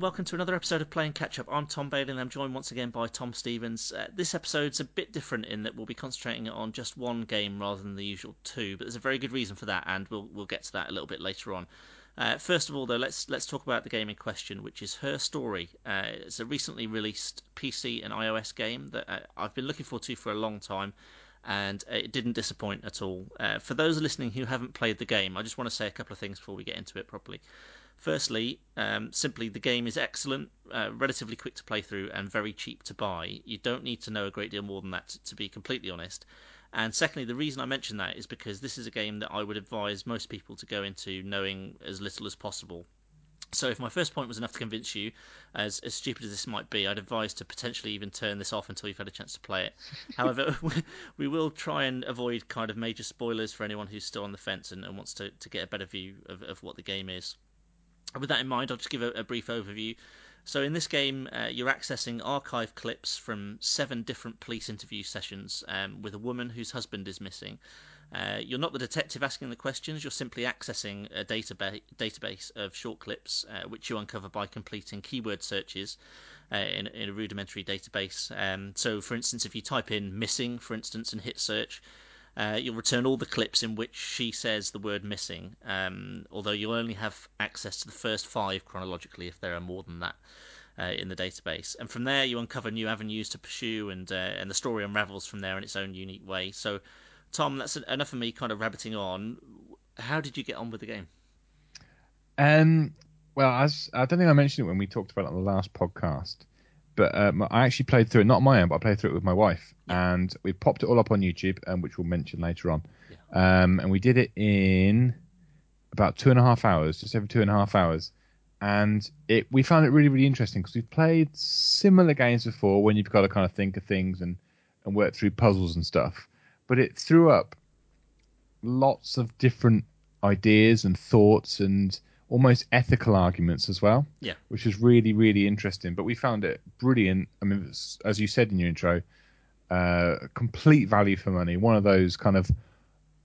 And welcome to another episode of Playing Catch Up. I'm Tom Bailey and I'm joined once again by Tom Stevens. Uh, this episode's a bit different in that we'll be concentrating on just one game rather than the usual two, but there's a very good reason for that, and we'll we'll get to that a little bit later on. Uh, first of all, though, let's let's talk about the game in question, which is Her Story. Uh, it's a recently released PC and iOS game that uh, I've been looking forward to for a long time, and it didn't disappoint at all. Uh, for those listening who haven't played the game, I just want to say a couple of things before we get into it properly. Firstly, um, simply the game is excellent, uh, relatively quick to play through, and very cheap to buy. You don't need to know a great deal more than that, to, to be completely honest. And secondly, the reason I mention that is because this is a game that I would advise most people to go into knowing as little as possible. So, if my first point was enough to convince you, as, as stupid as this might be, I'd advise to potentially even turn this off until you've had a chance to play it. However, we will try and avoid kind of major spoilers for anyone who's still on the fence and, and wants to, to get a better view of, of what the game is with that in mind, I'll just give a, a brief overview. So, in this game, uh, you're accessing archive clips from seven different police interview sessions um, with a woman whose husband is missing. Uh, you're not the detective asking the questions, you're simply accessing a database database of short clips, uh, which you uncover by completing keyword searches uh, in, in, a rudimentary database. Um, so, for instance, if you type in missing, for instance, and hit search, uh, you'll return all the clips in which she says the word missing, um, although you'll only have access to the first five chronologically if there are more than that. Uh, in the database, and from there you uncover new avenues to pursue, and uh, and the story unravels from there in its own unique way. So, Tom, that's enough of me kind of rabbiting on. How did you get on with the game? Um, well, as I don't think I mentioned it when we talked about it on the last podcast, but um, I actually played through it, not my own, but I played through it with my wife, and we popped it all up on YouTube, um, which we'll mention later on. Um, and we did it in about two and a half hours, just over two and a half hours, and it we found it really really interesting because we've played similar games before when you've got to kind of think of things and and work through puzzles and stuff, but it threw up lots of different ideas and thoughts and almost ethical arguments as well. Yeah. Which is really, really interesting. But we found it brilliant. I mean, as you said in your intro, uh, complete value for money. One of those kind of,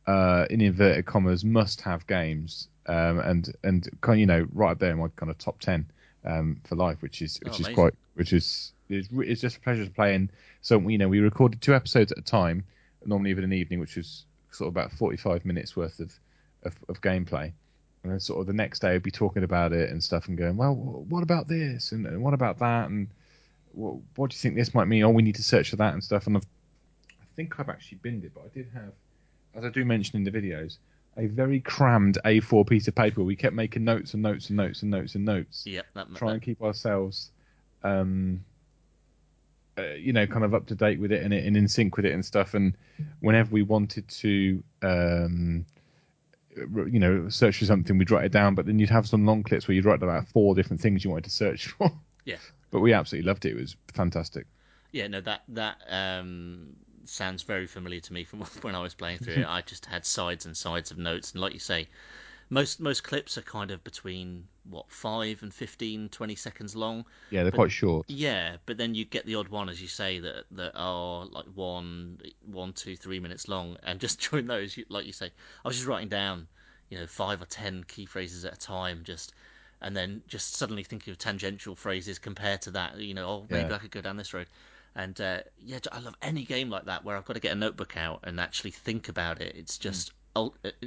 uh, in inverted commas, must have games. Um, and, and kind of, you know, right up there in my kind of top 10 um, for life, which is, which oh, is quite, which is, it's, it's just a pleasure to play. And so, you know, we recorded two episodes at a time, normally even an evening, which was sort of about 45 minutes worth of, of, of gameplay and then sort of the next day I'd be talking about it and stuff and going, well, what about this and, and what about that and what, what, do you think this might mean? Oh, we need to search for that and stuff. And I've, I think I've actually binned it, but I did have, as I do mention in the videos, a very crammed A4 piece of paper. We kept making notes and notes and notes and notes and notes. Yeah, that, try that. and keep ourselves, um, uh, you know, kind of up to date with it and, and in sync with it and stuff. And whenever we wanted to um, you know, search for something, we'd write it down, but then you'd have some long clips where you'd write down about four different things you wanted to search for. Yeah. But we absolutely loved it. It was fantastic. Yeah, no, that that um, sounds very familiar to me from when I was playing through it. I just had sides and sides of notes, and like you say, most most clips are kind of between what five and 15 20 seconds long. Yeah they're but, quite short. Yeah but then you get the odd one as you say that that are like one one two three minutes long. And just during those like you say i was just writing down you know five or ten key phrases at a time just and then just suddenly thinking of tangential phrases compared to that you know oh maybe yeah. i could go down this road. And uh, yeah i love any game like that where i've got to get a notebook out and actually think about it. It's just mm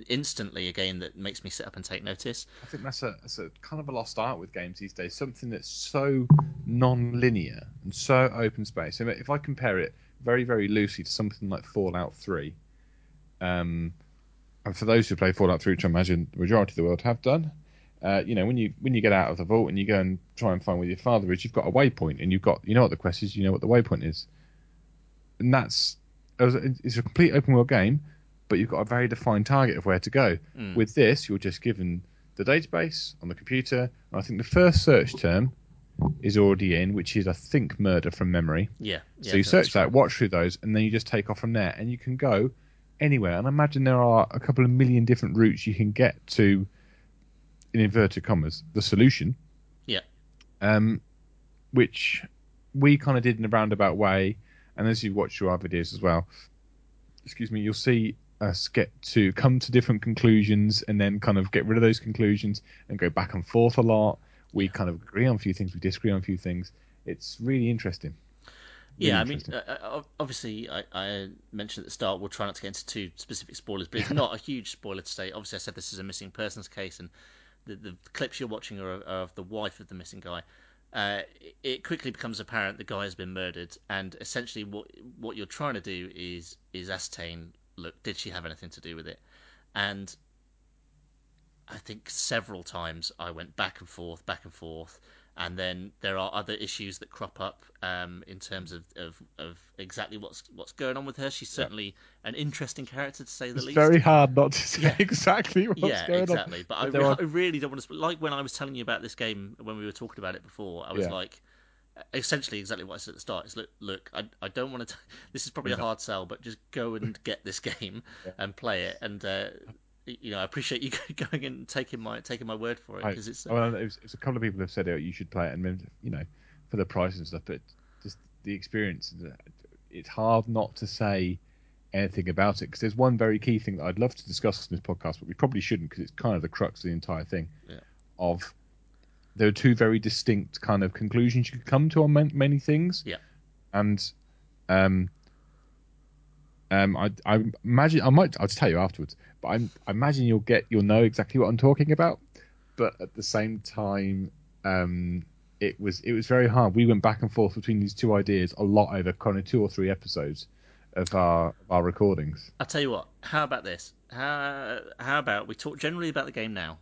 instantly a game that makes me sit up and take notice. I think that's a, that's a kind of a lost art with games these days. Something that's so non-linear and so open space. if I compare it very, very loosely to something like Fallout 3, um, and for those who play Fallout 3, which I imagine the majority of the world have done, uh, you know, when you when you get out of the vault and you go and try and find where your father is, you've got a waypoint and you've got you know what the quest is, you know what the waypoint is, and that's it's a complete open world game but you've got a very defined target of where to go. Mm. With this, you're just given the database on the computer. I think the first search term is already in, which is I think murder from memory. Yeah. yeah so you search that, watch through those, and then you just take off from there, and you can go anywhere. And I imagine there are a couple of million different routes you can get to, in inverted commas, the solution. Yeah. Um, which we kind of did in a roundabout way, and as you watch through our videos as well, excuse me, you'll see us get to come to different conclusions and then kind of get rid of those conclusions and go back and forth a lot. We kind of agree on a few things, we disagree on a few things. It's really interesting. Really yeah, I mean, uh, uh, obviously, I, I mentioned at the start we'll try not to get into too specific spoilers, but it's not a huge spoiler to say. Obviously, I said this is a missing persons case, and the, the clips you're watching are, are of the wife of the missing guy. Uh, it- it quickly becomes apparent the guy has been murdered, and essentially, what what you're trying to do is is ascertain. Look, did she have anything to do with it? And I think several times I went back and forth, back and forth, and then there are other issues that crop up um, in terms of, of, of exactly what's what's going on with her. She's certainly an interesting character to say the It's least. very hard not to say Yeah. exactly what's yeah, going exactly. on. But I, there re- are- I really don't want to. Like when I was telling you about this game when we were talking about it before, I was Yeah. like, essentially exactly what I said at the start. Is look, look, I, I don't want to. This is probably a hard sell, but just go and get this game and play it. And uh, you know, I appreciate you going and taking my taking my word for it because it's. uh, well, it was, it's a couple of people have said oh, you should play it, and then, you know, for the price and stuff. But just the experience, it's hard not to say anything about it because there's one very key thing that I'd love to discuss in this podcast, but we probably shouldn't because it's kind of the crux of the entire thing. Yeah. Of there are two very distinct kind of conclusions you could come to on man- many things. Yeah. And um, um, I, I imagine I might I'll just tell you afterwards, but I'm, I imagine you'll get you'll know exactly what I'm talking about. But at the same time, um, it was it was very hard. We went back and forth between these two ideas a lot over kind of two or three episodes of our our recordings. I'll tell you what. How about this? How how about we talk generally about the game now?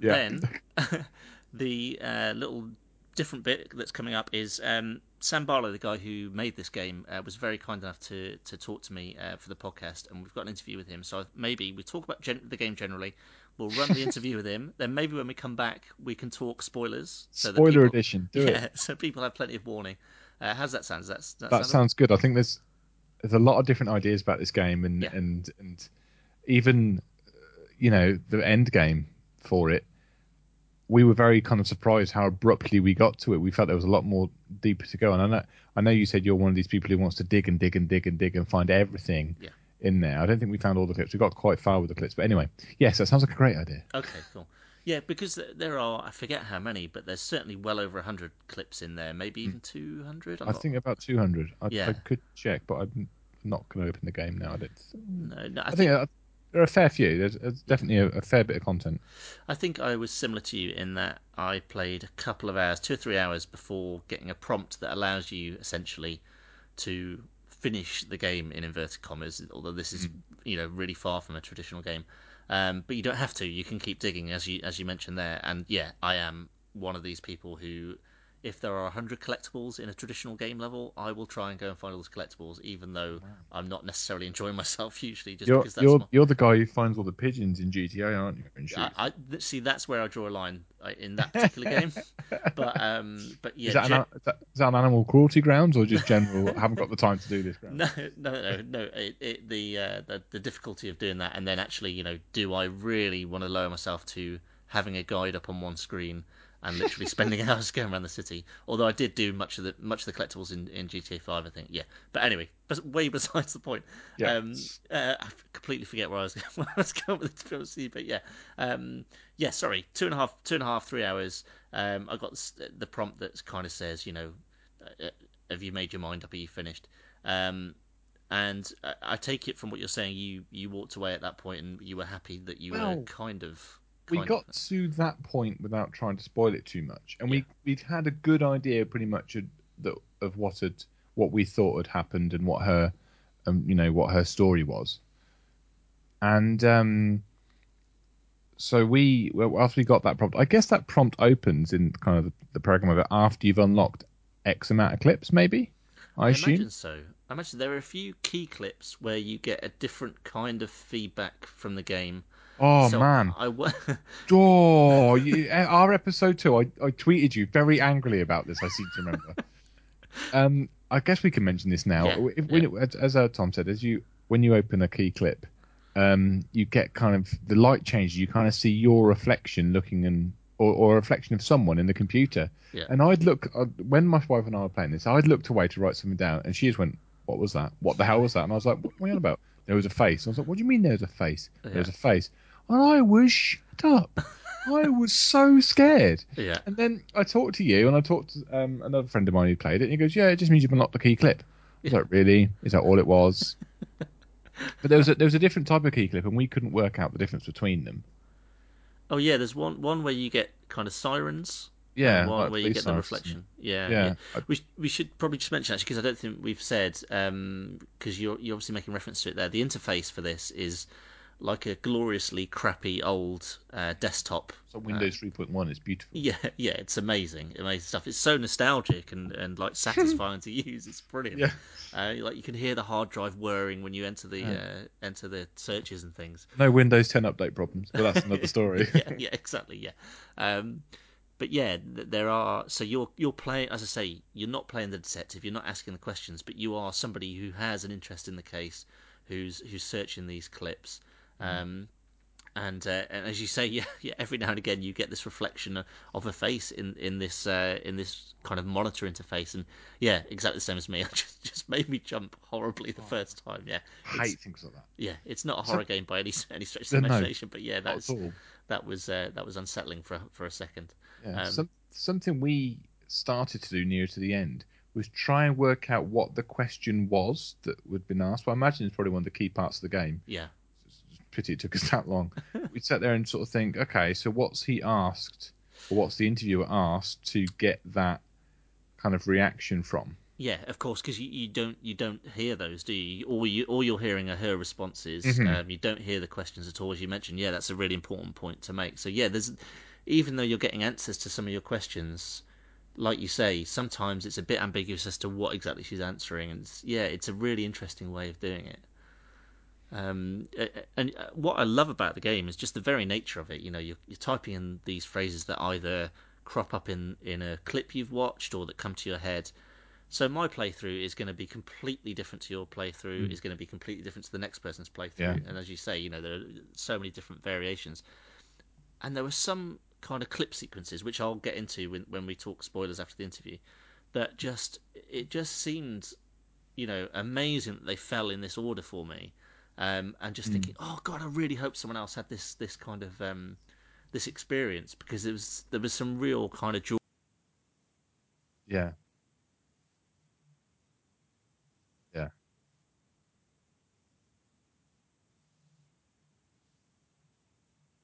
Yeah. Then the uh, little different bit that's coming up is um, Sam Barlow, the guy who made this game, uh, was very kind enough to to talk to me uh, for the podcast, and we've got an interview with him. So maybe we talk about gen- the game generally. We'll run the interview with him. Then maybe when we come back, we can talk spoilers. So Spoiler people, edition, do yeah, it. so people have plenty of warning. Uh, how's that sound? Does that, does that, That sound sounds good. I think there's there's a lot of different ideas about this game, and Yeah. and and even uh, you know the end game for it. We were very kind of surprised how abruptly we got to it. We felt there was a lot more deeper to go. And I know I know you said you're one of these people who wants to dig and dig and dig and dig and find everything Yeah. in there. I don't think we found all the clips. We got quite far with the clips, but anyway, yes, that sounds like a great idea. Okay, cool. Yeah, because there are, I forget how many, but there's certainly well over 100 clips in there, maybe even 200. I'm Hmm. I not- think about 200. I, Yeah. I could check, but I'm not going to open the game now. I, don't, No, no, I, I think, think there are a fair few. There's, there's definitely a, a fair bit of content. I think I was similar to you in that I played a couple of hours, two or three hours before getting a prompt that allows you essentially to finish the game in inverted commas. Although this is, you know, really far from a traditional game, um, but you don't have to. You can keep digging as you as you mentioned there. And yeah, I am one of these people who, if there are 100 collectibles in a traditional game level, I will try and go and find all those collectibles, even though I'm not necessarily enjoying myself hugely, just You're because that's you're my... you're the guy who finds all the pigeons in GTA, aren't you? I, I see that's where I draw a line uh, in that particular game. But um, but yeah, is, that gen- an, is, that, is that an animal cruelty grounds or just general? I haven't got the time to do this. Grounds? no, no, no, no. It, it, the, uh, the the difficulty of doing that, and then actually, you know, do I really want to lower myself to having a guide up on one screen and literally spending hours going around the city? Although I did do much of the much of the collectibles in, in GTA Five, I think. Yeah, but anyway, but way besides the point. Yeah. Um, uh, I completely forget where I was where I was going with it, to be honest but yeah, um, yeah. Sorry, two and a half, two and a half, three hours. Um, I got the prompt that kind of says, you know, uh, have you made your mind up? Are you finished? Um, and I, I take it from what you're saying, you you walked away at that point and you were happy that you were kind of. We got to that point without trying to spoil it too much, and Yeah. we we'd had a good idea pretty much of, the, of what had what we thought had happened and what her, um, you know, what her story was, and um, so we well, after we got that prompt, I guess that prompt opens in kind of the, the program of it after you've unlocked X amount of clips, maybe. I, I assume. imagine so. I imagine there are a few key clips where you get a different kind of feedback from the game. Oh so man, I Oh, you, our episode two, I, I tweeted you very angrily about this. I seem to remember. um, I guess we can mention this now. Yeah, if, when it- as uh, Tom said, as you when you open a key clip, um, you get kind of the light changes. You kind of see your reflection looking in, or, or a reflection of someone in the computer. Yeah. And I'd look uh, when my wife and I were playing this. I'd looked away to write something down, and she just went, "What was that? What the hell was that?" And I was like, "What are you on about?" There was a face. I was like, "What do you mean there was a face? There was a face." And I was shut up. I was so scared. Yeah. And then I talked to you, and I talked to um, another friend of mine who played it, and he goes, "Yeah, it just means you've unlocked the key clip." I was like, "Really? Is that all it was?" but there was a, there was a different type of key clip, and we couldn't work out the difference between them. Oh yeah, there's one one where you get kind of sirens. Yeah, one like where you get the reflection. Yeah, Yeah, yeah. I- We we should probably just mention actually because I don't think we've said because you're you're obviously making reference to it there. The interface for this is like a gloriously crappy old uh, desktop. So Windows 3.1 is beautiful. Yeah, yeah, it's amazing, amazing stuff. It's so nostalgic and, and like satisfying to use. It's brilliant. Yeah. Uh, like you can hear the hard drive whirring when you enter the Yeah. uh, enter the searches and things. No Windows 10 update problems, but that's another story. yeah, yeah, exactly, yeah. Um, but yeah, there are. So you're you're playing, as I say, you're not playing the detective. You're not asking the questions, but you are somebody who has an interest in the case, who's who's searching these clips. Um, and uh, and as you say, yeah, yeah, every now and again you get this reflection of a face in in this uh, in this kind of monitor interface, and yeah, exactly the same as me. It just just made me jump horribly the first time. Yeah, I It's- hate things like that. yeah, it's not a So- horror game by any any stretch of No, the no. imagination, but yeah, that's that was uh, that was unsettling for for a second. Yeah. Um, Some, something we started to do near to the end was try and work out what the question was that would been asked. Well, I imagine it's probably one of the key parts of the game. Yeah, Pity it took us that long. We'd sit there and sort of think, okay, so what's he asked, or what's the interviewer asked to get that kind of reaction from? yeah, of course, because you, you don't you don't hear those, do you? All you all you're hearing are her responses. Mhm. Um, you don't hear the questions at all, as you mentioned. Yeah, that's a really important point to make. So yeah, there's even though you're getting answers to some of your questions, like you say, sometimes it's a bit ambiguous as to what exactly she's answering, and yeah, it's a really interesting way of doing it. Um, and uh, what I love about the game is just the very nature of it. You know, you're, you're typing in these phrases that either crop up in, in a clip you've watched or that come to your head. So my playthrough is going to be completely different to your playthrough. Is going to be completely different to the next person's playthrough. Yeah. And as you say, you know there are so many different variations. And there were some kind of clip sequences which I'll get into when when we talk spoilers after the interview. That just it just seemed, you know, amazing that they fell in this order for me. Um, and just thinking, oh god, I really hope someone else had this this kind of um, this experience because there was there was some real kind of joy. Yeah. Yeah.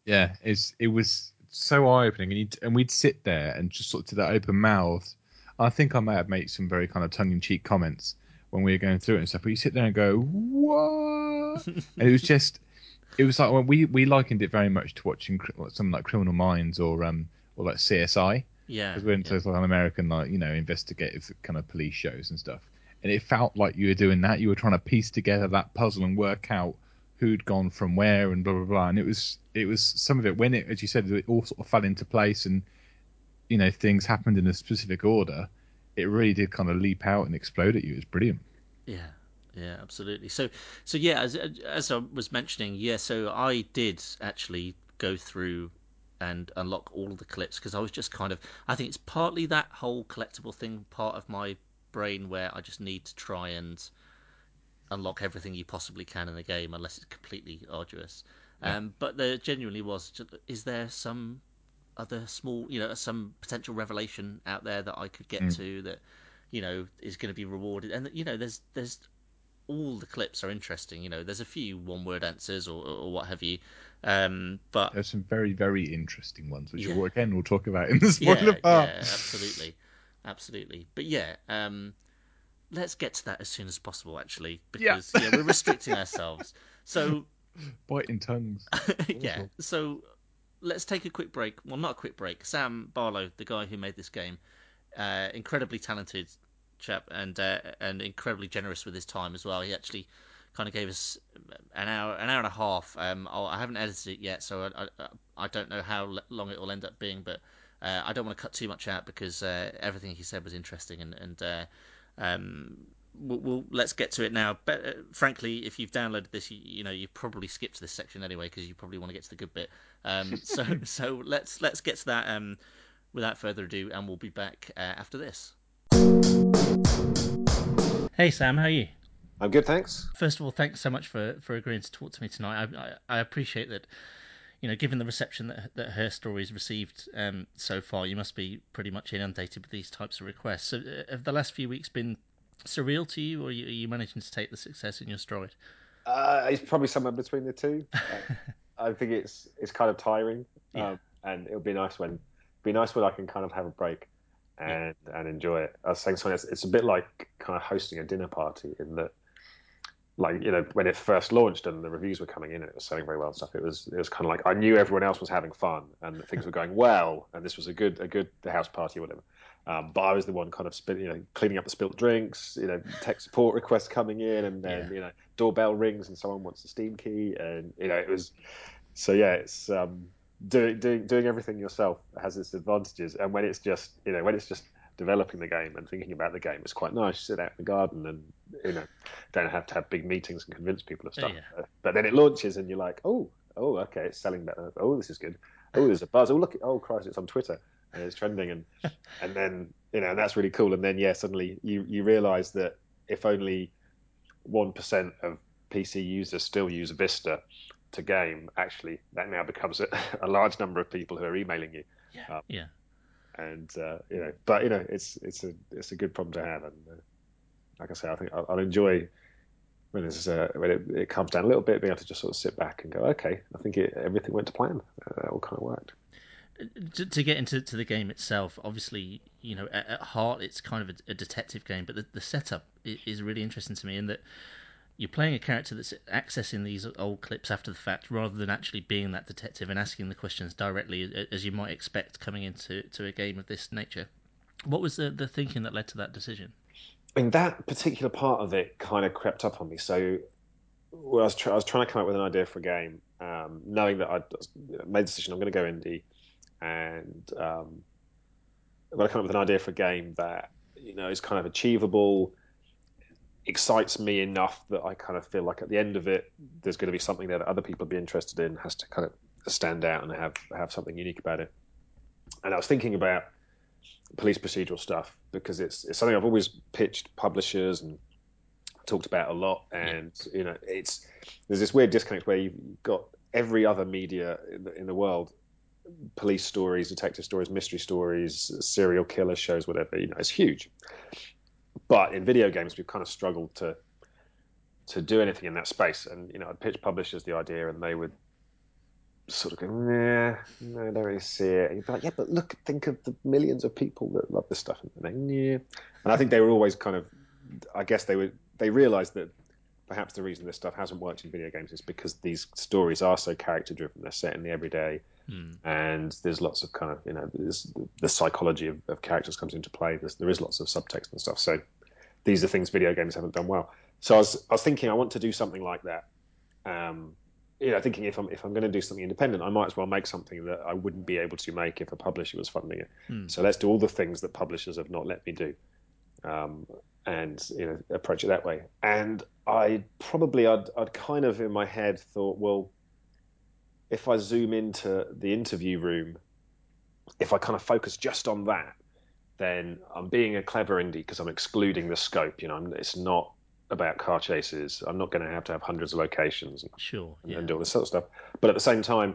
Yeah, it's it was so eye opening, and you'd, and we'd sit there and just sort of to that open mouth. I think I may have made some very kind of tongue in cheek comments when we were going through it and stuff. But you sit there and go, "What?" and it was just, it was like when we we likened it very much to watching like something like Criminal Minds or um or like CSI Yeah, because we're into like an American like you know investigative kind of police shows and stuff, and it felt like you were doing that. You were trying to piece together that puzzle and work out who'd gone from where and blah blah blah. And it was it was some of it when it, as you said, it all sort of fell into place and you know things happened in a specific order. It really did kind of leap out and explode at you. It was brilliant. Yeah, yeah, absolutely. So, so yeah, as as I was mentioning, yeah, so I did actually go through and unlock all of the clips because I was just kind of, I think it's partly that whole collectible thing, part of my brain where I just need to try and unlock everything you possibly can in the game, unless it's completely arduous. Yeah. Um, but there genuinely was. Is there some other small, you know, some potential revelation out there that I could get Mm. to that, you know, is going to be rewarded? And you know, there's there's all the clips are interesting. You know, there's a few one word answers or, or what have you, um, but There's some very very interesting ones, which Yeah. we'll, again we'll talk about in the spoiler yeah, part. yeah, absolutely, absolutely. But yeah, um, let's get to that as soon as possible, actually, because yeah, we're restricting ourselves. So Biting tongues. yeah, so let's take a quick break. Well, not a quick break. Sam Barlow, the guy who made this game, uh, incredibly talented chap and uh, and incredibly generous with his time as well. He actually kind of gave us an hour, an hour and a half. Um, I haven't edited it yet, so I, I, I don't know how long it will end up being, but uh, I don't want to cut too much out because uh, everything he said was interesting and and. Uh, um, we'll, we'll let's get to it now. But uh, frankly, if you've downloaded this, you, you know you probably skipped this section anyway because you probably want to get to the good bit. Um, so so let's let's get to that um, without further ado, and we'll be back uh, after this. Hey Sam, how are you? I'm good, thanks. First of all, thanks so much for, for agreeing to talk to me tonight. I, I, I appreciate that. you know, given the reception that that her story's received um, so far, you must be pretty much inundated with these types of requests. So, uh, have the last few weeks been surreal to you, or are you, are you managing to take the success in your stride? Uh, it's probably somewhere between the two. I think it's it's kind of tiring, yeah. um, and it'll be nice when be nice when I can kind of have a break and yeah. and enjoy it. I was saying something. It's, it's a bit like kind of hosting a dinner party in that, like you know, when it first launched and the reviews were coming in and it was selling very well and stuff. It was it was kind of like I knew everyone else was having fun and things were going well, and this was a good a good house party or whatever. Um, but I was the one kind of you know cleaning up the spilt drinks, you know, tech support requests coming in, and then yeah. you know doorbell rings and someone wants a Steam key, and you know it was so yeah, it's um, doing doing doing everything yourself has its advantages, and when it's just you know when it's just developing the game and thinking about the game, it's quite nice. To sit out in the garden and you know don't have to have big meetings and convince people of stuff. Yeah. But then it launches and you're like, oh, oh, okay, it's selling better. Oh, this is good. Oh, there's a buzz. Oh, look, oh, Christ, it's on Twitter and it's trending, and and then you know that's really cool. And then yeah, suddenly you you realise that if only one percent of PC users still use Vista to game, actually, that now becomes a, a large number of people who are emailing you. Yeah. Um, yeah. And uh, you know, but you know, it's it's a it's a good problem to have, and uh, like I say, I think I'll, I'll enjoy when it's uh, when it, it comes down a little bit, being able to just sort of sit back and go, okay, I think it, everything went to plan. Uh, that all kind of worked. To, to, get into to the game itself, obviously, you know, at, at heart, it's kind of a, a detective game, but the, the setup is, really interesting to me in that you're playing a character that's accessing these old clips after the fact rather than actually being that detective and asking the questions directly as you might expect coming into to a game of this nature. What was the, the thinking that led to that decision? I mean, that particular part of it kind of crept up on me. So well, I, was I was trying to come up with an idea for a game, um, knowing that I'd made the decision I'm going to go indie, and um, I'm going to come up with an idea for a game that you know is kind of achievable excites me enough that I kind of feel like at the end of it, there's going to be something there that other people will be interested in, has to kind of stand out and have have something unique about it. And I was thinking about police procedural stuff because it's it's something I've always pitched publishers and talked about a lot. And you know, it's there's this weird disconnect where you've got every other media in the, in the world police stories, detective stories, mystery stories, serial killer shows, whatever. You know, it's huge. But in video games, we've kind of struggled to to do anything in that space. And you know, I'd pitch publishers the idea, and they would sort of go, "Nah, no, I don't really see it." And you'd be like, "Yeah, but look, think of the millions of people that love this stuff." And they, yeah. And I think they were always kind of, I guess they were they realised that perhaps the reason this stuff hasn't worked in video games is because these stories are so character driven. They're set in the everyday, mm. and there's lots of kind of you know the psychology of, of, characters comes into play. There's, there is lots of subtext and stuff. So these are things video games haven't done well. So I was I was thinking I want to do something like that. Um, you know, thinking if I'm if I'm going to do something independent, I might as well make something that I wouldn't be able to make if a publisher was funding it. Mm. So let's do all the things that publishers have not let me do. Um, and you know approach it that way. And I probably I'd, I'd kind of in my head thought, well, if I zoom into the interview room, if I kind of focus just on that, then I'm being a clever indie because I'm excluding the scope. You know, I'm, it's not about car chases. I'm not going to have to have hundreds of locations and, sure, yeah. and do all this sort of stuff. But at the same time,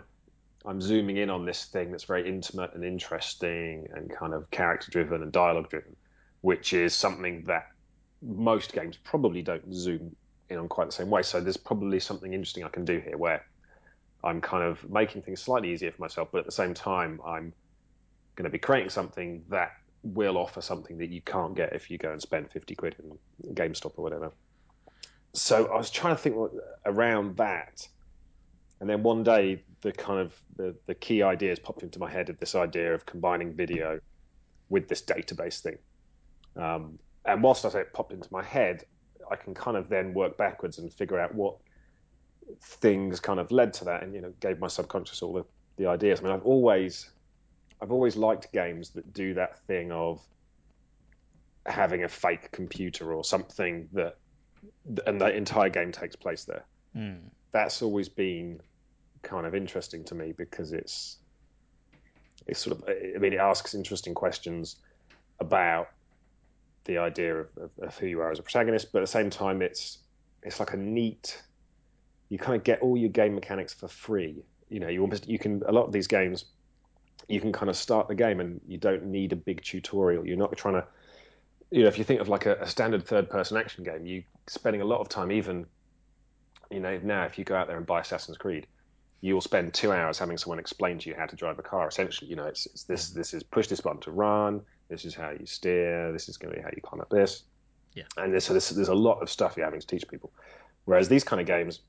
I'm zooming in on this thing that's very intimate and interesting and kind of character driven and dialogue driven, which is something that most games probably don't zoom in on quite the same way. So there's probably something interesting I can do here where I'm kind of making things slightly easier for myself, but at the same time, I'm going to be creating something that will offer something that you can't get if you go and spend 50 quid in GameStop or whatever. So I was trying to think around that. And then one day, the kind of the, the key ideas popped into my head of this idea of combining video with this database thing. Um, and whilst I say it popped into my head, I can kind of then work backwards and figure out what things kind of led to that, and you know, gave my subconscious all the, the ideas. I mean, I've always, I've always liked games that do that thing of having a fake computer or something that, and the entire game takes place there. Mm. That's always been kind of interesting to me because it's, it's sort of, I mean, it asks interesting questions about the idea of, of, of, who you are as a protagonist, but at the same time, it's it's like a neat. You kind of get all your game mechanics for free you know, you almost you can a lot of these games, you can kind of start the game and you don't need a big tutorial. You're not trying to, you know, if you think of like a, a standard third-person action game, you spending a lot of time even, you know, now if you go out there and buy Assassin's Creed, you will spend two hours having someone explain to you how to drive a car. Essentially, you know, it's, it's this this is push this button to run. This is how you steer. This is going to be how you climb up this. Yeah. And there's, so there's, there's a lot of stuff you're having to teach people. Whereas these kind of games,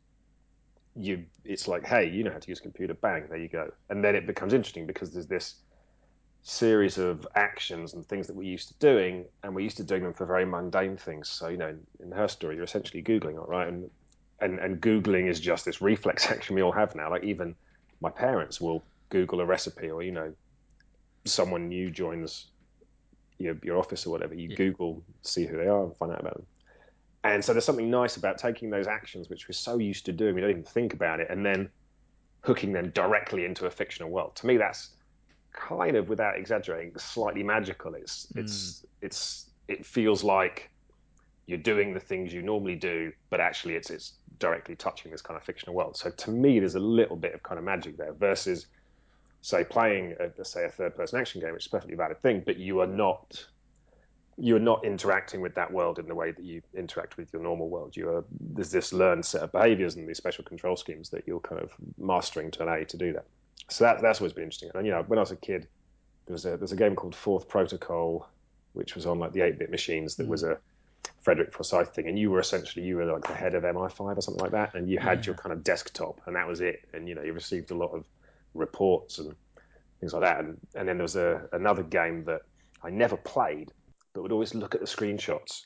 you it's like, hey, you know how to use a computer, bang, there you go. And then it becomes interesting because there's this series of actions and things that we're used to doing, and we're used to doing them for very mundane things. So, you know, in, her story, you're essentially Googling, all right? And, and, and Googling is just this reflex action we all have now. Like, even my parents will Google a recipe, or, you know, someone new joins your, your office or whatever, you Yeah. Google, see who they are, and find out about them. And so there's something nice about taking those actions, which we're so used to doing, we don't even think about it, and then hooking them directly into a fictional world. To me, that's kind of, without exaggerating, slightly magical. It's hmm. it's it's it feels like you're doing the things you normally do, but actually it's it's directly touching this kind of fictional world. So to me, there's a little bit of kind of magic there versus say playing a, say a third person action game, which is a perfectly valid thing, but you are not you are not interacting with that world in the way that you interact with your normal world. You are there's this learned set of behaviors and these special control schemes that you're kind of mastering to allow you to do that. So that that's always been interesting. And you know, when I was a kid, there was a there's a game called Fourth Protocol, which was on like the 8-bit machines. That was mm. a Frederick Forsyth thing, and you were essentially you were like the head of MI5 or something like that, and you had Yeah. your kind of desktop, and that was it. And you know, you received a lot of reports and things like that. And and then there was a another game that I never played, but would always look at the screenshots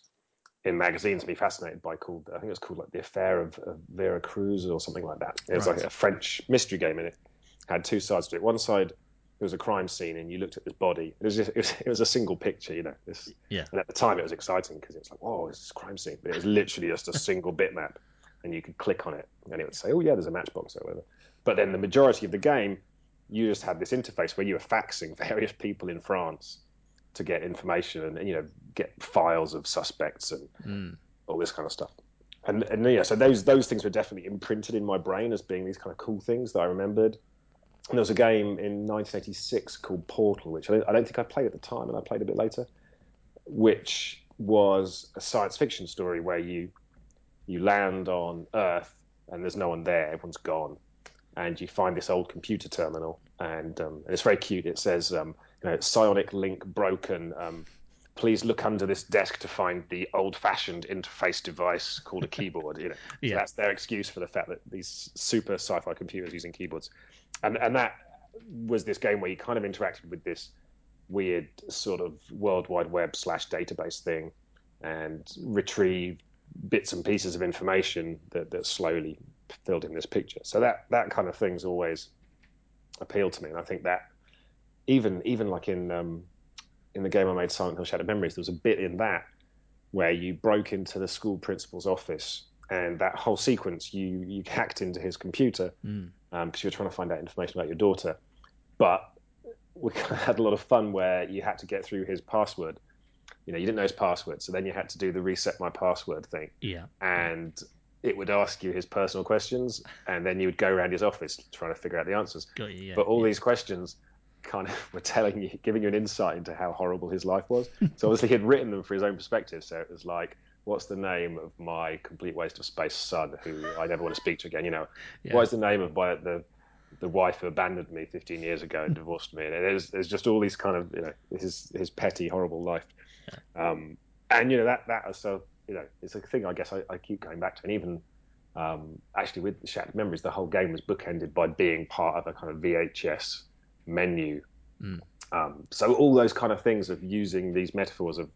in magazines and be fascinated by called I think it was called like the Affair of, of Vera Cruz or something like that. It was Right. like a French mystery game in it. Had two sides to it. One side it was a crime scene and you looked at this body. It was just, it was, it was a single picture, you know. This, Yeah. And at the time it was exciting because it was like, oh, it's this crime scene. But it was literally just a single bitmap, and you could click on it and it would say, oh yeah, there's a matchbox or whatever. But then the majority of the game, you just had this interface where you were faxing various people in France to get information and you know get files of suspects and Mm. all this kind of stuff. And, and yeah, so those those things were definitely imprinted in my brain as being these kind of cool things that I remembered. And there was a game in 1986 called Portal, which I don't, I don't think I played at the time, and I played a bit later, which was a science fiction story where you you land on Earth and there's no one there, everyone's gone, and you find this old computer terminal, and, um, and it's very cute. It says, um, know, psionic link broken. Um, please look under this desk to find the old-fashioned interface device called a keyboard. You know, so that's their excuse for the fact that these super sci-fi computers using keyboards, and and that was this game where you kind of interacted with this weird sort of World Wide Web slash database thing, and retrieved bits and pieces of information that, that slowly filled in this picture. So that that kind of thing's always appealed to me, and I think that even even like in um, in the game I made, Silent Hill Shattered Memories, there was a bit in that where you broke into the school principal's office, and that whole sequence you you hacked into his computer Mm. because you were trying to find out information about your daughter, but we had a lot of fun where you had to get through his password. You know, you didn't know his password, so then you had to do the reset my password thing Yeah. and it would ask you his personal questions, and then you would go around his office trying to figure out the answers. Got you. Yeah. but all yeah. these questions kind of were telling you, giving you an insight into how horrible his life was. so obviously he'd written them for his own perspective. So it was like, what's the name of my complete waste of space son, who I never want to speak to again? You know, Yeah. what is the name of my the the wife who abandoned me 15 years ago and divorced me? And there's there's just all these kind of you know his his petty horrible life. Um, and you know that that is so you know it's a thing I guess I, I keep going back to, and even um, actually with the Shattered Memories, the whole game was bookended by being part of a kind of VHS menu. Mm. Um, so all those kind of things of using these metaphors of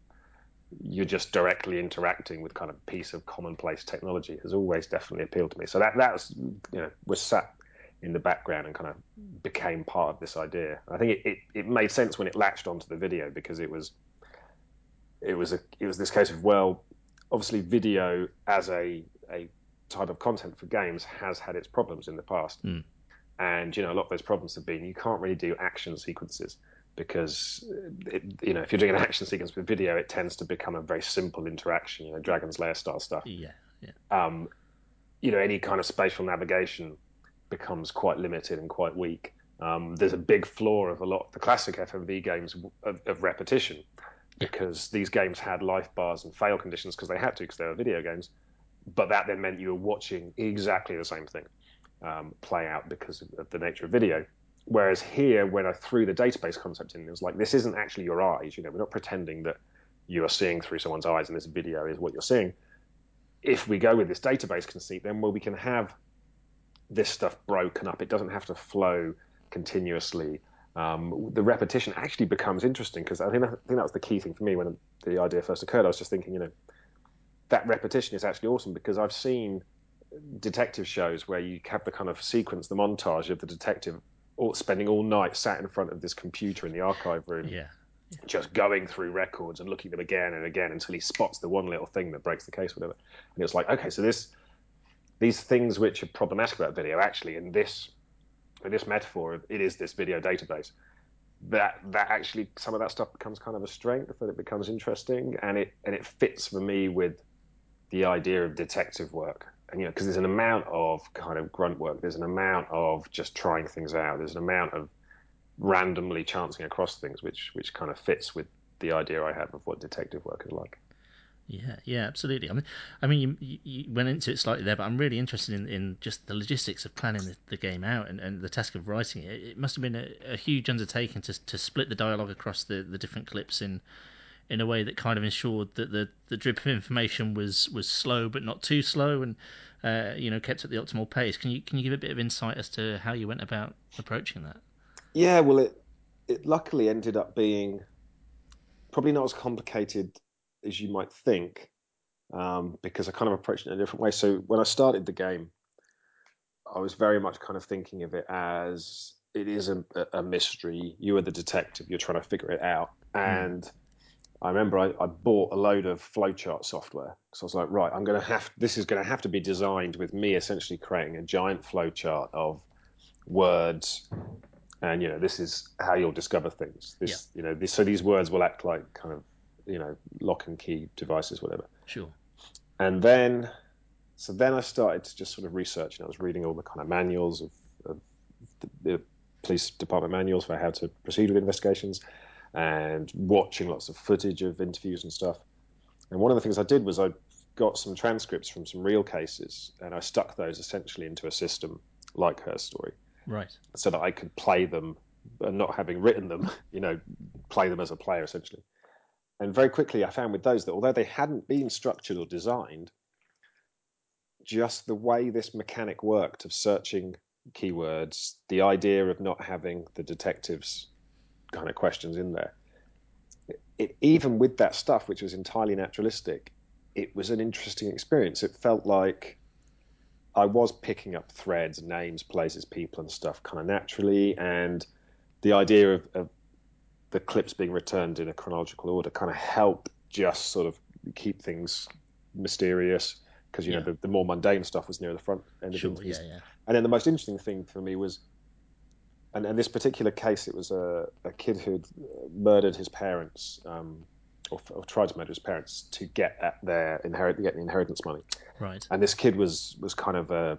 you're just directly interacting with kind of piece of commonplace technology has always definitely appealed to me. So that that was you know was sat in the background and kind of became part of this idea. I think it, it, it made sense when it latched onto the video because it was it was a it was this case of well, obviously video as a a type of content for games has had its problems in the past, Mm. And you know a lot of those problems have been you can't really do action sequences because it, you know if you're doing an action sequence with video, it tends to become a very simple interaction, you know, Dragon's Lair style stuff Yeah. Yeah. um, you know, any kind of spatial navigation becomes quite limited and quite weak. Um, there's a big flaw of a lot of the classic FMV games of, of repetition because these games had life bars and fail conditions because they had to because they were video games. But that then meant you were watching exactly the same thing um, play out because of, the nature of video. Whereas here, when I threw the database concept in, it was like, this isn't actually your eyes. You know, we're not pretending that you are seeing through someone's eyes and this video is what you're seeing. If we go with this database conceit, then well, we can have this stuff broken up. It doesn't have to flow continuously. Um, the repetition actually becomes interesting because I think I think that was the key thing for me when the idea first occurred. I was just thinking, you know, that repetition is actually awesome because I've seen detective shows where you have the kind of sequence, the montage of the detective all, spending all night sat in front of this computer in the archive room. Yeah. Just going through records and looking at them again and again until he spots the one little thing that breaks the case, whatever. And it's like, okay, so this, these things which are problematic about video, actually, in this, in this metaphor, it is this video database. That that actually some of that stuff becomes kind of a strength, that it becomes interesting, and it and it fits for me with the idea of detective work you know because there's an amount of kind of grunt work there's an amount of just trying things out there's an amount of randomly chancing across things which which kind of fits with the idea i have of what detective work is like yeah, yeah, absolutely. I mean, I mean, you, you went into it slightly there, but I'm really interested in, in just the logistics of planning the, the game out and, and the task of writing it. It must have been a, a huge undertaking to to split the dialogue across the, the different clips in in a way that kind of ensured that the, the drip of information was, was slow but not too slow and uh, you know kept at the optimal pace. Can you can you give a bit of insight as to how you went about approaching that? Yeah, well, it it luckily ended up being probably not as complicated as you might think, um, because I kind of approached it in a different way. So when I started the game, I was very much kind of thinking of it as it is a, a mystery. You are the detective. You're trying to figure it out, and mm. I remember I, I, bought a load of flowchart software because I was like, right, I'm going to have this is going to have to be designed with me essentially creating a giant flowchart of words, and you know this is how you'll discover things. This, yeah. you know, this, so these words will act like kind of you know lock and key devices, whatever. Sure. And then, so then I started to just sort of research, and I was reading all the kind of manuals of, of the, the police department manuals for how to proceed with investigations and watching lots of footage of interviews and stuff. And one of the things I did was I got some transcripts from some real cases and I stuck those essentially into a system like her story. Right. So that I could play them and not having written them, you know, play them as a player essentially. And very quickly I found with those that although they hadn't been structured or designed, just the way this mechanic worked of searching keywords, the idea of not having the detectives kind of questions in there. It, even with that stuff, which was entirely naturalistic, it was an interesting experience. It felt like I was picking up threads, names, places, people, and stuff kind of naturally, and the idea of, of the clips being returned in a chronological order kind of helped just sort of keep things mysterious because you yeah. know the, the, more mundane stuff was near the front end of sure, interviews. Yeah, yeah. And then the most interesting thing for me was and in this particular case, it was a, a kid who'd murdered his parents, um, or, or, tried to murder his parents to get at their inherit get the inheritance money. Right. And this kid was was kind of a,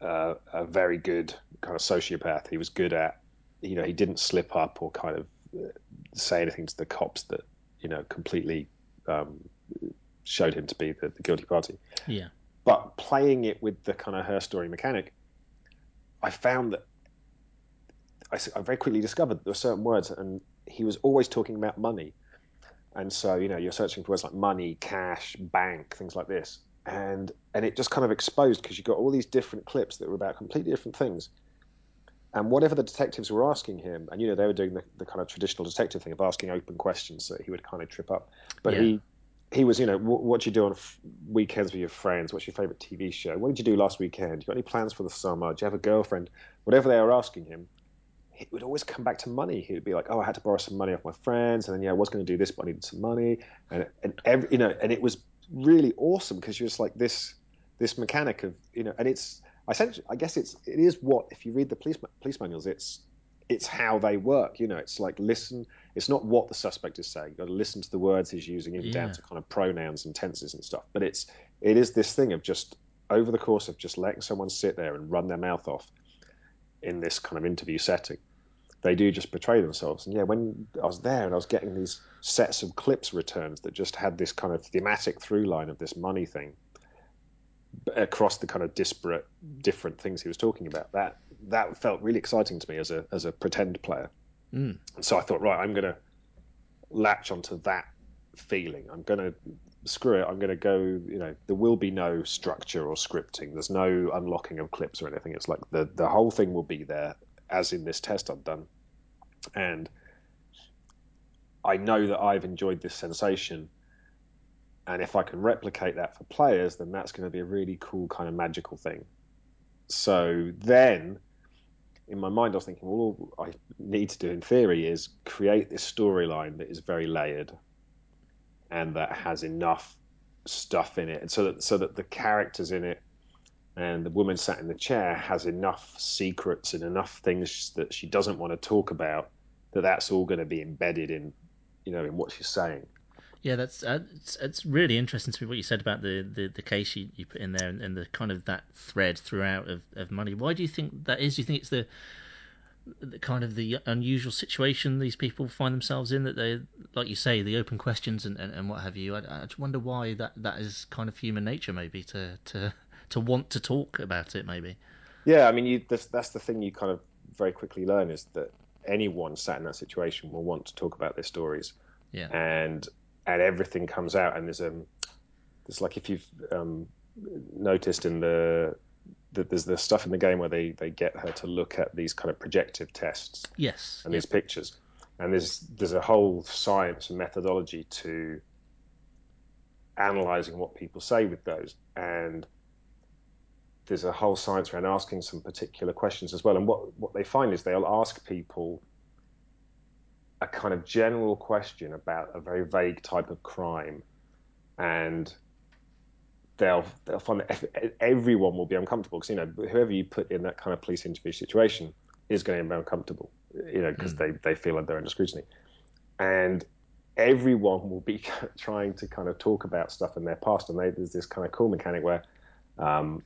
a, a very good kind of sociopath. He was good at, you know, he didn't slip up or kind of uh, say anything to the cops that you know completely um, showed him to be the, the guilty party. Yeah. But playing it with the kind of her story mechanic, I found that I, I very quickly discovered there were certain words, and he was always talking about money. And so, you know, you're searching for words like money, cash, bank, things like this. And and it just kind of exposed because you got all these different clips that were about completely different things. And whatever the detectives were asking him, and you know, they were doing the, the kind of traditional detective thing of asking open questions, so he would kind of trip up. But yeah. he he was, you know, what, what do you do on f- weekends with your friends? What's your favorite TV show? What did you do last weekend? You got any plans for the summer? Do you have a girlfriend? Whatever they were asking him, it would always come back to money. He would be like, "Oh, I had to borrow some money off my friends, and then yeah, I was going to do this, but I needed some money." And and every you know, and it was really awesome because you're just like this this mechanic of you know, and it's essentially, I guess it's it is what if you read the police police manuals, it's it's how they work. You know, it's like listen. It's not what the suspect is saying. You've got to listen to the words he's using, even yeah. down to kind of pronouns and tenses and stuff. But it's it is this thing of just over the course of just letting someone sit there and run their mouth off in this kind of interview setting, they do just portray themselves. And yeah, when I was there and I was getting these sets of clips returns that just had this kind of thematic through line of this money thing across the kind of disparate different things he was talking about, that that felt really exciting to me as a as a pretend player. Mm. And so I thought, right, I'm going to latch onto that feeling. I'm going to screw it. I'm going to go. You know, there will be no structure or scripting. There's no unlocking of clips or anything. It's like the the whole thing will be there, as in this test I've done, and I know that I've enjoyed this sensation. And if I can replicate that for players, then that's going to be a really cool kind of magical thing. So then in my mind, I was thinking, well, all I need to do in theory is create this storyline that is very layered and that has enough stuff in it, and so that so that the characters in it and the woman sat in the chair has enough secrets and enough things that she doesn't want to talk about that that's all going to be embedded in, you know, in what she's saying. Yeah, that's uh, it's, it's really interesting to me what you said about the, the, the case you, you put in there and, and the kind of that thread throughout of, of money. Why do you think that is? Do you think it's the, the kind of the unusual situation these people find themselves in that they, like you say, the open questions and, and, and what have you? I, I just wonder why that, that is kind of human nature, maybe to to to want to talk about it, maybe. Yeah, I mean, you, that's, that's the thing you kind of very quickly learn is that anyone sat in that situation will want to talk about their stories. Yeah. And and everything comes out and there's um it's like if you've um, noticed in the that there's the stuff in the game where they they get her to look at these kind of projective tests Yes. and yep. these pictures and there's there's a whole science and methodology to analyzing what people say with those and there's a whole science around asking some particular questions as well. And what what they find is they'll ask people a kind of general question about a very vague type of crime, and they'll they'll find that everyone will be uncomfortable. Because you know whoever you put in that kind of police interview situation is going to be uncomfortable, you know, because mm. they they feel like they're under scrutiny, and everyone will be trying to kind of talk about stuff in their past, and they, there's this kind of cool mechanic where, um,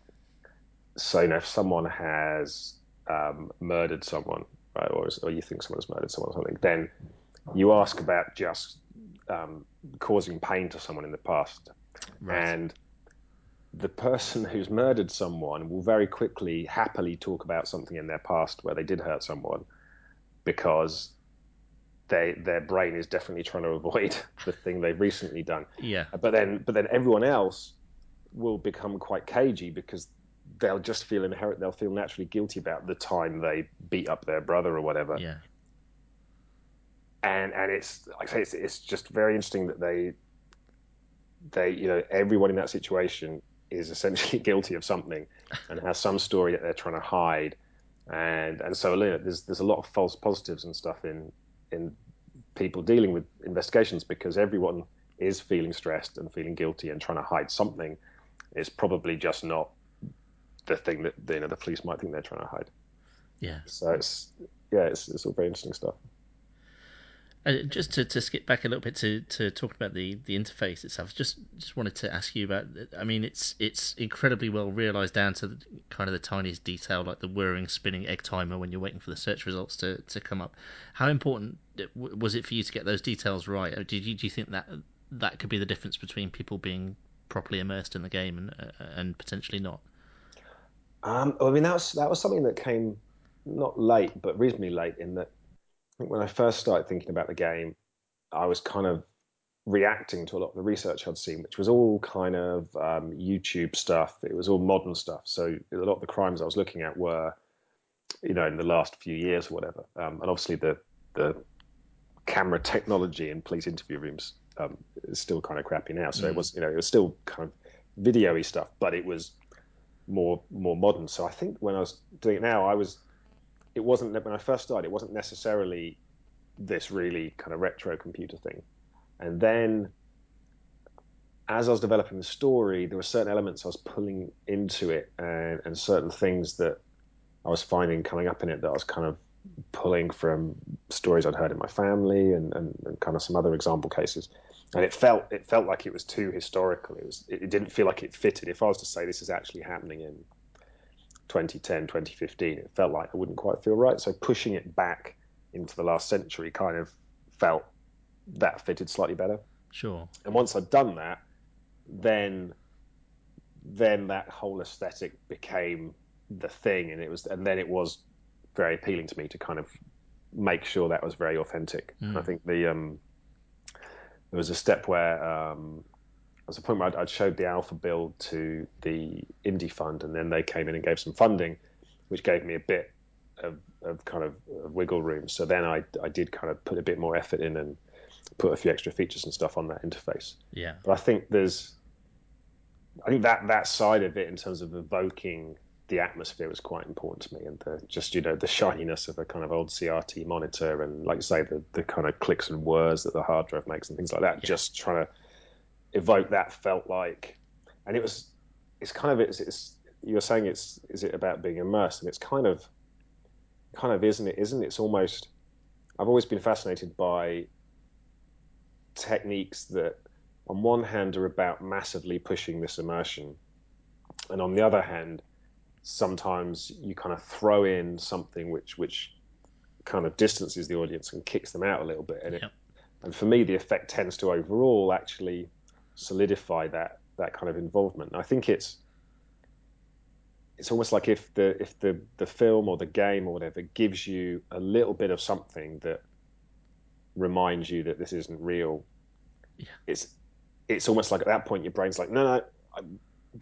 so you know, if someone has um, murdered someone right, or, or you think someone has murdered someone or something, then you ask about just um, causing pain to someone in the past. Right. And the person who's murdered someone will very quickly, happily talk about something in their past where they did hurt someone because they, their brain is definitely trying to avoid the thing they've recently done. Yeah. But then, but then everyone else will become quite cagey because they'll just feel inherent. They'll feel naturally guilty about the time they beat up their brother or whatever. Yeah. And and it's like I say, it's, it's just very interesting that they they you know everyone in that situation is essentially guilty of something and has some story that they're trying to hide. And and so you know, there's there's a lot of false positives and stuff in in people dealing with investigations because everyone is feeling stressed and feeling guilty and trying to hide something. It's probably just not the thing that you know the police might think they're trying to hide. Yeah. So it's yeah, it's, it's all very interesting stuff. Uh, just to, to skip back a little bit to, to talk about the, the interface itself, just just wanted to ask you about. I mean, it's it's incredibly well realised down to the, kind of the tiniest detail, like the whirring, spinning egg timer when you're waiting for the search results to, to come up. How important was it for you to get those details right? Did you do you think that that could be the difference between people being properly immersed in the game and uh, and potentially not? Um, I mean, that was that was something that came not late, but reasonably late. In that, when I first started thinking about the game, I was kind of reacting to a lot of the research I'd seen, which was all kind of um, YouTube stuff. It was all modern stuff. So a lot of the crimes I was looking at were, you know, in the last few years or whatever. Um, and obviously the the camera technology in police interview rooms um, is still kind of crappy now. So mm. it was, you know, it was still kind of video-y stuff, but it was more more modern. So I think when I was doing it now, I was it wasn't when I first started, it wasn't necessarily this really kind of retro computer thing. And then as I was developing the story, there were certain elements I was pulling into it and, and certain things that I was finding coming up in it that I was kind of pulling from stories I'd heard in my family and, and, and kind of some other example cases. And it felt it felt like it was too historical. It was it, didn't feel like it fitted. If I was to say this is actually happening in 2010, 2015, it felt like it wouldn't quite feel right. So pushing it back into the last century kind of felt that fitted slightly better. Sure. And once I'd done that, then then that whole aesthetic became the thing, and it was, and then it was very appealing to me to kind of make sure that was very authentic. Mm. I think the um, there was a step where um, there was a point where I'd, I'd, showed the alpha build to the indie fund, and then they came in and gave some funding, which gave me a bit of, of kind of wiggle room. So then I I did kind of put a bit more effort in and put a few extra features and stuff on that interface. Yeah. But I think there's I think that that side of it, in terms of evoking the atmosphere, was quite important to me, and the, just you know the shininess of a kind of old CRT monitor, and like you say, the the kind of clicks and whirs that the hard drive makes, and things like that. Yeah. Just trying to evoke that felt like, and it was, it's kind of it's, it's you're saying it's is it about being immersed, and it's kind of, kind of isn't it? Isn't it? It's almost. I've always been fascinated by techniques that on one hand are about massively pushing this immersion, and on the other hand, sometimes you kind of throw in something which which kind of distances the audience and kicks them out a little bit, and it, and for me the effect tends to overall actually solidify that that kind of involvement. And I think it's it's almost like if the if the the film or the game or whatever gives you a little bit of something that reminds you that this isn't real, yeah. it's it's almost like at that point your brain's like, no, no, I'm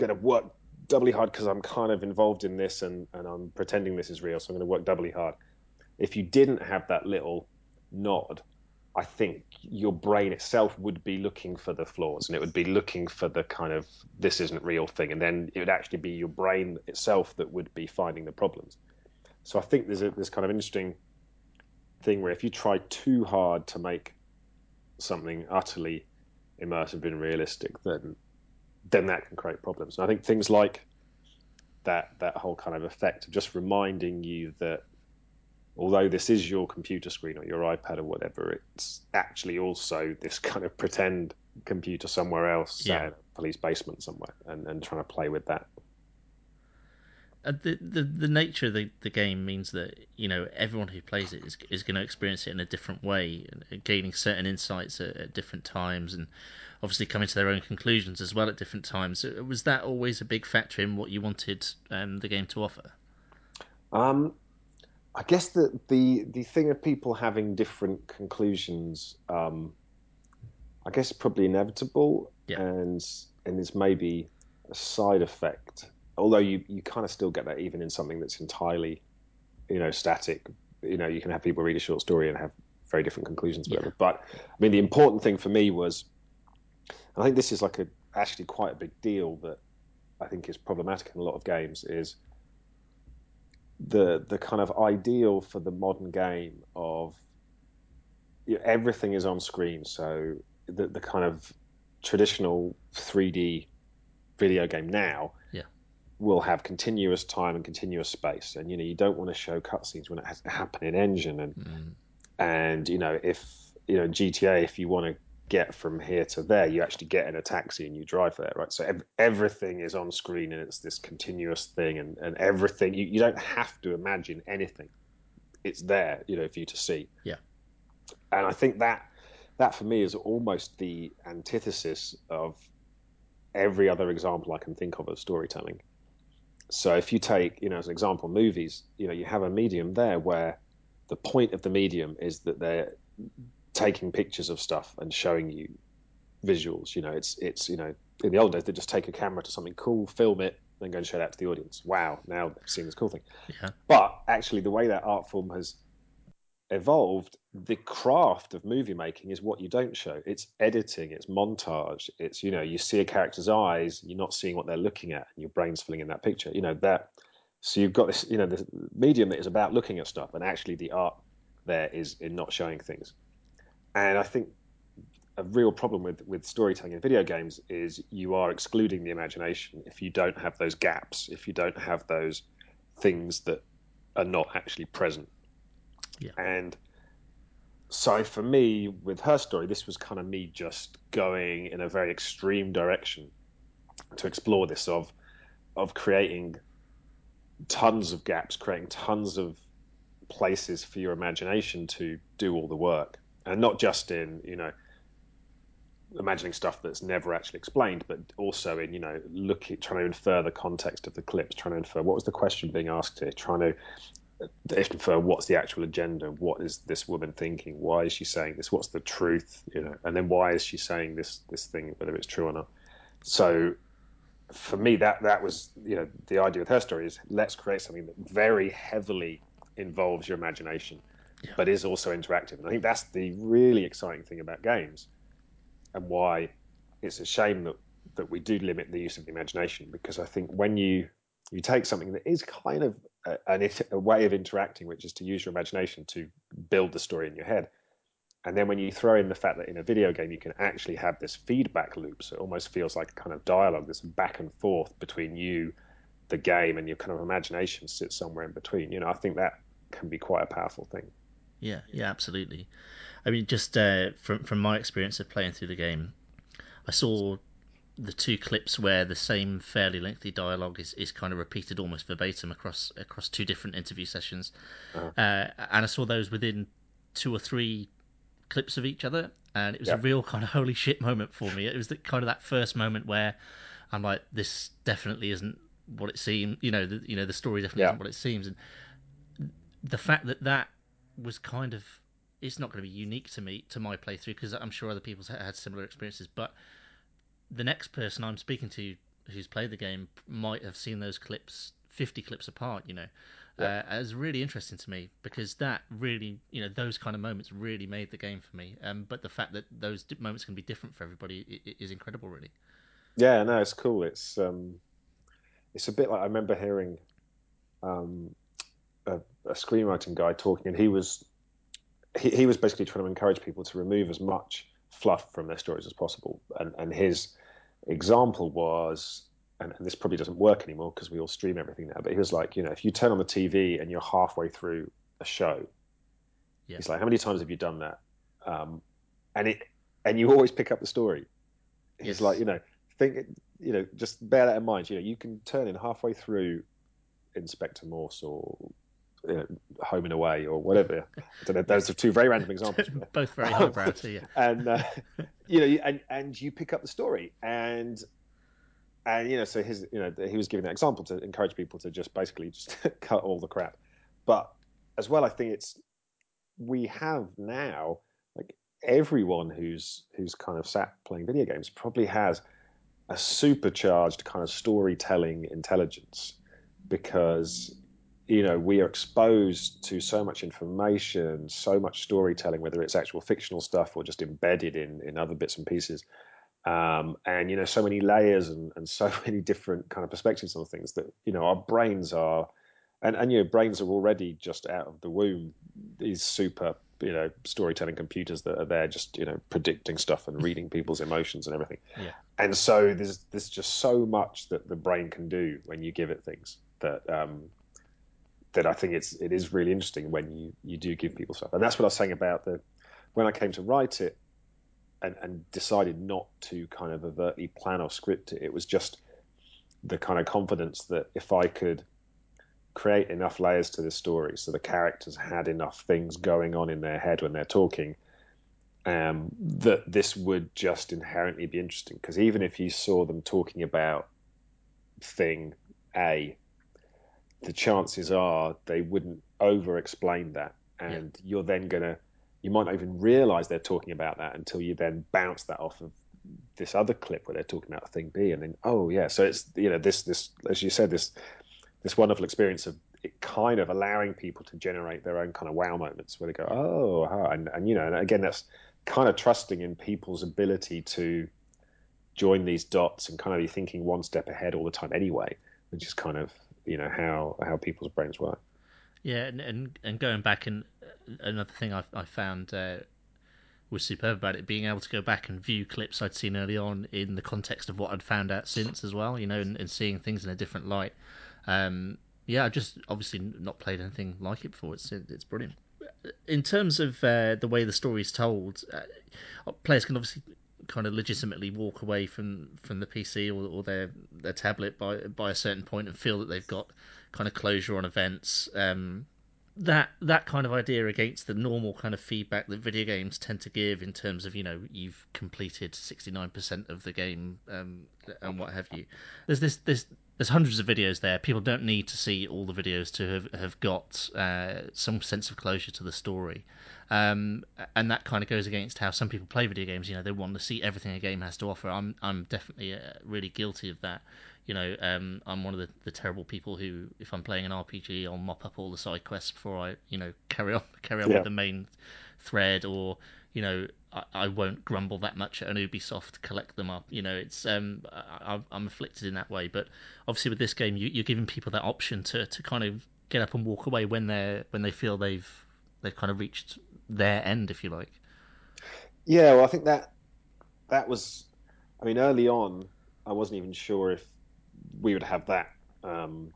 to work doubly hard because I'm kind of involved in this and, and I'm pretending this is real, so I'm going to work doubly hard. If you didn't have that little nod, I think your brain itself would be looking for the flaws and it would be looking for the kind of this isn't real thing. And then it would actually be your brain itself that would be finding the problems. So I think there's a, this kind of interesting thing where if you try too hard to make something utterly immersive and realistic, then then that can create problems. And I think things like that that whole kind of effect of just reminding you that although this is your computer screen or your iPad or whatever, it's actually also this kind of pretend computer somewhere else, yeah. police basement somewhere, and, and trying to play with that. Uh, the, the the nature of the, the game means that you know everyone who plays it is is going to experience it in a different way, gaining certain insights at, at, different times, and obviously coming to their own conclusions as well at different times. Was that always a big factor in what you wanted um, the game to offer? Um, I guess the the the thing of people having different conclusions, um, I guess probably inevitable, yeah. and and is maybe a side effect although you, you kind of still get that even in something that's entirely, you know, static. You know, you can have people read a short story and have very different conclusions, whatever. Yeah. But I mean, the important thing for me was, I think this is like a actually quite a big deal that I think is problematic in a lot of games is the the kind of ideal for the modern game of you know, everything is on screen. So the the kind of traditional 3D video game now yeah will have continuous time and continuous space, and you know you don't want to show cutscenes when it has to happen in engine, and mm. and you know if you know GTA, if you want to get from here to there, you actually get in a taxi and you drive there, right? So ev- everything is on screen and it's this continuous thing, and and everything you, you don't have to imagine anything; it's there, you know, for you to see. Yeah, and I think that that for me is almost the antithesis of every other example I can think of of storytelling. So if you take, you know, as an example, movies, you know, you have a medium there where the point of the medium is that they're taking pictures of stuff and showing you visuals. You know, it's it's you know, in the old days they'd just take a camera to something cool, film it, then go and show that to the audience. Wow, now they've seen this cool thing. Yeah. But actually, the way that art form has evolved, the craft of movie making is what you don't show. It's editing, it's montage, it's you know, you see a character's eyes, you're not seeing what they're looking at, and your brain's filling in that picture. You know that. So you've got this, you know, the medium that is about looking at stuff, and actually the art there is in not showing things. And I think a real problem with with storytelling in video games is you are excluding the imagination if you don't have those gaps, if you don't have those things that are not actually present yeah. And so for me, with her story, this was kind of me just going in a very extreme direction to explore this of of creating tons of gaps, creating tons of places for your imagination to do all the work, and not just in you know imagining stuff that's never actually explained, but also in you know looking trying to infer the context of the clips, trying to infer what was the question being asked here, trying to uh, infer what's the actual agenda, what is this woman thinking, why is she saying this, what's the truth, you know, and then why is she saying this this thing, whether it's true or not. So for me, that that was you know the idea with her story is let's create something that very heavily involves your imagination, but is also interactive. And I think that's the really exciting thing about games, and why it's a shame that that we do limit the use of the imagination because I think when you you take something that is kind of a, a, way of interacting, which is to use your imagination to build the story in your head, and then when you throw in the fact that in a video game you can actually have this feedback loop, so it almost feels like a kind of dialogue, this back and forth between you, the game, and your kind of imagination sits somewhere in between. You know, I think that can be quite a powerful thing. Yeah, yeah, absolutely. I mean, just uh, from from my experience of playing through the game, I saw the two clips where the same fairly lengthy dialogue is, is kind of repeated almost verbatim across across two different interview sessions, uh-huh. uh, and I saw those within two or three clips of each other, and it was a real kind of holy shit moment for me. It was the, kind of that first moment where I'm like, this definitely isn't what it seemed. You know, the, you know, the story definitely isn't what it seems, and the fact that that was kind of it's not going to be unique to me to my playthrough because I'm sure other people had similar experiences, but the next person I'm speaking to who's played the game might have seen those clips 50 clips apart, you know yeah. uh, is really interesting to me because that really, you know, those kind of moments really made the game for me. Um, but the fact that those moments can be different for everybody is incredible, really. Yeah, no, it's cool. It's um, it's a bit like I remember hearing um, a, a screenwriting guy talking, and he was he, he was basically trying to encourage people to remove as much fluff from their stories as possible, and and his example was and, and this probably doesn't work anymore because we all stream everything now. But he was like, you know, if you turn on the TV and you're halfway through a show, yeah. he's like, how many times have you done that? Um, and it and you always pick up the story. He's yes. like, you know, think, you know, just bear that in mind. You know, you can turn in halfway through Inspector Morse or you know, Home and Away or whatever. I don't know. Those are two very random examples. Both very highbrow too. Yeah. and uh, you know, and and you pick up the story, and and you know, so his, you know, he was giving that example to encourage people to just basically just cut all the crap. But as well, I think it's we have now like everyone who's who's kind of sat playing video games probably has a supercharged kind of storytelling intelligence because you know we are exposed to so much information so much storytelling whether it's actual fictional stuff or just embedded in in other bits and pieces. Um, and you know so many layers and, and so many different kind of perspectives on things that you know our brains are and, and you know brains are already just out of the womb. These super you know storytelling computers that are there just you know predicting stuff and reading people's emotions and everything. Yeah. and so there's there's just so much that the brain can do when you give it things that um that I think it's it is really interesting when you you do give people stuff and that's what I was saying about the when I came to write it and, and decided not to kind of overtly plan or script it. It was just the kind of confidence that if I could create enough layers to the story so the characters had enough things going on in their head when they're talking um, that this would just inherently be interesting because even if you saw them talking about thing A, the chances are they wouldn't over explain that and yeah. you're then going to you might not even realize they're talking about that until you then bounce that off of this other clip where they're talking about thing B, and then oh yeah, so it's you know this this as you said this this wonderful experience of it kind of allowing people to generate their own kind of wow moments where they go oh and and you know and again that's kind of trusting in people's ability to join these dots and kind of be thinking one step ahead all the time anyway, which is kind of you know how how people's brains work. Yeah, and and, and going back and uh, another thing I, I found uh, was superb about it, being able to go back and view clips I'd seen early on in the context of what I'd found out since as well, you know, and, and seeing things in a different light. Um, yeah, I just obviously not played anything like it before. It's it's brilliant. in terms of uh, the way the story is told, uh, players can obviously kind of legitimately walk away from, from the PC or, or their their tablet by by a certain point and feel that they've got kind of closure on events. Um, that that kind of idea against the normal kind of feedback that video games tend to give in terms of you know you've completed 69% of the game um, and what have you there's this this there's hundreds of videos there. People don't need to see all the videos to have, have got uh, some sense of closure to the story. Um, and that kind of goes against how some people play video games. You know they want to see everything a game has to offer. I'm i'm definitely uh, really guilty of that. You know, um, I'm one of the, the terrible people who, if I'm playing an RPG, I'll mop up all the side quests before I, you know, carry on carry on yeah. with the main thread, or you know, I, I, won't grumble that much at an Ubisoft to collect them up. You know, it's um, I, am afflicted in that way. But obviously, with this game, you, you're giving people that option to, to kind of get up and walk away when they're when they feel they've they've kind of reached their end, if you like. Yeah, well, I think that that was, I mean, early on, I wasn't even sure if we would have that. Um,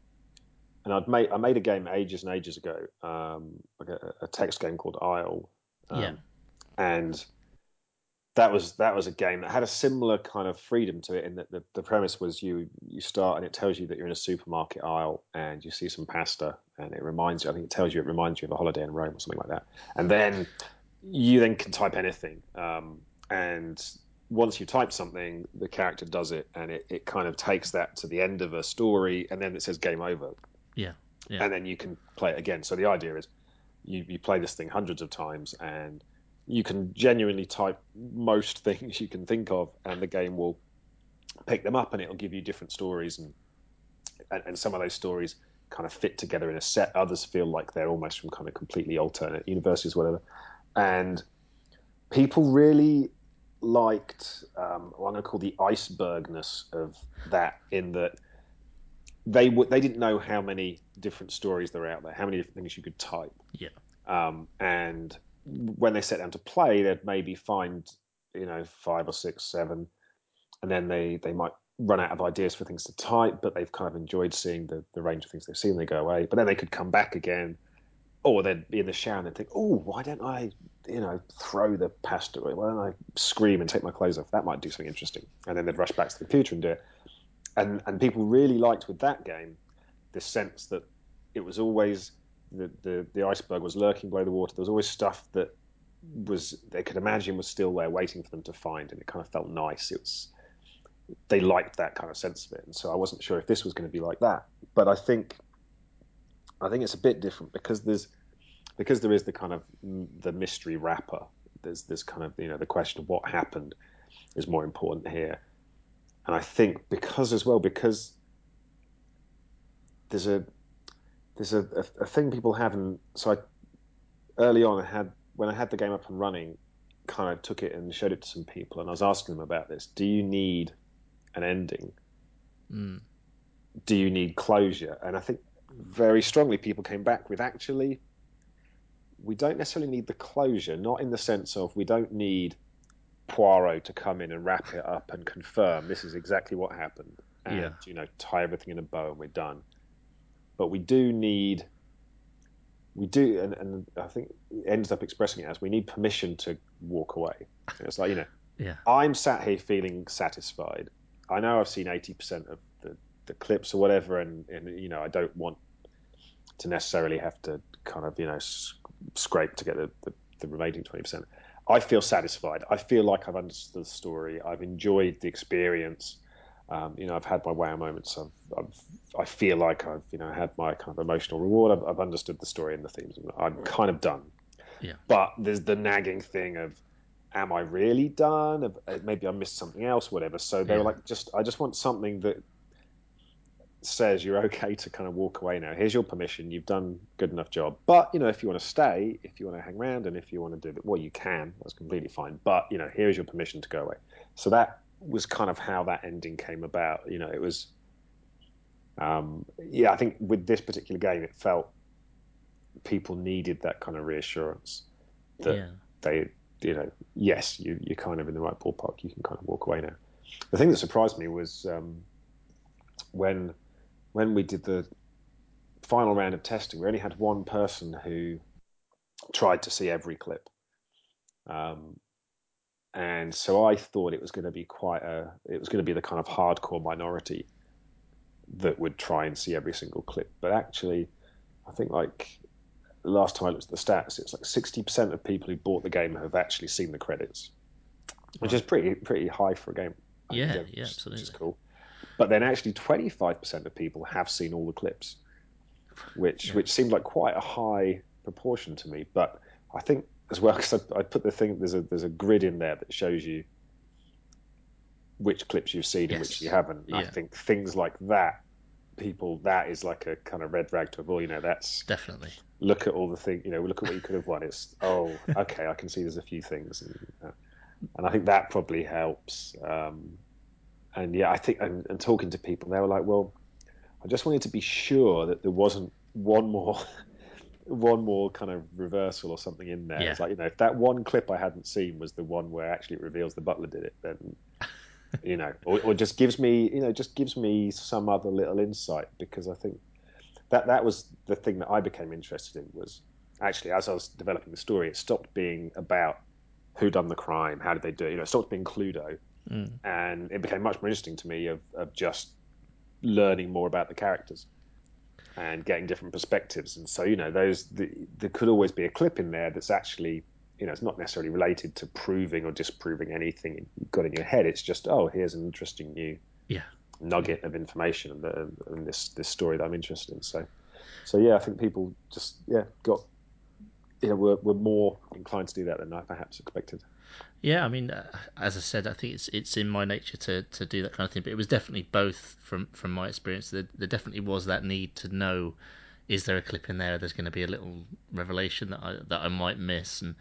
and I'd made I made a game ages and ages ago, um, like a, a, text game called Aisle. Um, yeah. And that was that was a game that had a similar kind of freedom to it in that the, the premise was you you start and it tells you that you're in a supermarket aisle and you see some pasta and it reminds you I think it tells you it reminds you of a holiday in Rome or something like that and then you then can type anything um, and once you type something, the character does it, and it, it kind of takes that to the end of a story, and then it says game over. Yeah. yeah. And then you can play it again. So the idea is you, you play this thing hundreds of times, and you can genuinely type most things you can think of, and the game will pick them up, and it'll give you different stories, and and, and some of those stories kind of fit together in a set. Others feel like they're almost from kind of completely alternate universes, whatever. And people really liked um, what I'm going to call the icebergness of that, in that they w- they didn't know how many different stories there are out there, how many different things you could type. Yeah. Um, and when they set down to play, they'd maybe find you know five or six, seven, and then they they might run out of ideas for things to type, but they've kind of enjoyed seeing the, the range of things they've seen. They go away, but then they could come back again or they'd be in the shower and they'd think, oh, why don't I, you know, throw the pasta away? Why don't I scream and take my clothes off? That might do something interesting. And then they'd rush back to the computer and do it. And, and people really liked with that game the sense that it was always the, the, the iceberg was lurking below the water. There was always stuff that was they could imagine was still there waiting for them to find, and it kind of felt nice. It was they liked that kind of sense of it, and so I wasn't sure if this was going to be like that. But I think I think it's a bit different because there's because there is the kind of the mystery wrapper. There's this kind of you know the question of what happened is more important here, and I think because as well because there's a there's a, a, a thing people haven't. So I early on I had when I had the game up and running, kind of took it and showed it to some people, and I was asking them about this. Do you need an ending? Mm. Do you need closure? And I think very strongly people came back with actually we don't necessarily need the closure, not in the sense of we don't need Poirot to come in and wrap it up and confirm this is exactly what happened and yeah. you know tie everything in a bow and we're done. But we do need we do and, and I think it ends up expressing it as we need permission to walk away. And it's like, you know, yeah. I'm sat here feeling satisfied. I know I've seen eighty percent of the, the clips or whatever and, and you know, I don't want to necessarily have to kind of, you know, scrape to get the, the, the remaining 20%. I feel satisfied. I feel like I've understood the story. I've enjoyed the experience. Um, you know, I've had my wow moments. I've, I've, i feel like I've, you know, had my kind of emotional reward. I've, I've understood the story and the themes. I'm kind of done. Yeah. But there's the nagging thing of, am I really done? Maybe I missed something else, whatever. So they yeah. were like, just, I just want something that says you're okay to kind of walk away now. Here's your permission. You've done good enough job. But you know, if you want to stay, if you want to hang around, and if you want to do it, well, you can. That's completely fine. But you know, here's your permission to go away. So that was kind of how that ending came about. You know, it was. Um, yeah, I think with this particular game, it felt people needed that kind of reassurance that yeah. they, you know, yes, you, you're kind of in the right ballpark. You can kind of walk away now. The thing that surprised me was um, when when we did the final round of testing, we only had one person who tried to see every clip. Um, and so I thought it was going to be quite a, it was going to be the kind of hardcore minority that would try and see every single clip. But actually, I think like last time I looked at the stats, it's like 60% of people who bought the game have actually seen the credits, which is pretty pretty high for a game. Yeah, yeah, absolutely. Which is cool. But then actually 25% of people have seen all the clips, which yeah. which seemed like quite a high proportion to me. But I think as well because I, I, put the thing there's a there's a grid in there that shows you which clips you've seen yes. and which you haven't. Yeah. I think things like that, people that is like a kind of red rag to a bull. You know, that's definitely look at all the things. You know, look at what you could have won. It's oh, okay, I can see there's a few things, and, uh, and I think that probably helps. Um, and yeah, I think and, and talking to people, they were like, well, I just wanted to be sure that there wasn't one more one more kind of reversal or something in there. Yeah. It's like you know, if that one clip I hadn't seen was the one where actually it reveals the butler did it, then you know, or, or just gives me you know just gives me some other little insight because I think that that was the thing that I became interested in was actually as I was developing the story, it stopped being about who done the crime, how did they do it, you know, it stopped being Cluedo, mm. and it became much more interesting to me of of just learning more about the characters and getting different perspectives. And so, you know, those the, there could always be a clip in there that's actually, you know, it's not necessarily related to proving or disproving anything you've got in your head. It's just, oh, here's an interesting new yeah. nugget of information in, in this this story that I'm interested in. So, so yeah, I think people just yeah got you know were, were more inclined to do that than I perhaps expected. Yeah, I mean, uh, as I said, I think it's it's in my nature to, to do that kind of thing. But it was definitely both from from my experience. There, there definitely was that need to know: is there a clip in there? There's going to be a little revelation that I that I might miss. And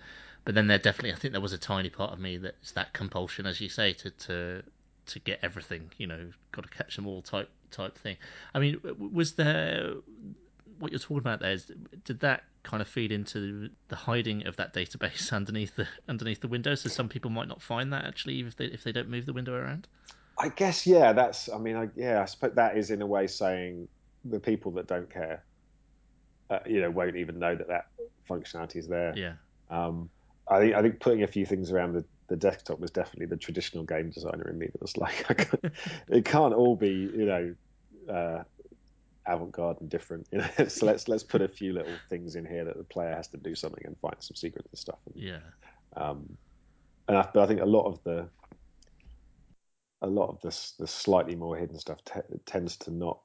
but then there definitely, I think there was a tiny part of me that's that compulsion, as you say, to to to get everything. You know, got to catch them all type type thing. I mean, was there what you're talking about there? Is, did that kind of feed into the hiding of that database underneath the underneath the window. So some people might not find that actually if they if they don't move the window around. I guess yeah, that's. I mean, I, yeah, I suppose that is in a way saying the people that don't care, uh, you know, won't even know that that functionality is there. Yeah. Um, I think I think putting a few things around the, the desktop was definitely the traditional game designer in me that was like, it can't all be you know uh, avant-garde and different. You know, so let's let's put a few little things in here that the player has to do something and find some secrets and stuff. And, yeah. Um, and I, but I think a lot of the a lot of this the slightly more hidden stuff t- tends to not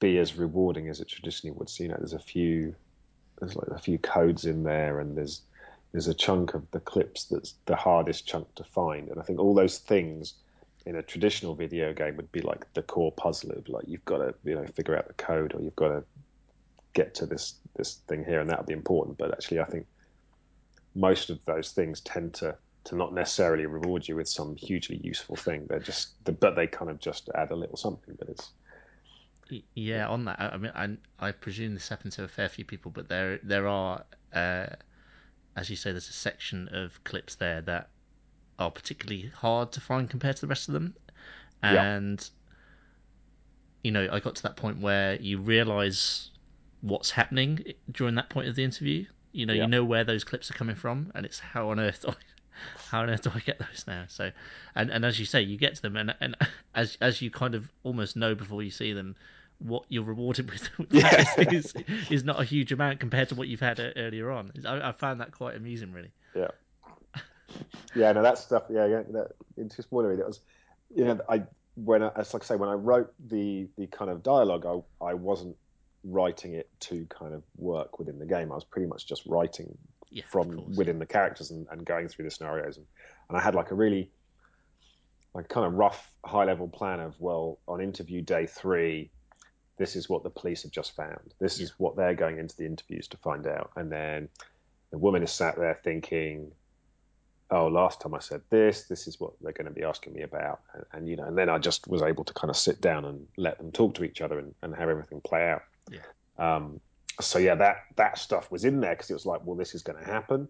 be as rewarding as it traditionally would. So, you know, there's a few there's like a few codes in there, and there's there's a chunk of the clips that's the hardest chunk to find, and I think all those things in a traditional video game would be like the core puzzle of like you've got to you know figure out the code or you've got to get to this this thing here and that would be important. But actually i think most of those things tend to to not necessarily reward you with some hugely useful thing. They're just but they kind of just add a little something but it's yeah on that i mean i, I presume this happens to a fair few people but there there are uh, as you say there's a section of clips there that are particularly hard to find compared to the rest of them. And yeah. you know, I got to that point where you realize what's happening during that point of the interview. You know, yeah. you know where those clips are coming from, and it's how on earth do I, how on earth do I get those now? So, and and as you say, you get to them, and and as as you kind of almost know before you see them, what you're rewarded with yeah. is, is not a huge amount compared to what you've had earlier on. I, I found that quite amusing, really. Yeah yeah, no, that stuff. Yeah, yeah. That, into spoilery, that was, you know, I when I, as like I say, when I wrote the the kind of dialogue, I I wasn't writing it to kind of work within the game. I was pretty much just writing yeah, from within the characters and, and going through the scenarios, and, and I had like a really like kind of rough high level plan of well, on interview day three, this is what the police have just found. This yeah. is what they're going into the interviews to find out, and then the woman is sat there thinking oh, last time I said this, this is what they're going to be asking me about, and, and, you know, and then I just was able to kind of sit down and let them talk to each other and, and have everything play out. Yeah. Um, so yeah, that that stuff was in there because it was like, well, this is going to happen,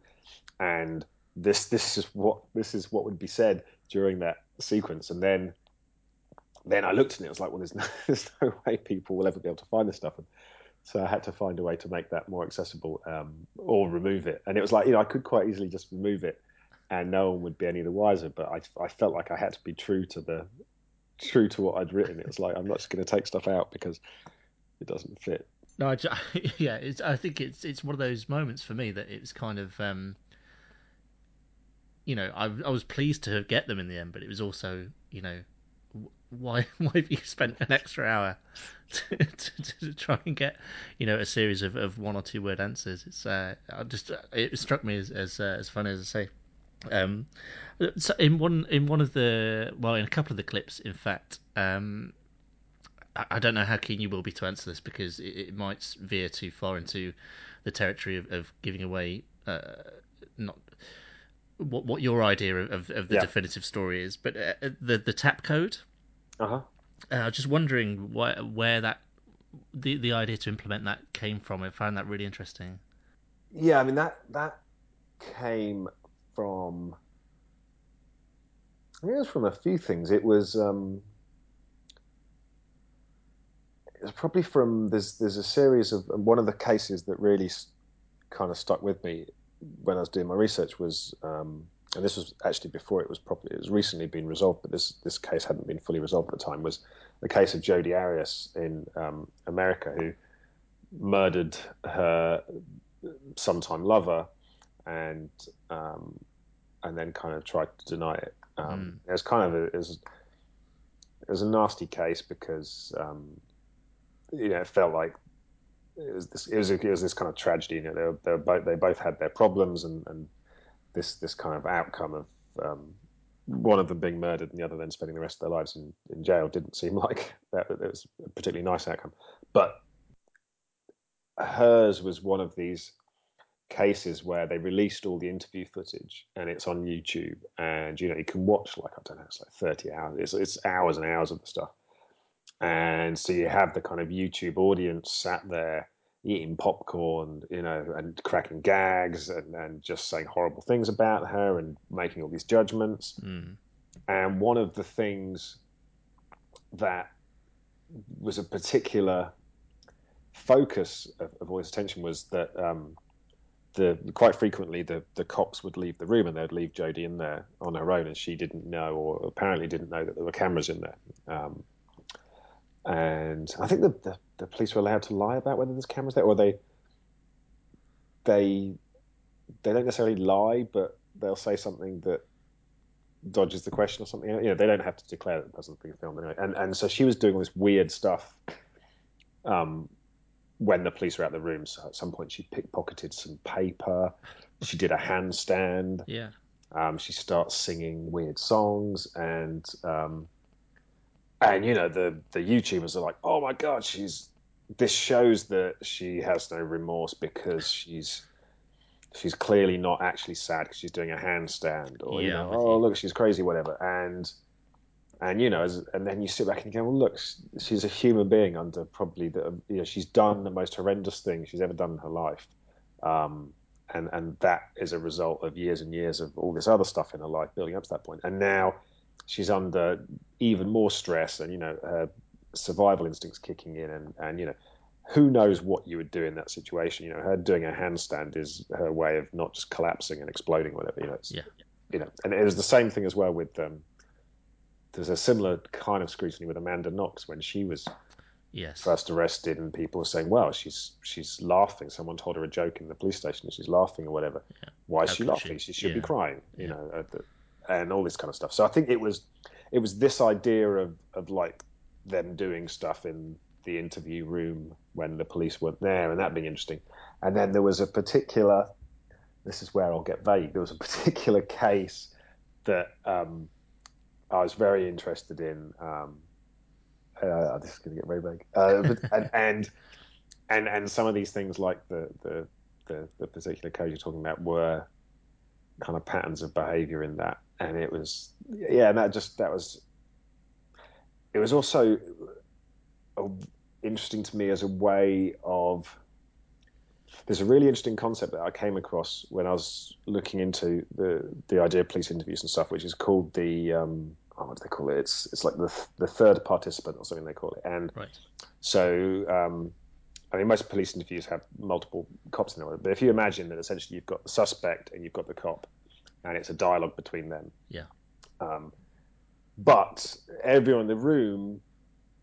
and this this is what this is what would be said during that sequence, and then then I looked at it, it was like, well, there's no, there's no way people will ever be able to find this stuff. And so I had to find a way to make that more accessible um, or remove it. And it was like, you know, I could quite easily just remove it and no one would be any the wiser. But I, I felt like I had to be true to the true to what I'd written. It was like I'm not just going to take stuff out because it doesn't fit. No, I, yeah, I think it's it's one of those moments for me that it was kind of, um, you know, I, I was pleased to get them in the end, but it was also, you know, why why have you spent an extra hour to, to, to, try and get you know a series of, of one or two word answers? It's uh, I just it struck me as as, uh, as funny as I say. Um, so in one in one of the well in a couple of the clips, in fact, um, I, I don't know how keen you will be to answer this because it, it might veer too far into the territory of, of giving away uh, not what what your idea of, of the yeah. definitive story is, but uh, the the tap code. Uh-huh. Uh, I was just wondering where where that the the idea to implement that came from. I found that really interesting. Yeah, I mean that that came from. I think it was from a few things. It was. Um, it was probably from there's there's a series of one of the cases that really kind of stuck with me when I was doing my research was, um, and this was actually before it was properly, it was recently been resolved, but this this case hadn't been fully resolved at the time. Was the case of Jodi Arias in um, America, who murdered her sometime lover, and um, and then kind of tried to deny it. Mm. It was kind of a, it was, it was a nasty case because um, you know it felt like it was this it was, it was this kind of tragedy. You know, they were, they were both they both had their problems, and, and this this kind of outcome of um, one of them being murdered and the other then spending the rest of their lives in, in jail didn't seem like that, that it was a particularly nice outcome. But hers was one of these cases where they released all the interview footage and it's on YouTube and you know you can watch like I don't know it's like 30 hours it's, it's hours and hours of the stuff and so you have the kind of YouTube audience sat there eating popcorn, you know, and cracking gags and, and just saying horrible things about her and making all these judgments. Mm. And one of the things that was a particular focus of, of all this attention was that um, the quite frequently the, the cops would leave the room and they'd leave Jodi in there on her own, and she didn't know or apparently didn't know that there were cameras in there. Um, and I think the, the, the police were allowed to lie about whether there's cameras there, or they they they don't necessarily lie, but they'll say something that dodges the question or something. You know, they don't have to declare that it doesn't being filmed anyway. And and so she was doing all this weird stuff. Um, when the police were at the room, so at some point she pickpocketed some paper. She did a handstand. Yeah. Um, she starts singing weird songs, and um, and you know the the YouTubers are like, oh my god, she's this shows that she has no remorse because she's she's clearly not actually sad because she's doing a handstand or yeah, you know oh look she's crazy whatever and and you know as, and then you sit back and go well look she's a human being under probably the you know she's done the most horrendous thing she's ever done in her life um, and and that is a result of years and years of all this other stuff in her life building up to that point. point and now she's under even more stress, and you know her survival instincts kicking in, and and you know who knows what you would do in that situation. You know, her doing a handstand is her way of not just collapsing and exploding, whatever. You know, yeah. You know, and it was the same thing as well with um, there's a similar kind of scrutiny with Amanda Knox when she was yes. first arrested, and people were saying, "Well, she's she's laughing. Someone told her a joke in the police station, and she's laughing or whatever. Yeah. Why is How she laughing? She, she should yeah. be crying." You yeah. know, uh, and all this kind of stuff. So I think it was it was this idea of of like them doing stuff in the interview room when the police weren't there, and that being interesting. And then there was a particular. This is where I'll get vague. There was a particular case that um, I was very interested in. Um, uh, this is going to get very vague. Uh, but, and, and and and some of these things, like the the the, the particular code you're talking about, were kind of patterns of behavior in that and it was yeah and that just that was it was also a, interesting to me as a way of there's a really interesting concept that I came across when I was looking into the the idea of police interviews and stuff, which is called the um, oh, what do they call it? It's it's like the the third participant or something they call it. And right. so um, I mean, most police interviews have multiple cops in them, but if you imagine that essentially you've got the suspect and you've got the cop, and it's a dialogue between them. Yeah. Um, but everyone in the room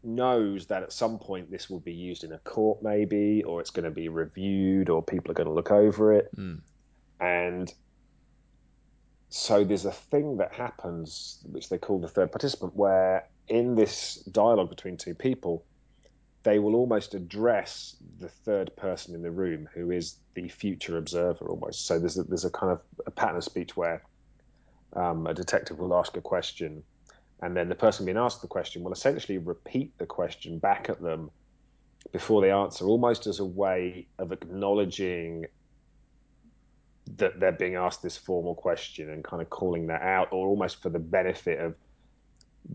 knows that at some point this will be used in a court, maybe, or it's going to be reviewed, or people are going to look over it. Mm. And so there's a thing that happens, which they call the third participant, where in this dialogue between two people, they will almost address the third person in the room, who is the future observer almost. So there's a, there's a kind of a pattern of speech where um, a detective will ask a question and then the person being asked the question will essentially repeat the question back at them before they answer, almost as a way of acknowledging that they're being asked this formal question and kind of calling that out, or almost for the benefit of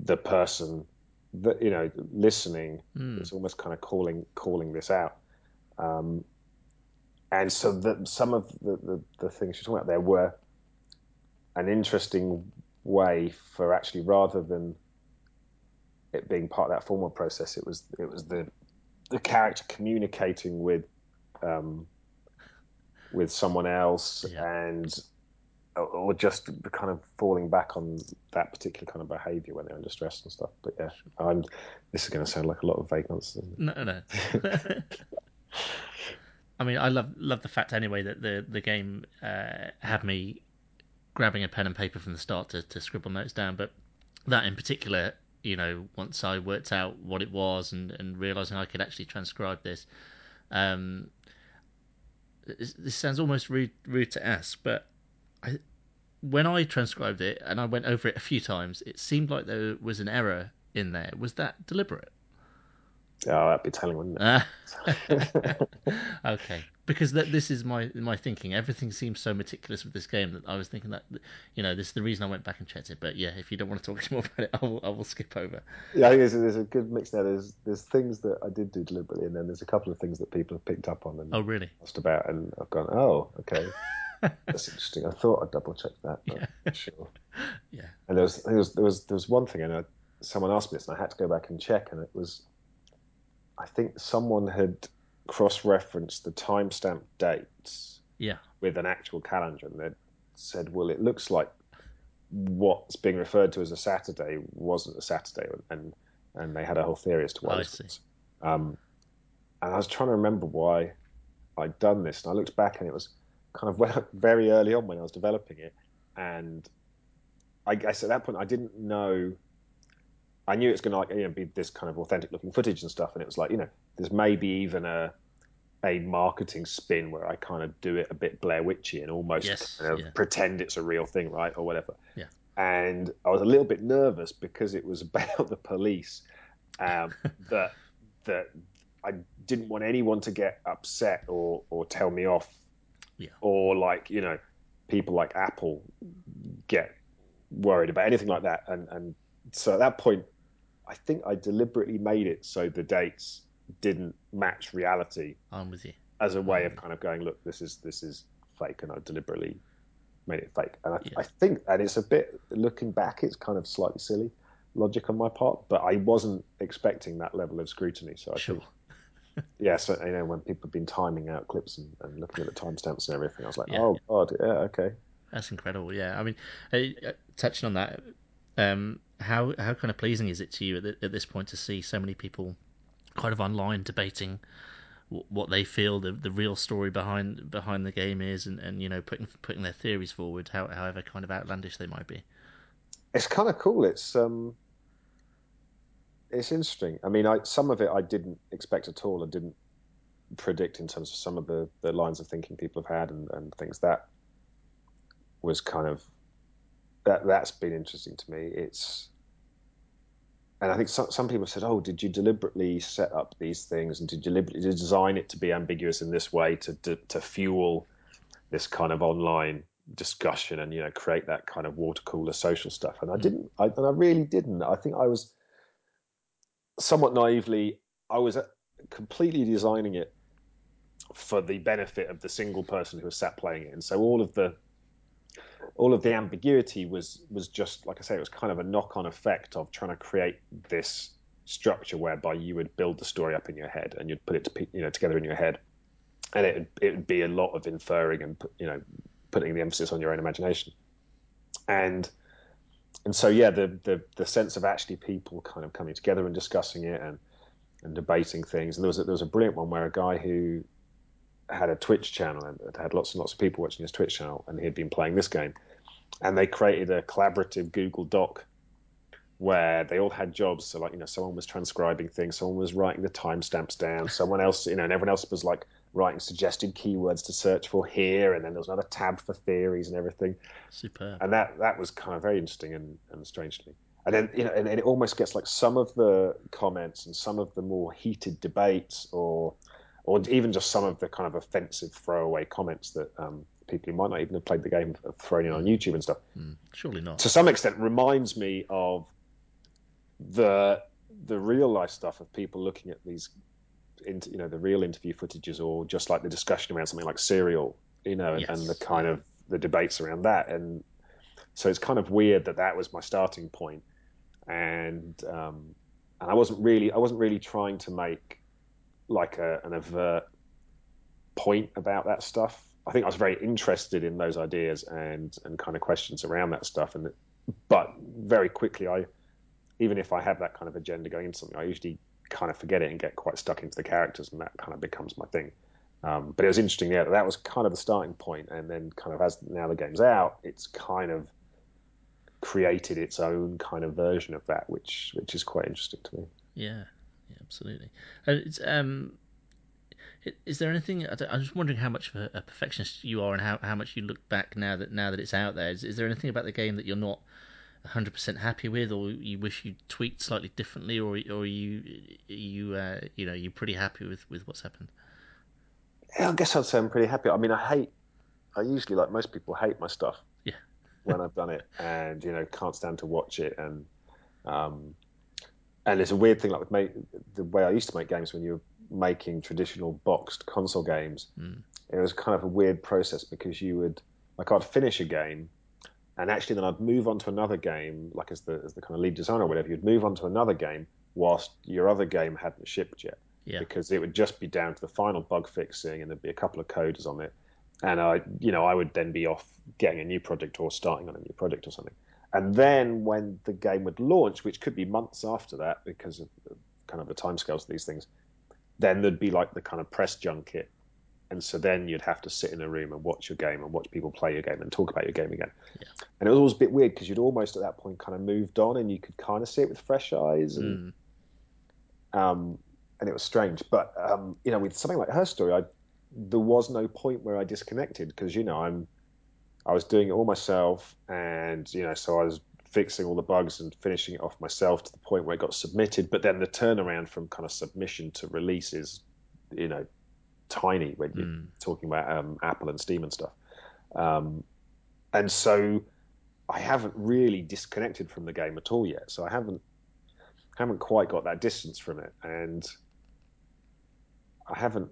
the person that you know listening. Mm. It's almost kind of calling calling this out. Um, and so the, some of the, the, the things you're talking about there were an interesting way for actually rather than it being part of that formal process, it was it was the the character communicating with um, with someone else Yeah. and or just kind of falling back on that particular kind of behavior when they're under stress and stuff. But yeah, I'm, this is going to sound like a lot of vague nonsense. No, no. I mean, I love love the fact anyway that the the game uh, had me grabbing a pen and paper from the start to, to scribble notes down. But that in particular, you know, once I worked out what it was and, and realizing I could actually transcribe this, um, this, this sounds almost rude rude to ask, but I, when I transcribed it and I went over it a few times, it seemed like there was an error in there. Was that deliberate? Oh, that'd be telling, wouldn't it? Ah. okay, because that this is my my thinking. Everything seems so meticulous with this game that I was thinking that you know this is the reason I went back and checked it. But yeah, if you don't want to talk more about it, I will, I will skip over. Yeah, I think there's, a good mix there. There's there's things that I did do deliberately, and then there's a couple of things that people have picked up on and Oh really? asked about, and I've gone, oh, okay, that's interesting. I thought I'd double check that, but sure. Yeah. And there was there was there was there was one thing, and I, someone asked me this, and I had to go back and check, and it was, I think someone had cross-referenced the timestamp dates Yeah. with an actual calendar, and they said, well, it looks like what's being referred to as a Saturday wasn't a Saturday, and and they had a whole theory as to why. I see. Um, and I was trying to remember why I'd done this, and I looked back, and it was kind of very early on when I was developing it, and I guess at that point I didn't know. I knew it was going to like you know be this kind of authentic looking footage and stuff, and it was like you know there's maybe even a a marketing spin where I kind of do it a bit Blair Witchy and almost Yes, kind of yeah. pretend it's a real thing, right, or whatever. Yeah. And I was a little bit nervous because it was about the police. Um, that that I didn't want anyone to get upset or or tell me off. Yeah. Or like you know, people like Apple get worried about anything like that, and and so at that point, I think I deliberately made it so the dates didn't match reality I'm with you. as a way of kind of going, look, this is this is fake, and I deliberately made it fake. And I, Yeah. I think, and it's a bit looking back, it's kind of slightly silly logic on my part, but I wasn't expecting that level of scrutiny. So I Sure. think, yeah, so you know, when people have been timing out clips and, and looking at the timestamps and everything, I was like, Yeah. oh god, yeah, okay. That's incredible. Yeah, I mean, uh, touching on that, um, how how kind of pleasing is it to you at, the, at this point to see so many people kind of online debating w- what they feel the the real story behind behind the game is, and, and you know putting putting their theories forward, how, however kind of outlandish they might be. it's kind of cool. It's um, it's interesting. I mean, I some of it I didn't expect at all. I didn't predict in terms of some of the, the lines of thinking people have had and, and things that was kind of that that's been interesting to me. It's and I think some some people said, "Oh, did you deliberately set up these things and did you deliberately design it to be ambiguous in this way to to, to fuel this kind of online discussion and you know create that kind of water cooler social stuff?" And I didn't, I, and I really didn't. I think I was somewhat naively, I was uh, completely designing it for the benefit of the single person who was sat playing it, and so all of the all of the ambiguity was was just like I say, it was kind of a knock on effect of trying to create this structure whereby you would build the story up in your head and you'd put it to, you know together in your head, and it it would be a lot of inferring and you know putting the emphasis on your own imagination, and and so yeah, the the the sense of actually people kind of coming together and discussing it and and debating things. And there was a, there was a brilliant one where a guy who had a Twitch channel and had lots and lots of people watching his Twitch channel, and he had been playing this game, and they created a collaborative Google Doc where they all had jobs. So like you know, someone was transcribing things, someone was writing the timestamps down, someone else you know, and everyone else was like writing suggested keywords to search for here, and then there was another tab for theories and everything. Super. And that that was kind of very interesting and, and strange to me. And then you know, and, and it almost gets like some of the comments and some of the more heated debates, or or even just some of the kind of offensive throwaway comments that um, people who might not even have played the game have thrown in on YouTube and stuff. Mm, surely not. To some extent, reminds me of the the real life stuff of people looking at these, you know, the real interview footages, or just like the discussion around something like Serial, you know, and, yes. and the kind of the debates around that, and so it's kind of weird that that was my starting point, and um, and I wasn't really I wasn't really trying to make like a, an overt point about that stuff. I think I was very interested in those ideas and and kind of questions around that stuff, and but very quickly I even if I have that kind of agenda going into something, I usually kind of forget it and get quite stuck into the characters, and that kind of becomes my thing. Um, but it was interesting, yeah, that was kind of the starting point, and then kind of as now the game's out, it's kind of created its own kind of version of that, which which is quite interesting to me. Yeah, yeah, absolutely. And it's um, is there anything? I'm just wondering how much of a, perfectionist you are, and how, how much you look back now that now that it's out there. Is, is there anything about the game that you're not 100% happy with, or you wish you tweaked slightly differently, or or you you uh, you know you're pretty happy with with what's happened? Yeah, I guess I'd say I'm pretty happy. I mean, I hate. I usually, like most people, hate my stuff. Yeah. when I've done it, and you know, can't stand to watch it, and um, and it's a weird thing. Like with make, the way I used to make games when you were making traditional boxed console games, mm. it was kind of a weird process because you would like I'd finish a game and actually then I'd move on to another game, like as the as the kind of lead designer or whatever. You'd move on to another game whilst your other game hadn't shipped yet, yeah. because it would just be down to the final bug fixing, and there'd be a couple of coders on it, and I, you know, I would then be off getting a new project or starting on a new project or something. And then when the game would launch, which could be months after that because of kind of the timescales of these things, then there'd be like the kind of press junket and so then you'd have to sit in a room and watch your game and watch people play your game and talk about your game again. Yeah. And it was always a bit weird because you'd almost at that point kind of moved on and you could kind of see it with fresh eyes and mm. um, and it was strange. But um, you know, with something like her story, I there was no point where I disconnected because you know I'm I was doing it all myself and you know so I was fixing all the bugs and finishing it off myself to the point where it got submitted. But then the turnaround from kind of submission to release is you know tiny when you're mm. talking about um, Apple and Steam and stuff. Um, and so I haven't really disconnected from the game at all yet. So I haven't haven't quite got that distance from it, and I haven't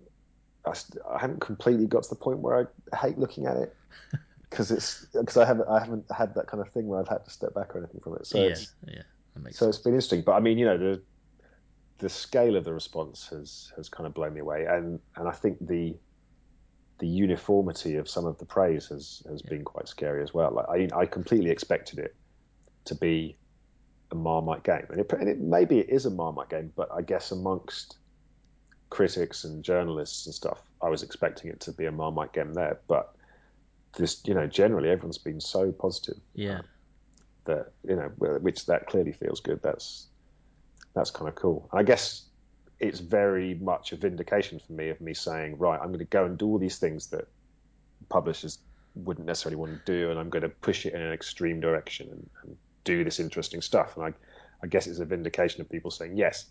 I, I haven't completely got to the point where I hate looking at it because it's because I haven't I haven't had that kind of thing where I've had to step back or anything from it. So yeah, it's, yeah, so sense. it's been interesting. But I mean, you know, the the scale of the response has has kind of blown me away, and and I think the the uniformity of some of the praise has has yeah. been quite scary as well. Like I I completely expected it to be a Marmite game, and it, and it maybe it is a Marmite game, but I guess amongst critics and journalists and stuff, I was expecting it to be a Marmite game there, but this you know generally everyone's been so positive. Yeah. That you know, which that clearly feels good. That's that's kind of cool. I guess it's very much a vindication for me of me saying, right, I'm going to go and do all these things that publishers wouldn't necessarily want to do, and I'm going to push it in an extreme direction and, and do this interesting stuff. And I, I guess it's a vindication of people saying, yes,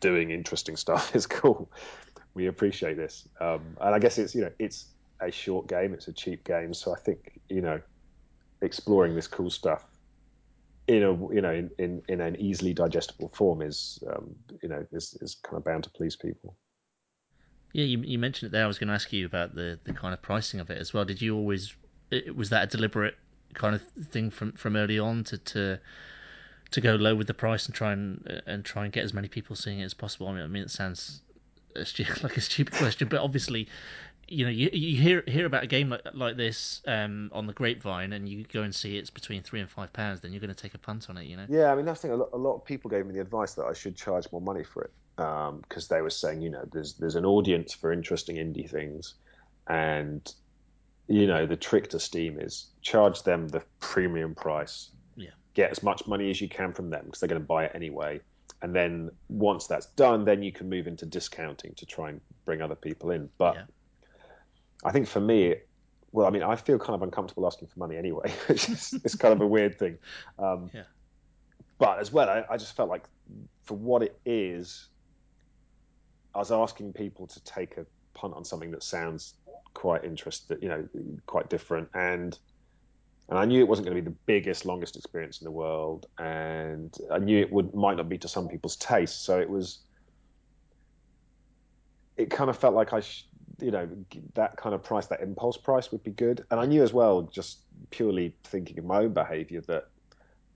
doing interesting stuff is cool. We appreciate this. Um, and I guess it's you know it's a short game, it's a cheap game, so I think you know exploring this cool stuff in a you know in, in, in an easily digestible form is um, you know is, is kind of bound to please people. Yeah, you, you mentioned it there. I was going to ask you about the, the kind of pricing of it as well. Did you always was that a deliberate kind of thing from from early on to to to go low with the price and try and and try and get as many people seeing it as possible? I mean, I mean it sounds like a stupid question, but obviously, you know, you, you hear hear about a game like like this um, on the grapevine, and you go and see it's between three and five pounds, then you're going to take a punt on it, you know. Yeah, I mean that's the thing. A lot, a lot of people gave me the advice that I should charge more money for it because um, they were saying, you know, there's there's an audience for interesting indie things, and you know the trick to Steam is charge them the premium price. Yeah. Get as much money as you can from them because they're going to buy it anyway. And then once that's done, then you can move into discounting to try and bring other people in. But Yeah. I think for me, well, I mean, I feel kind of uncomfortable asking for money anyway, which is it's kind of a weird thing. Um, Yeah. But as well, I, I just felt like for what it is, I was asking people to take a punt on something that sounds quite interesting, you know, quite different, and and I knew it wasn't going to be the biggest, longest experience in the world, and I knew it would might not be to some people's taste. So it was, it kind of felt like I, sh- you know, that kind of price, that impulse price would be good, and I knew as well, just purely thinking of my own behaviour, that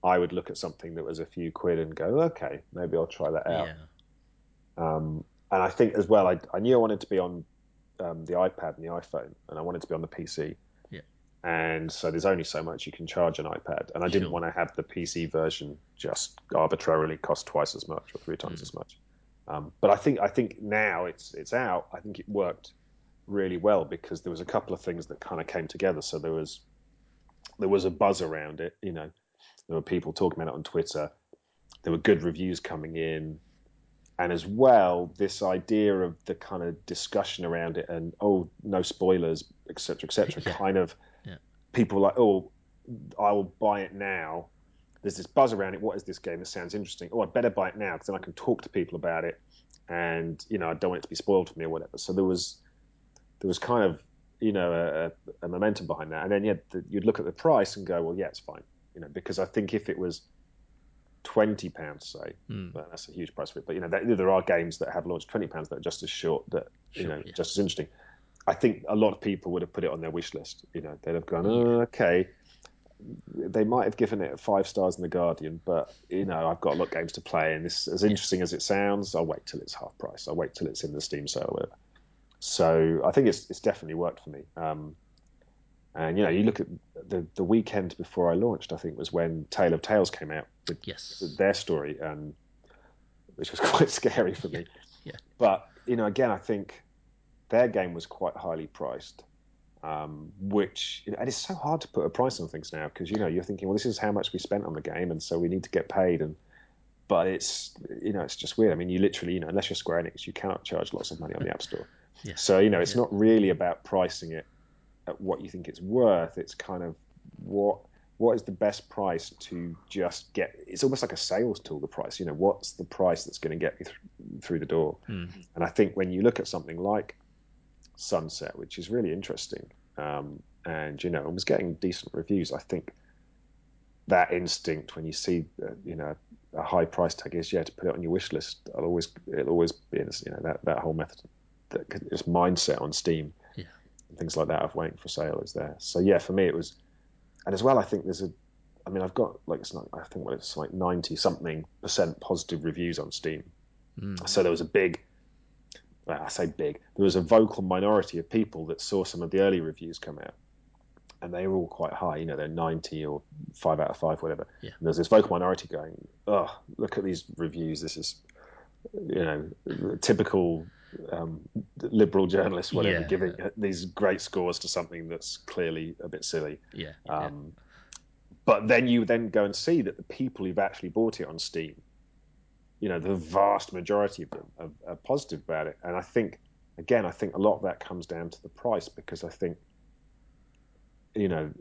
I would look at something that was a few quid and go, okay, maybe I'll try that out. Yeah. Um, and I think as well, I, I knew I wanted to be on um, the iPad and the iPhone, and I wanted to be on the PC. Yeah. And so there's only so much you can charge an iPad, and I didn't Sure. want to have the PC version just arbitrarily cost twice as much or three times Mm. as much. Um, but I think I think now it's it's out. I think it worked really well because there was a couple of things that kind of came together. So there was there was a buzz around it. You know, there were people talking about it on Twitter. There were good reviews coming in and as well this idea of the kind of discussion around it and oh no spoilers etc etc Yeah. kind of Yeah. people like oh i will buy it now there's this buzz around it what is this game this sounds interesting oh i better buy it now because then i can talk to people about it and you know i don't want it to be spoiled for me or whatever so there was there was kind of you know a, a momentum behind that and then yeah the, you'd look at the price and go well yeah it's fine you know because i think if it was 20 pounds say Mm. well, that's a huge price for it. But you know, there, there are games that have launched twenty pounds that are just as short, that you Sure, know, yeah. just as interesting. I think a lot of people would have put it on their wish list. You know, they'd have gone, oh, okay. They might have given it five stars in the Guardian, but you know, I've got a lot of games to play, and this, as interesting as it sounds, I'll wait till it's half price. I'll wait till it's in the Steam sale, or whatever. So I think it's it's definitely worked for me. Um, and you know, you look at the the weekend before I launched, I think was when Tale of Tales came out with Yes. their story, and which was quite scary for me. Yeah. But you know, again, I think their game was quite highly priced, um, which you know, and it's so hard to put a price on things now because you know you're thinking, well, this is how much we spent on the game, and so we need to get paid, and but it's you know it's just weird. I mean, you literally you know unless you're Square Enix, you cannot charge lots of money on the App Store. Yeah. So you know it's Yeah. not really about pricing it at what you think it's worth. It's kind of what what is the best price to just get. It's almost like a sales tool. The price, you know, what's the price that's going to get me th- through the door? Mm. And I think when you look at something like Sunset, which is really interesting, um, and you know, and was getting decent reviews, I think that instinct when you see, uh, you know, a high price tag is yeah to put it on your wish list. I'll always it'll always be in, you know that that whole method, that this mindset on Steam, Yeah. and things like that of waiting for sale is there. So yeah, for me it was, and as well I think there's a, I mean I've got like it's not I think what it's like ninety something percent positive reviews on Steam. Mm. So there was a big, well, I say big, there was a vocal minority of people that saw some of the early reviews come out. And they were all quite high, you know, they're 90 or 5 out of 5, whatever. Yeah. And there's this vocal minority going, oh, look at these reviews. This is, you know, typical um, liberal journalists, whatever, Yeah. giving these great scores to something that's clearly a bit silly. Yeah. yeah. Um, But then you then go and see that the people who've actually bought it on Steam, you know, the vast majority of them are, are positive about it. And I think, again, I think a lot of that comes down to the price because I think, you know,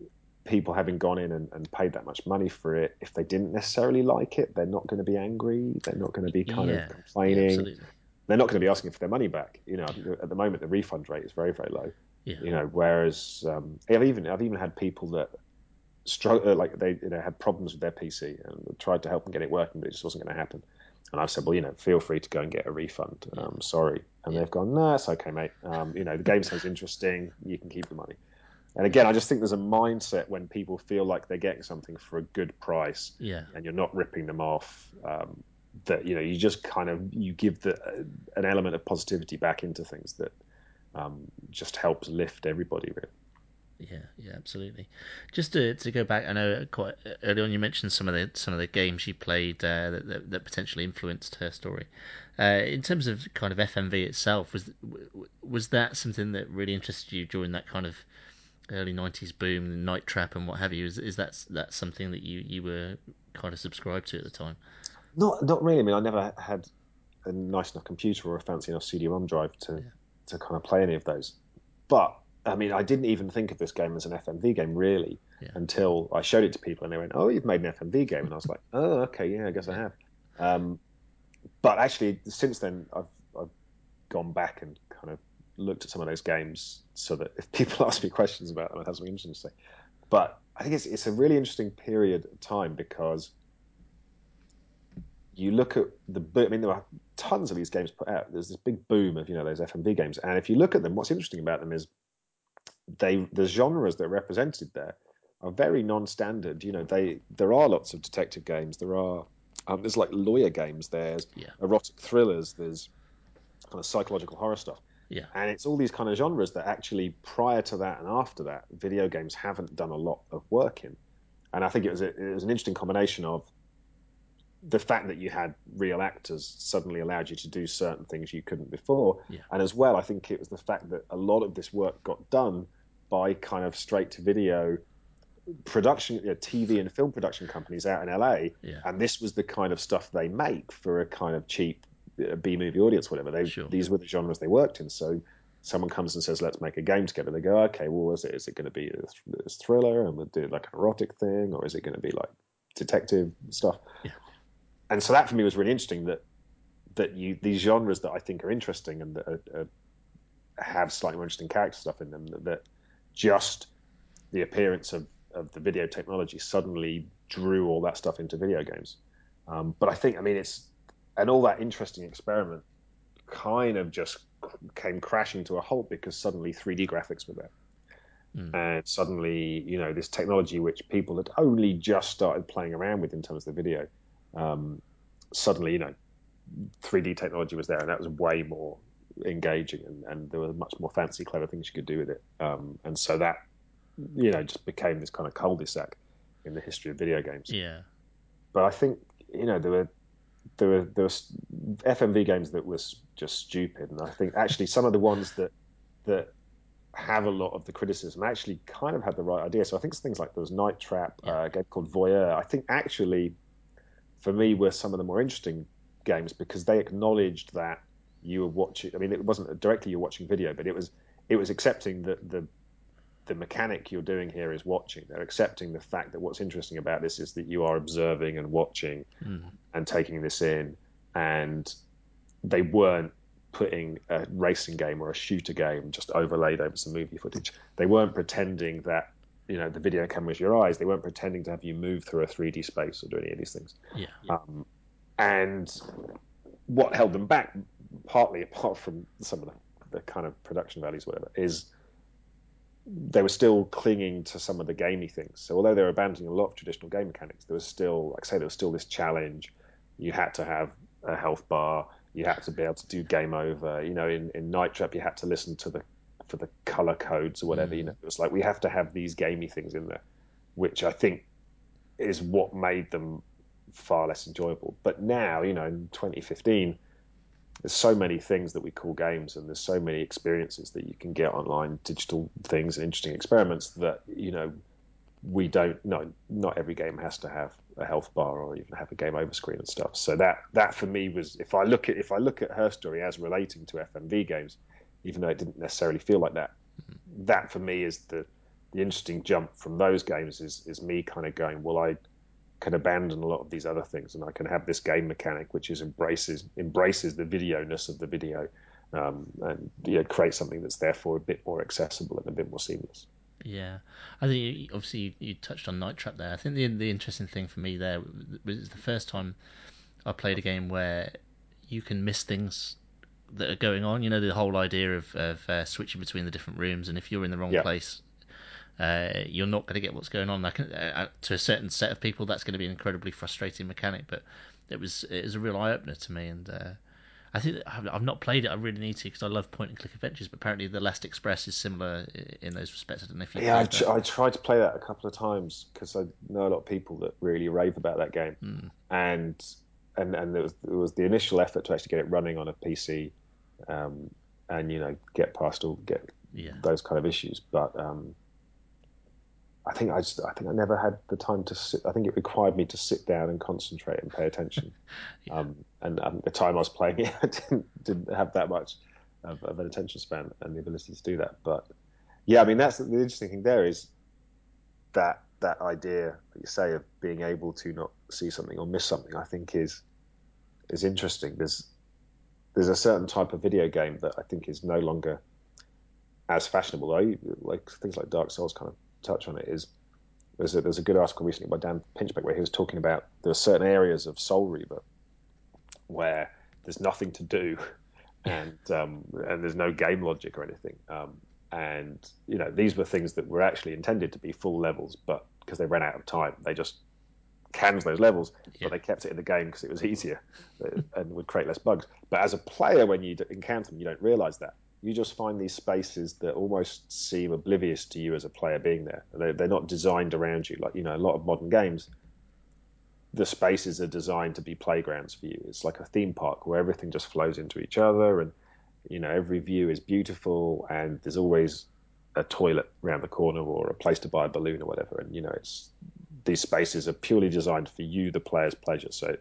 people having gone in and, and paid that much money for it, if they didn't necessarily like it, they're not going to be angry. They're not going to be kind Yeah. of Yeah, complaining. absolutely. They're not going to be asking for their money back. You know, at the moment, the refund rate is very, very low Yeah. you know whereas um, I've even I've even had people that struggle like they you know had problems with their PC and tried to help them get it working but it just wasn't going to happen and I've said well you know feel free to go and get a refund um, sorry and Yeah. they've gone no it's okay mate um, you know the game sounds interesting you can keep the money And again, I just think there's a mindset when people feel like they're getting something for a good price, yeah, and you're not ripping them off. Um, that you know, you just kind of you give the an element of positivity back into things that um, just helps lift everybody. Really. Yeah, yeah, absolutely. Just to to go back, I know quite early on you mentioned some of the some of the games you played uh, that, that, that potentially influenced her story. Uh, in terms of kind of FMV itself, was was that something that really interested you during that kind of early '90s boom, Night Trap, and what have you? Is is that that something that you you were kind of subscribed to at the time? Not not really. I mean, I never had a nice enough computer or a fancy enough CD-ROM drive to yeah. to kind of play any of those, but I mean, I didn't even think of this game as an FMV game really yeah. until I showed it to people and they went, "Oh, you've made an FMV game," and I was like, "Oh, okay, yeah, I guess I have." Um, but actually, since then, I've I've gone back and kind of looked at some of those games so that if people ask me questions about them, I have something interesting to say. But I think it's it's a really interesting period of time because you look at the I mean, there are tons of these games put out. There's this big boom of you know those FMV games, and if you look at them, what's interesting about them is they the genres that are represented there are very non-standard. You know, they there are lots of detective games. There are um, there's like lawyer games. There's yeah. erotic thrillers. There's kind of psychological horror stuff. Yeah. And it's all these kind of genres that actually prior to that and after that, video games haven't done a lot of work in. And I think it was a, it was an interesting combination of the fact that you had real actors suddenly allowed you to do certain things you couldn't before. Yeah. And as well, I think it was the fact that a lot of this work got done by kind of straight to video production, you know, TV and film production companies out in LA. Yeah. And this was the kind of stuff they make for a kind of cheap uh, B movie audience, whatever. They, sure. These were the genres they worked in. So someone comes and says, let's make a game together. They go, okay, well, is it, is it going to be a, thriller and we'll do like an erotic thing or is it going to be like detective stuff? Yeah and so that for me was really interesting that that you these genres that I think are interesting and that are, are, have slightly more interesting character stuff in them that, that just the appearance of, of the video technology suddenly drew all that stuff into video games. Um, but I think I mean it's and all that interesting experiment kind of just came crashing to a halt because suddenly 3D graphics were there. Mm. And suddenly, you know, this technology which people had only just started playing around with in terms of the video um, suddenly, you know, 3D technology was there, and that was way more engaging, and, and there were much more fancy, clever things you could do with it. Um, and so that, you know, just became this kind of cul-de-sac in the history of video games. Yeah. But I think, you know, there were there were there was FMV games that was just stupid, and I think actually some of the ones that that have a lot of the criticism actually kind of had the right idea. So I think things like there was Night Trap, yeah. uh, a game called Voyeur. I think actually for me were some of the more interesting games because they acknowledged that you were watching. I mean, it wasn't directly you're watching video, but it was it was accepting that the the mechanic you're doing here is watching. They're accepting the fact that what's interesting about this is that you are observing and watching mm. and taking this in, and they weren't putting a racing game or a shooter game just overlaid over some movie footage. They weren't pretending that you know the video cameras your eyes. They weren't pretending to have you move through a 3D space or do any of these things. Yeah. Um, and what held them back, partly apart from some of the, the kind of production values, whatever, is they were still clinging to some of the gamey things. So although they were abandoning a lot of traditional game mechanics, there was still, like I say, there was still this challenge. You had to have a health bar. You had to be able to do game over. You know, in, in Night Trap, you had to listen to the for the color codes or whatever. Mm. You know, it was like we have to have these gamey things in there, which I think is what made them far less enjoyable. But now, you know, in 2015, there's so many things that we call games, and there's so many experiences that you can get online, digital things and interesting experiments that you know we don't. No, not every game has to have a health bar or even have a game over screen and stuff. So that that for me was if I look at if I look at her story as relating to FMV games, even though it didn't necessarily feel like that. Mm-hmm. That for me is the the interesting jump from those games is is me kind of going, well, I can abandon a lot of these other things, and I can have this game mechanic which is embraces embraces the video ness of the video, um, and you know, create something that's therefore a bit more accessible and a bit more seamless. Yeah, I think obviously you, you, touched on Night Trap there. I think the the interesting thing for me there was the first time I played a game where you can miss things that are going on. You know, the whole idea of, of uh, switching between the different rooms, and if you're in the wrong yeah. place uh, you're not going to get what's going on. Like, uh, to a certain set of people, that's going to be an incredibly frustrating mechanic. But it was it was a real eye opener to me, and uh, I think I've not played it. I really need to because I love point and click adventures. But apparently, the Last Express is similar in those respects. I don't know if you. Yeah, I, tr- I, tried to play that a couple of times because I know a lot of people that really rave about that game, mm. and and and there was there was the initial effort to actually get it running on a PC, um, and you know get past all get yeah. those kind of issues. But um, I think I just I think I never had the time to sit. I think it required me to sit down and concentrate and pay attention. yeah. um, and um, the time I was playing it, I didn't, didn't have that much of, of, an attention span and the ability to do that. But yeah, I mean that's the interesting thing. There is that that idea that you say of being able to not see something or miss something. I think is is interesting. There's there's a certain type of video game that I think is no longer as fashionable. Like things like Dark Souls kind of touch on it is there's a, there's a good article recently by Dan Pinchbeck where he was talking about there are certain areas of Soul Reaver where there's nothing to do and um, and there's no game logic or anything. Um, and you know these were things that were actually intended to be full levels, but because they ran out of time, they just canned those levels, yeah. but they kept it in the game because it was easier and would create less bugs. But as a player, when you encounter them, you don't realize that you just find these spaces that almost seem oblivious to you as a player being there. They're, they're not designed around you. Like, you know, a lot of modern games, the spaces are designed to be playgrounds for you. It's like a theme park where everything just flows into each other and, you know, every view is beautiful and there's always a toilet around the corner or a place to buy a balloon or whatever. And, you know, it's these spaces are purely designed for you, the player's pleasure. So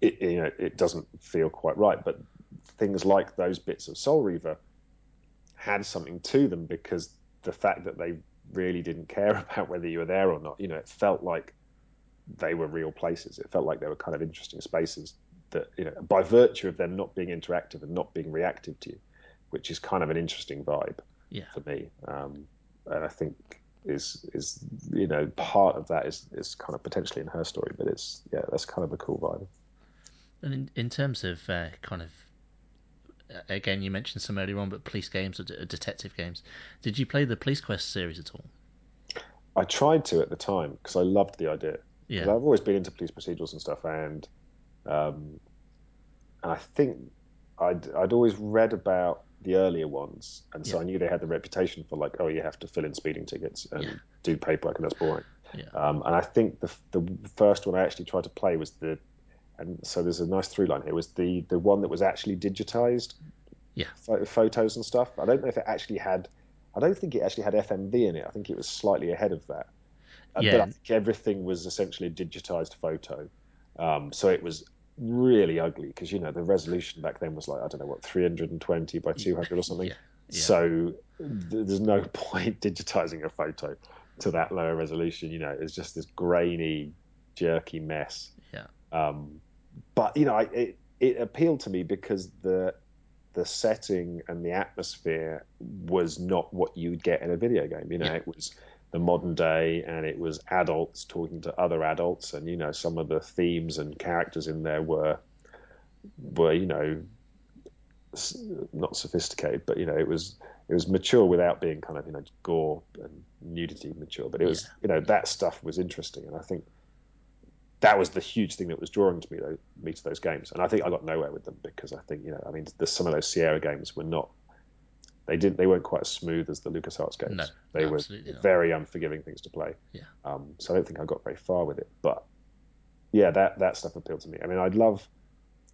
it, you know, it doesn't feel quite right. But things like those bits of Soul Reaver had something to them because the fact that they really didn't care about whether you were there or not, you know, it felt like they were real places. It felt like they were kind of interesting spaces that, you know, by virtue of them not being interactive and not being reactive to you, which is kind of an interesting vibe yeah. for me. Um, and I think is is you know part of that is is kind of potentially in her story, but it's yeah that's kind of a cool vibe. And in in terms of uh, kind of again, you mentioned some earlier on, but police games or detective games. Did you play the Police Quest series at all? I tried to at the time because I loved the idea. Yeah, I've always been into police procedurals and stuff, and um, and I think I'd I'd always read about the earlier ones, and so yeah. I knew they had the reputation for like, oh, you have to fill in speeding tickets and yeah. do paperwork, and that's boring. Yeah. Um, and I think the the first one I actually tried to play was the and so there's a nice through line here was the the one that was actually digitized yeah photos and stuff i don't know if it actually had i don't think it actually had fmv in it i think it was slightly ahead of that uh, yeah. but i think everything was essentially a digitized photo um, so it was really ugly because you know the resolution back then was like i don't know what 320 by 200 or something yeah. Yeah. so th- there's no point digitizing a photo to that lower resolution you know it's just this grainy jerky mess yeah um, but you know, I, it it appealed to me because the the setting and the atmosphere was not what you would get in a video game. You know, yeah. it was the modern day and it was adults talking to other adults and you know some of the themes and characters in there were were you know not sophisticated but you know it was it was mature without being kind of you know gore and nudity mature but it was yeah. you know that stuff was interesting and i think that was the huge thing that was drawing to me though, me to those games. And I think I got nowhere with them because I think you know, I mean, the, some of those Sierra games were not. They didn't. They weren't quite as smooth as the LucasArts games. No, they were not. very unforgiving things to play. Yeah. Um, so I don't think I got very far with it. But yeah, that that stuff appealed to me. I mean, I'd love,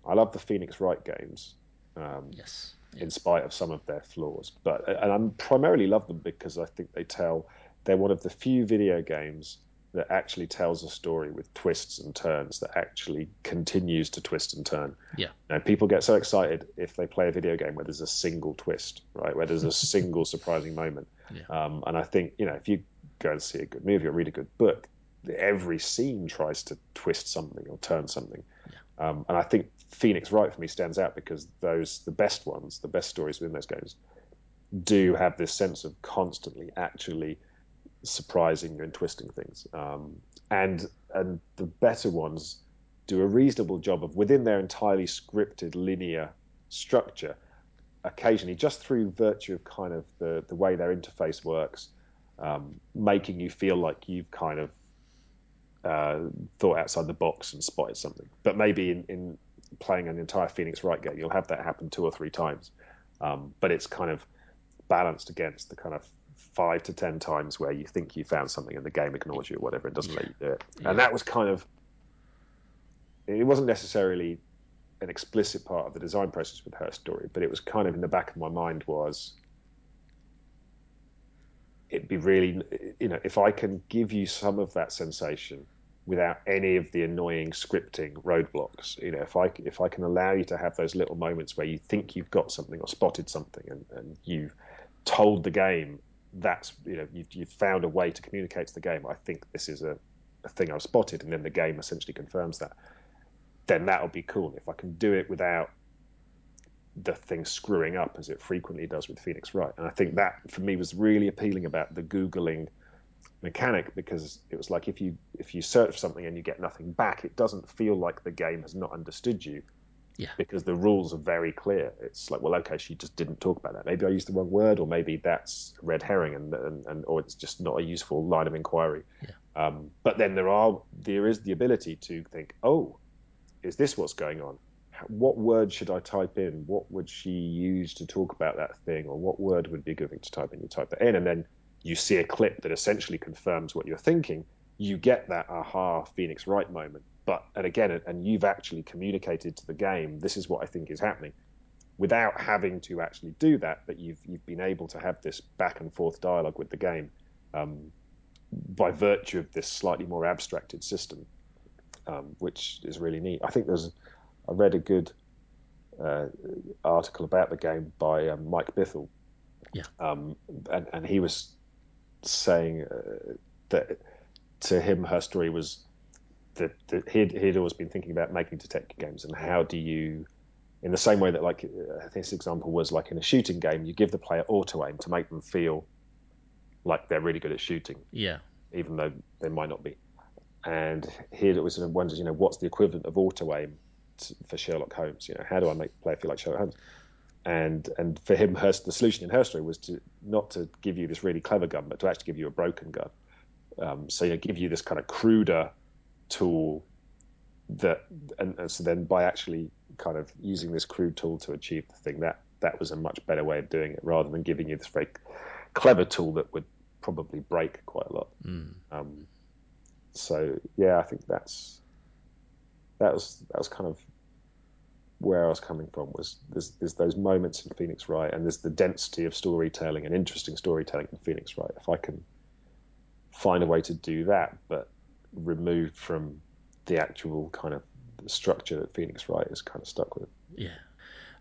I love the Phoenix Wright games. Um, yes. In spite of some of their flaws, but and I primarily love them because I think they tell. They're one of the few video games that actually tells a story with twists and turns that actually continues to twist and turn. Yeah. You know, people get so excited if they play a video game where there's a single twist, right? Where there's a single surprising moment. Yeah. Um, and I think, you know, if you go and see a good movie or read a good book, every scene tries to twist something or turn something. Yeah. Um, and I think Phoenix Wright for me stands out because those, the best ones, the best stories within those games, do have this sense of constantly actually – surprising and twisting things. Um, and and the better ones do a reasonable job of within their entirely scripted linear structure. Occasionally, just through virtue of kind of the the way their interface works, um, making you feel like you've kind of uh, thought outside the box and spotted something. But maybe in, in, playing an entire Phoenix Wright game, you'll have that happen two or three times. Um, but it's kind of balanced against the kind of five to ten times where you think you found something and the game ignores you or whatever and doesn't yeah. let you do it. Yeah. And that was kind of it wasn't necessarily an explicit part of the design process with her story, but it was kind of in the back of my mind was it'd be really you know if I can give you some of that sensation without any of the annoying scripting roadblocks. You know, if I if I can allow you to have those little moments where you think you've got something or spotted something, and, and you've told the game that's you know you've, you've found a way to communicate to the game. I think this is a, a thing I've spotted, and then the game essentially confirms that. Then that'll be cool. If I can do it without the thing screwing up as it frequently does with Phoenix Wright, and I think that for me was really appealing about the googling mechanic because it was like if you if you search something and you get nothing back, it doesn't feel like the game has not understood you. Yeah. Because the rules are very clear. It's like, well, okay, she just didn't talk about that. Maybe I used the wrong word, or maybe that's red herring, and and, and or it's just not a useful line of inquiry. Yeah. Um, but then there are there is the ability to think, oh, is this what's going on? What word should I type in? What would she use to talk about that thing, or what word would be a good thing to type in? You type that in, and then you see a clip that essentially confirms what you're thinking, you get that aha Phoenix Wright moment. But and again, and you've actually communicated to the game, this is what I think is happening, without having to actually do that. But you've you've been able to have this back and forth dialogue with the game um, by virtue of this slightly more abstracted system, um, which is really neat. I think there's I read a good uh, article about the game by um, Mike Bithell. Yeah. Um, and, and he was saying uh, that to him her story was that, that he'd, he'd always been thinking about making detective games and how do you in the same way that like uh, this example was like in a shooting game you give the player auto aim to make them feel like they're really good at shooting. Yeah. Even though they might not be. And it was sort of wonders you know what's the equivalent of auto aim for Sherlock Holmes? You know how do I make the player feel like Sherlock Holmes? And and for him, her, the solution in her story was to not to give you this really clever gun, but to actually give you a broken gun. Um, so you know, give you this kind of cruder tool that, and, and, so then by actually kind of using this crude tool to achieve the thing, that that was a much better way of doing it, rather than giving you this very clever tool that would probably break quite a lot. Mm. Um, so yeah, I think that's that was that was kind of where I was coming from was there's, there's those moments in Phoenix Wright, and there's the density of storytelling and interesting storytelling in Phoenix Wright. If I can find a way to do that, but removed from the actual kind of structure that Phoenix Wright is kind of stuck with. Yeah.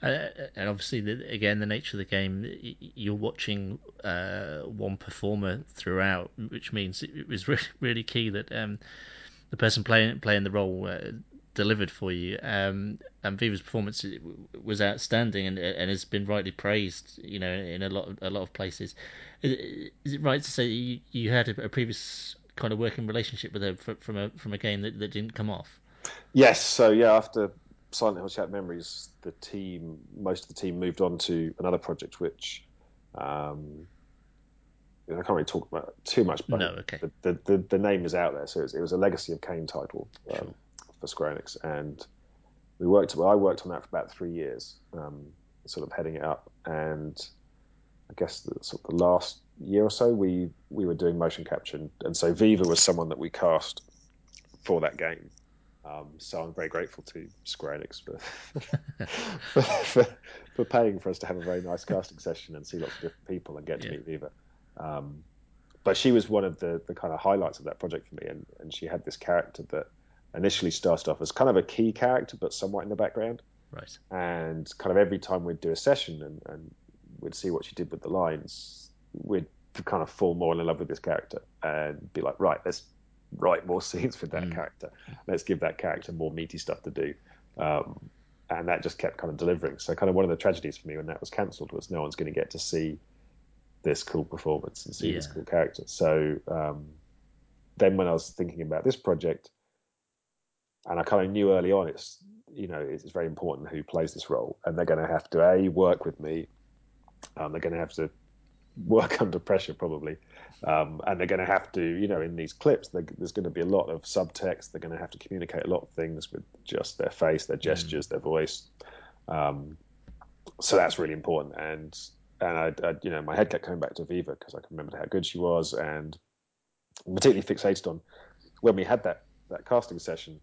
Uh, and obviously, the, again, the nature of the game, you're watching uh, one performer throughout, which means it was really, really key that um, the person playing playing the role uh, delivered for you. Um, and Viva's performance was outstanding and and has been rightly praised. You know, in a lot of, a lot of places. Is, it right to say you, you had a, previous kind of working relationship with her from a from a game that, that didn't come off? Yes. So yeah, after Silent Hill Shattered Memories, the team, most of the team moved on to another project, which. Um, I can't really talk about too much, but no, okay. the, the, the, name is out there. So it was, it was a Legacy of Kain title. Um, sure for Square Enix, and we worked. Well, I worked on that for about three years, um, sort of heading it up, and I guess the, sort of the last year or so, we we were doing motion capture, and, and so Viva was someone that we cast for that game. Um, so I'm very grateful to Square Enix for for, for, for, paying for us to have a very nice casting session and see lots of different people and get to yeah. meet Viva. Um, but she was one of the, the kind of highlights of that project for me, and, and she had this character that initially started off as kind of a key character, but somewhat in the background. Right. And kind of every time we'd do a session and, and we'd see what she did with the lines, we'd kind of fall more in love with this character and be like, right, let's write more scenes with that mm. character. Let's give that character more meaty stuff to do. Um, and that just kept kind of delivering. So, kind of one of the tragedies for me when that was cancelled was no one's going to get to see this cool performance and see yeah. this cool character. So, um, then when I was thinking about this project, and I kind of knew early on it's you know it's very important who plays this role, and they're going to have to a work with me. Um, they're going to have to work under pressure probably, Um, and they're going to have to, you know, in these clips, there's going to be a lot of subtext. They're going to have to communicate a lot of things with just their face, their gestures, mm. their voice. Um, so that's really important. And and I, I, you know, my head kept coming back to Viva because I can remember how good she was, and particularly fixated on when we had that that casting session.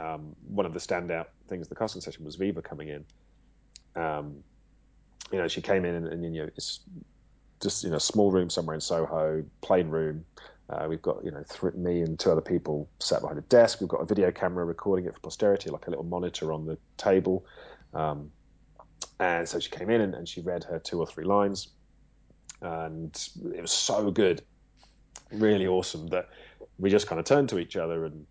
Um, one of the standout things the casting session was Viva coming in. Um, you know, she came in and, and you know, it's just you know, small room somewhere in Soho, plain room. Uh, we've got you know th- me and two other people sat behind a desk. We've got a video camera recording it for posterity, like a little monitor on the table. Um, and so she came in and, and, she read her two or three lines, and it was so good, really awesome that we just kind of turned to each other and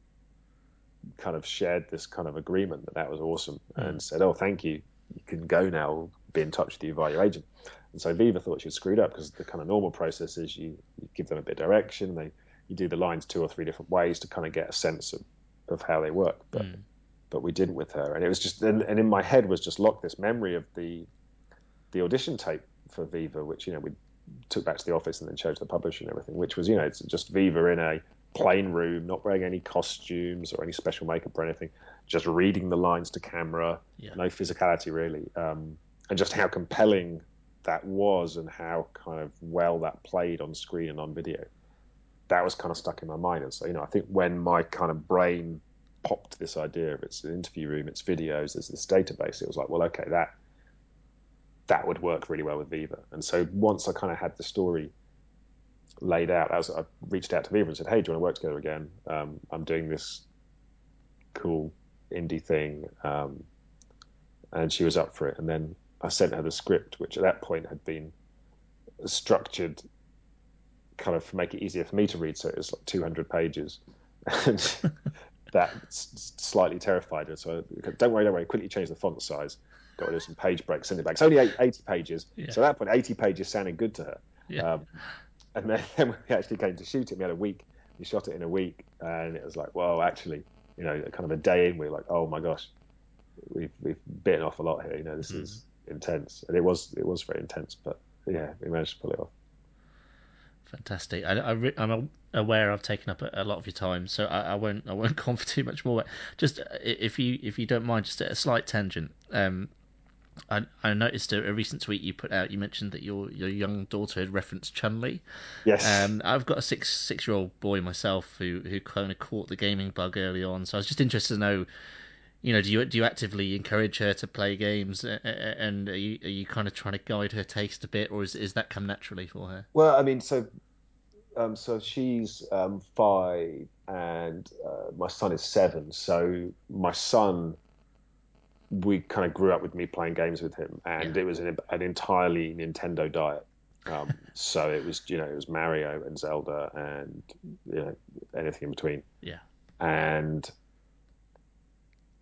kind of shared this kind of agreement that that was awesome, mm. and said, "Oh, thank you. You can go now. We'll be in touch with you via your agent." And so Viva thought she was screwed up because the kind of normal process is you, you give them a bit of direction, they you do the lines two or three different ways to kind of get a sense of, of how they work, but. Mm but we didn't with her. And it was just, and, and in my head was just locked this memory of the the audition tape for Viva, which you know we took back to the office and then showed to the publisher and everything, which was you know it's just Viva in a plain room, not wearing any costumes or any special makeup or anything, just reading the lines to camera, yeah. no physicality really, um, and just how compelling that was and how kind of well that played on screen and on video. That was kind of stuck in my mind, and so you know I think when my kind of brain popped this idea of it's an interview room, it's videos, there's this database. It was like, well, okay, that that would work really well with Viva. And so once I kind of had the story laid out, as I reached out to Viva and said, hey, do you want to work together again? Um, I'm doing this cool indie thing, um, and she was up for it. And then I sent her the script, which at that point had been structured kind of to make it easier for me to read. So it was like 200 pages. And that slightly terrified her. So don't worry, don't worry. Quickly change the font size. Got rid of some page breaks, send it back. It's only 80 pages. Yeah. So at that point, 80 pages sounded good to her. Yeah. Um, and then, then when we actually came to shoot it, we had a week. We shot it in a week, and it was like, well, actually, you know, kind of a day in, we are like, oh my gosh, we've we've bitten off a lot here. You know, this mm. is intense, and it was it was very intense, but yeah, we managed to pull it off. Fantastic. I, I, am aware I've taken up a, a, lot of your time, so I, I, won't I won't go on for too much more. Just uh, if you if you don't mind, just a slight tangent. Um, I, I noticed a, a, recent tweet you put out. You mentioned that your your young daughter had referenced Chun Li. Yes. Um, I've got a six six year old boy myself who who kind of caught the gaming bug early on. So I was just interested to know you know, do you do you actively encourage her to play games, and are you, are you kind of trying to guide her taste a bit, or is is that come naturally for her? Well, I mean, so um, so she's um, five, and uh, my son is seven. So my son, we kind of grew up with me playing games with him, and yeah. it was an, an, entirely Nintendo diet. Um, so it was, you know, it was Mario and Zelda, and you know, anything in between. Yeah. And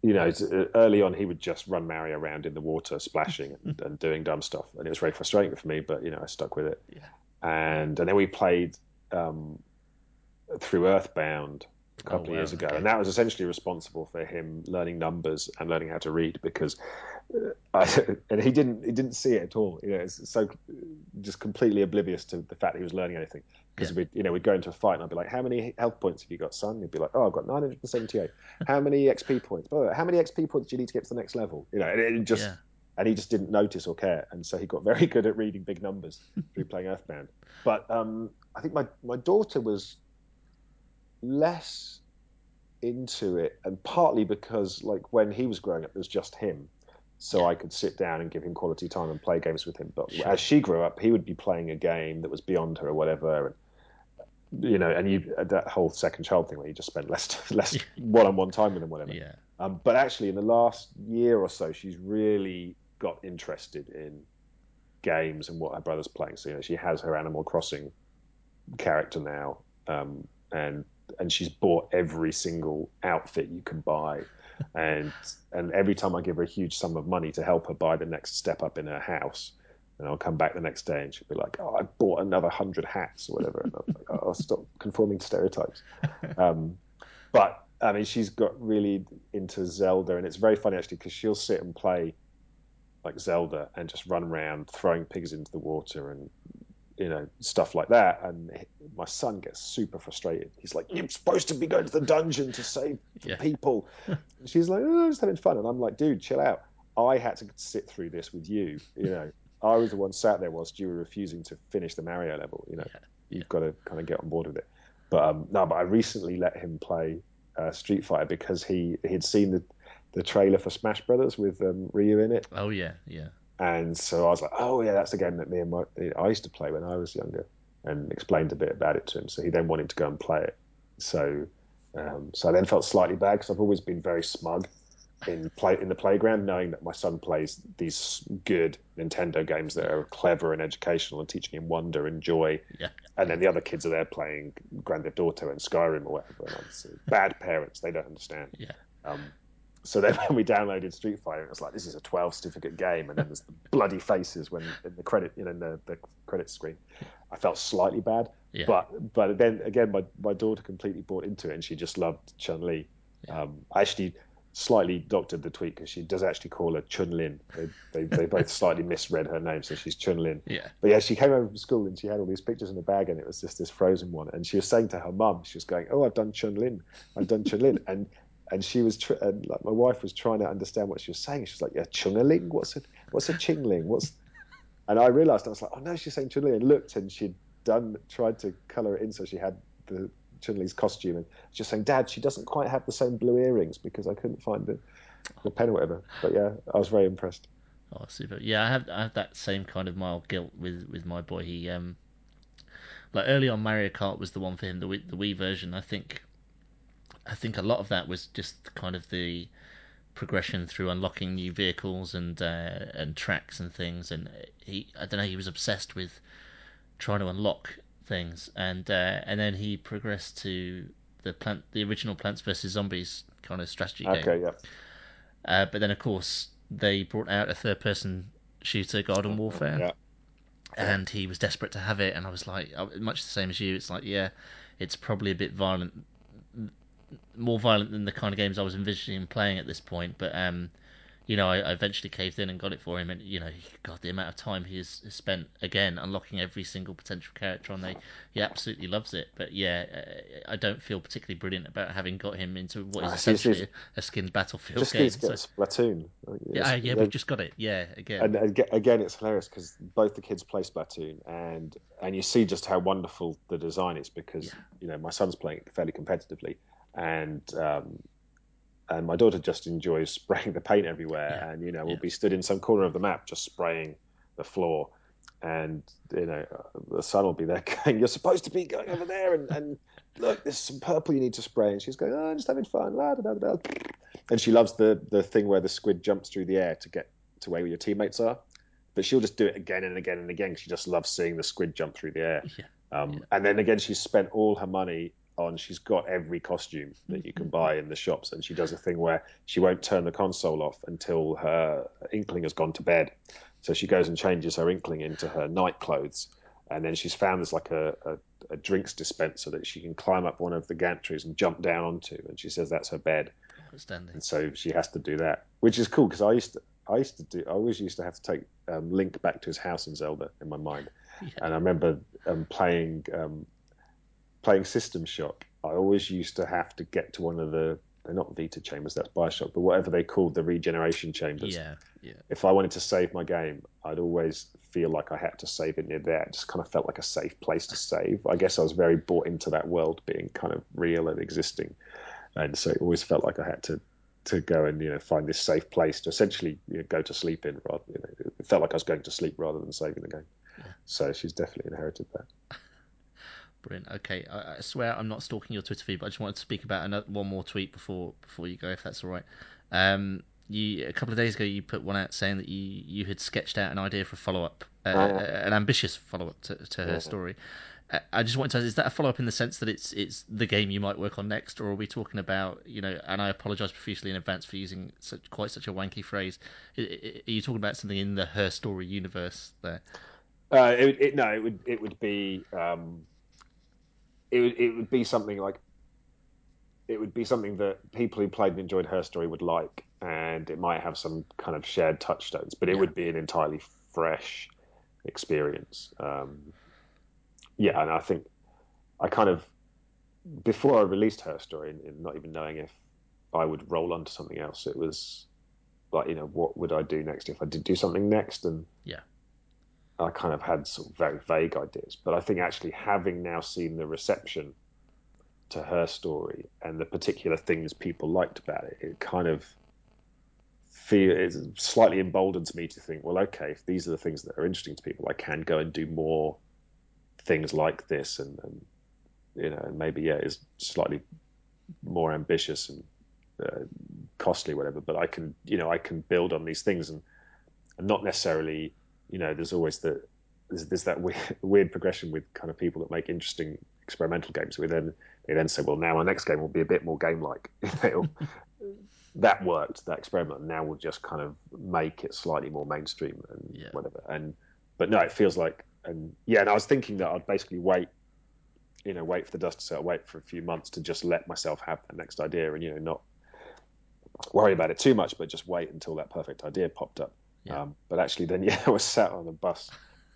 you know, uh, early on he would just run Mario around in the water, splashing and, and, doing dumb stuff, and it was very frustrating for me. But you know, I stuck with it. Yeah. And and then we played um, through Earthbound a couple oh, wow. of years ago, okay. and that was essentially responsible for him learning numbers and learning how to read because, I, and he didn't he didn't see it at all. You know, it's so just completely oblivious to the fact that he was learning anything because yeah. we you know we'd go into a fight and I'd be like, how many health points have you got, son? He'd be like, oh, I've got 978. how many XP points? How many XP points do you need to get to the next level? You know, and it just. Yeah. And he just didn't notice or care, and so he got very good at reading big numbers through playing Earthbound. But um, I think my my daughter was less into it, and partly because like when he was growing up, it was just him, so. I could sit down and give him quality time and play games with him. But sure. as she grew up, he would be playing a game that was beyond her or whatever, and you know, and you that whole second child thing where you just spend less less one-on-one time with them, whatever. Yeah. Um, but actually, in the last year or so, she's really got interested in games and what her brother's playing. So you know, she has her Animal Crossing character now, um, and and she's bought every single outfit you can buy, and and every time I give her a huge sum of money to help her buy the next step up in her house, and I'll come back the next day and she'll be like, "Oh, I bought another hundred hats or whatever," and I'm like, "Oh, stop conforming to stereotypes." Um, but I mean, she's got really into Zelda, and it's very funny actually because she'll sit and play like Zelda and just run around throwing pigs into the water and you know, stuff like that. And my son gets super frustrated. He's like, "You're supposed to be going to the dungeon to save Yeah. people." She's like, "Oh, I'm just having fun," and I'm like, "Dude, chill out. I had to sit through this with you. You know, I was the one sat there whilst you were refusing to finish the Mario level. You know, Yeah. you've got to kind of get on board with it." But um, no, but I recently let him play uh, Street Fighter because he he'd seen the the trailer for Smash Brothers with um, Ryu in it, Oh yeah, yeah. And so I was like, "Oh yeah, that's a game that me and my I used to play when I was younger," and explained a bit about it to him. So he then wanted to go and play it. So, um, so I then felt slightly bad because I've always been very smug in play in the playground, knowing that my son plays these good Nintendo games that are clever and educational and teaching him wonder and joy. Yeah. And then the other kids are there playing Grand Theft Auto and Skyrim or whatever. And bad parents, they don't understand. Yeah. Um, so then when we downloaded Street Fighter, it was like this is a 12 certificate game, and then there's the bloody faces when in the credit, you know, in the, the credit screen. I felt slightly bad, Yeah. but but then again, my my daughter completely bought into it, and she just loved Chun Li. Yeah. Um, I actually slightly doctored the tweet because she does actually call her Chun Lin. They, they they both slightly misread her name, so she's Chun Lin. Yeah. But yeah, she came home from school and she had all these pictures in a bag, and it was just this frozen one. And she was saying to her mum, she was going, "Oh, I've done Chun Lin, I've done Chun Lin," and and she was tr- and like my wife was trying to understand what she was saying. She was like, "Yeah, Chung-a-ling? What's a what's a Chingling? What's?" And I realised I was like, "Oh no, she's saying Chun-Li," and looked, and she'd done tried to colour it in so she had the Chun-Li's costume, and just saying, "Dad, she doesn't quite have the same blue earrings because I couldn't find the the pen or whatever." But yeah, I was very impressed. Oh, super. Yeah, I have I have that same kind of mild guilt with with my boy. He um, like early on, Mario Kart was the one for him. The Wii, the Wii version, I think. I think a lot of that was just kind of the progression through unlocking new vehicles and uh, and tracks and things. And he, I don't know, he was obsessed with trying to unlock things. And uh, and then he progressed to the plant, the original Plants vs Zombies kind of strategy game. Okay, yeah. Uh, but then, of course, they brought out a third person shooter, Garden Warfare, Yeah. and he was desperate to have it. And I was like, much the same as you, it's like, yeah, it's probably a bit violent, more violent than the kind of games I was envisioning playing at this point. But, um, you know, I, I eventually caved in and got it for him. And, you know, God, the amount of time he has spent, again, unlocking every single potential character on there, he absolutely loves it. But, yeah, uh, I don't feel particularly brilliant about having got him into what is Ah, essentially a, skinned battlefield Just game. needs to get so- Splatoon. yeah, uh, yeah, we've just got it. Yeah, again. and aga- again, it's hilarious because both the kids play Splatoon, and and you see just how wonderful the design is because Yeah. you know my son's playing it fairly competitively, and um, and my daughter just enjoys spraying the paint everywhere, Yeah. and you know we'll Yeah. be stood in some corner of the map just spraying the floor, and you know the son will be there going, "You're supposed to be going over there, and, and look, there's some purple you need to spray," and she's going, "Oh, I'm just having fun." La, da, da, da. And she loves the the thing where the squid jumps through the air to get to where your teammates are. But she'll just do it again and again and again. She just loves seeing the squid jump through the air. Yeah. Um, Yeah. And then again, she's spent all her money on. She's got every costume that you can buy in the shops, and she does a thing where she won't turn the console off until her inkling has gone to bed. So she goes and changes her inkling into her night clothes, and then she's found there's like a, a, a drinks dispenser that she can climb up one of the gantries and jump down onto, and she says that's her bed Outstanding. and so she has to do that, which is cool because I used to, I used to do, I always used to have to take um, Link back to his house in Zelda in my mind, Yeah. and I remember um, playing um, playing System Shock. I always used to have to get to one of the they're not Vita chambers, that's Bioshock, but whatever they called the regeneration chambers. Yeah, yeah. If I wanted to save my game, I'd always feel like I had to save it near there. It just kind of felt like a safe place to save. I guess I was very bought into that world being kind of real and existing and so it always felt like I had to to go and you know find this safe place to essentially you know, go to sleep in. Rather, you know, it felt like I was going to sleep rather than saving the game. Yeah. So she's definitely inherited that. Brilliant. Okay, I, I swear I'm not stalking your Twitter feed, but I just wanted to speak about another one more tweet before before you go, if that's all right. Um, you a couple of days ago you put one out saying that you you had sketched out an idea for a follow up, uh, Oh, yeah. an ambitious follow up to, to her Yeah. story. Uh, I just wanted to ask, is that a follow up in the sense that it's it's the game you might work on next, or are we talking about you know? And I apologise profusely in advance for using such quite such a wanky phrase. Are you talking about something in the her story universe there? Uh, it, it, no, it would it would be um, it would it would be something like it would be something that people who played and enjoyed her story would like, and it might have some kind of shared touchstones, but it Yeah. would be an entirely fresh experience. Um, yeah, and I think I kind of before I released her story, and not even knowing if I would roll onto something else, it was like you know what would I do next if I did do something next, and yeah, I kind of had sort of very vague ideas. But I think actually having now seen the reception to her story and the particular things people liked about it, it kind of feel it slightly emboldens me to think, well, okay, if these are the things that are interesting to people, I can go and do more things like this, and, and you know, maybe yeah, is slightly more ambitious and uh, costly, whatever. But I can, you know, I can build on these things and, and not necessarily, you know, there's always the there's, there's that weird, weird progression with kind of people that make interesting experimental games. We then they then say, well, now our next game will be a bit more game-like. that worked, that experiment. Now we'll just kind of make it slightly more mainstream and Yeah. whatever. And but no, it feels like and yeah. And I was thinking that I'd basically wait, you know, wait for the dust to settle, wait for a few months to just let myself have that next idea, and you know, not worry about it too much, but just wait until that perfect idea popped up. Yeah. Um, but actually, then yeah, I was sat on a bus.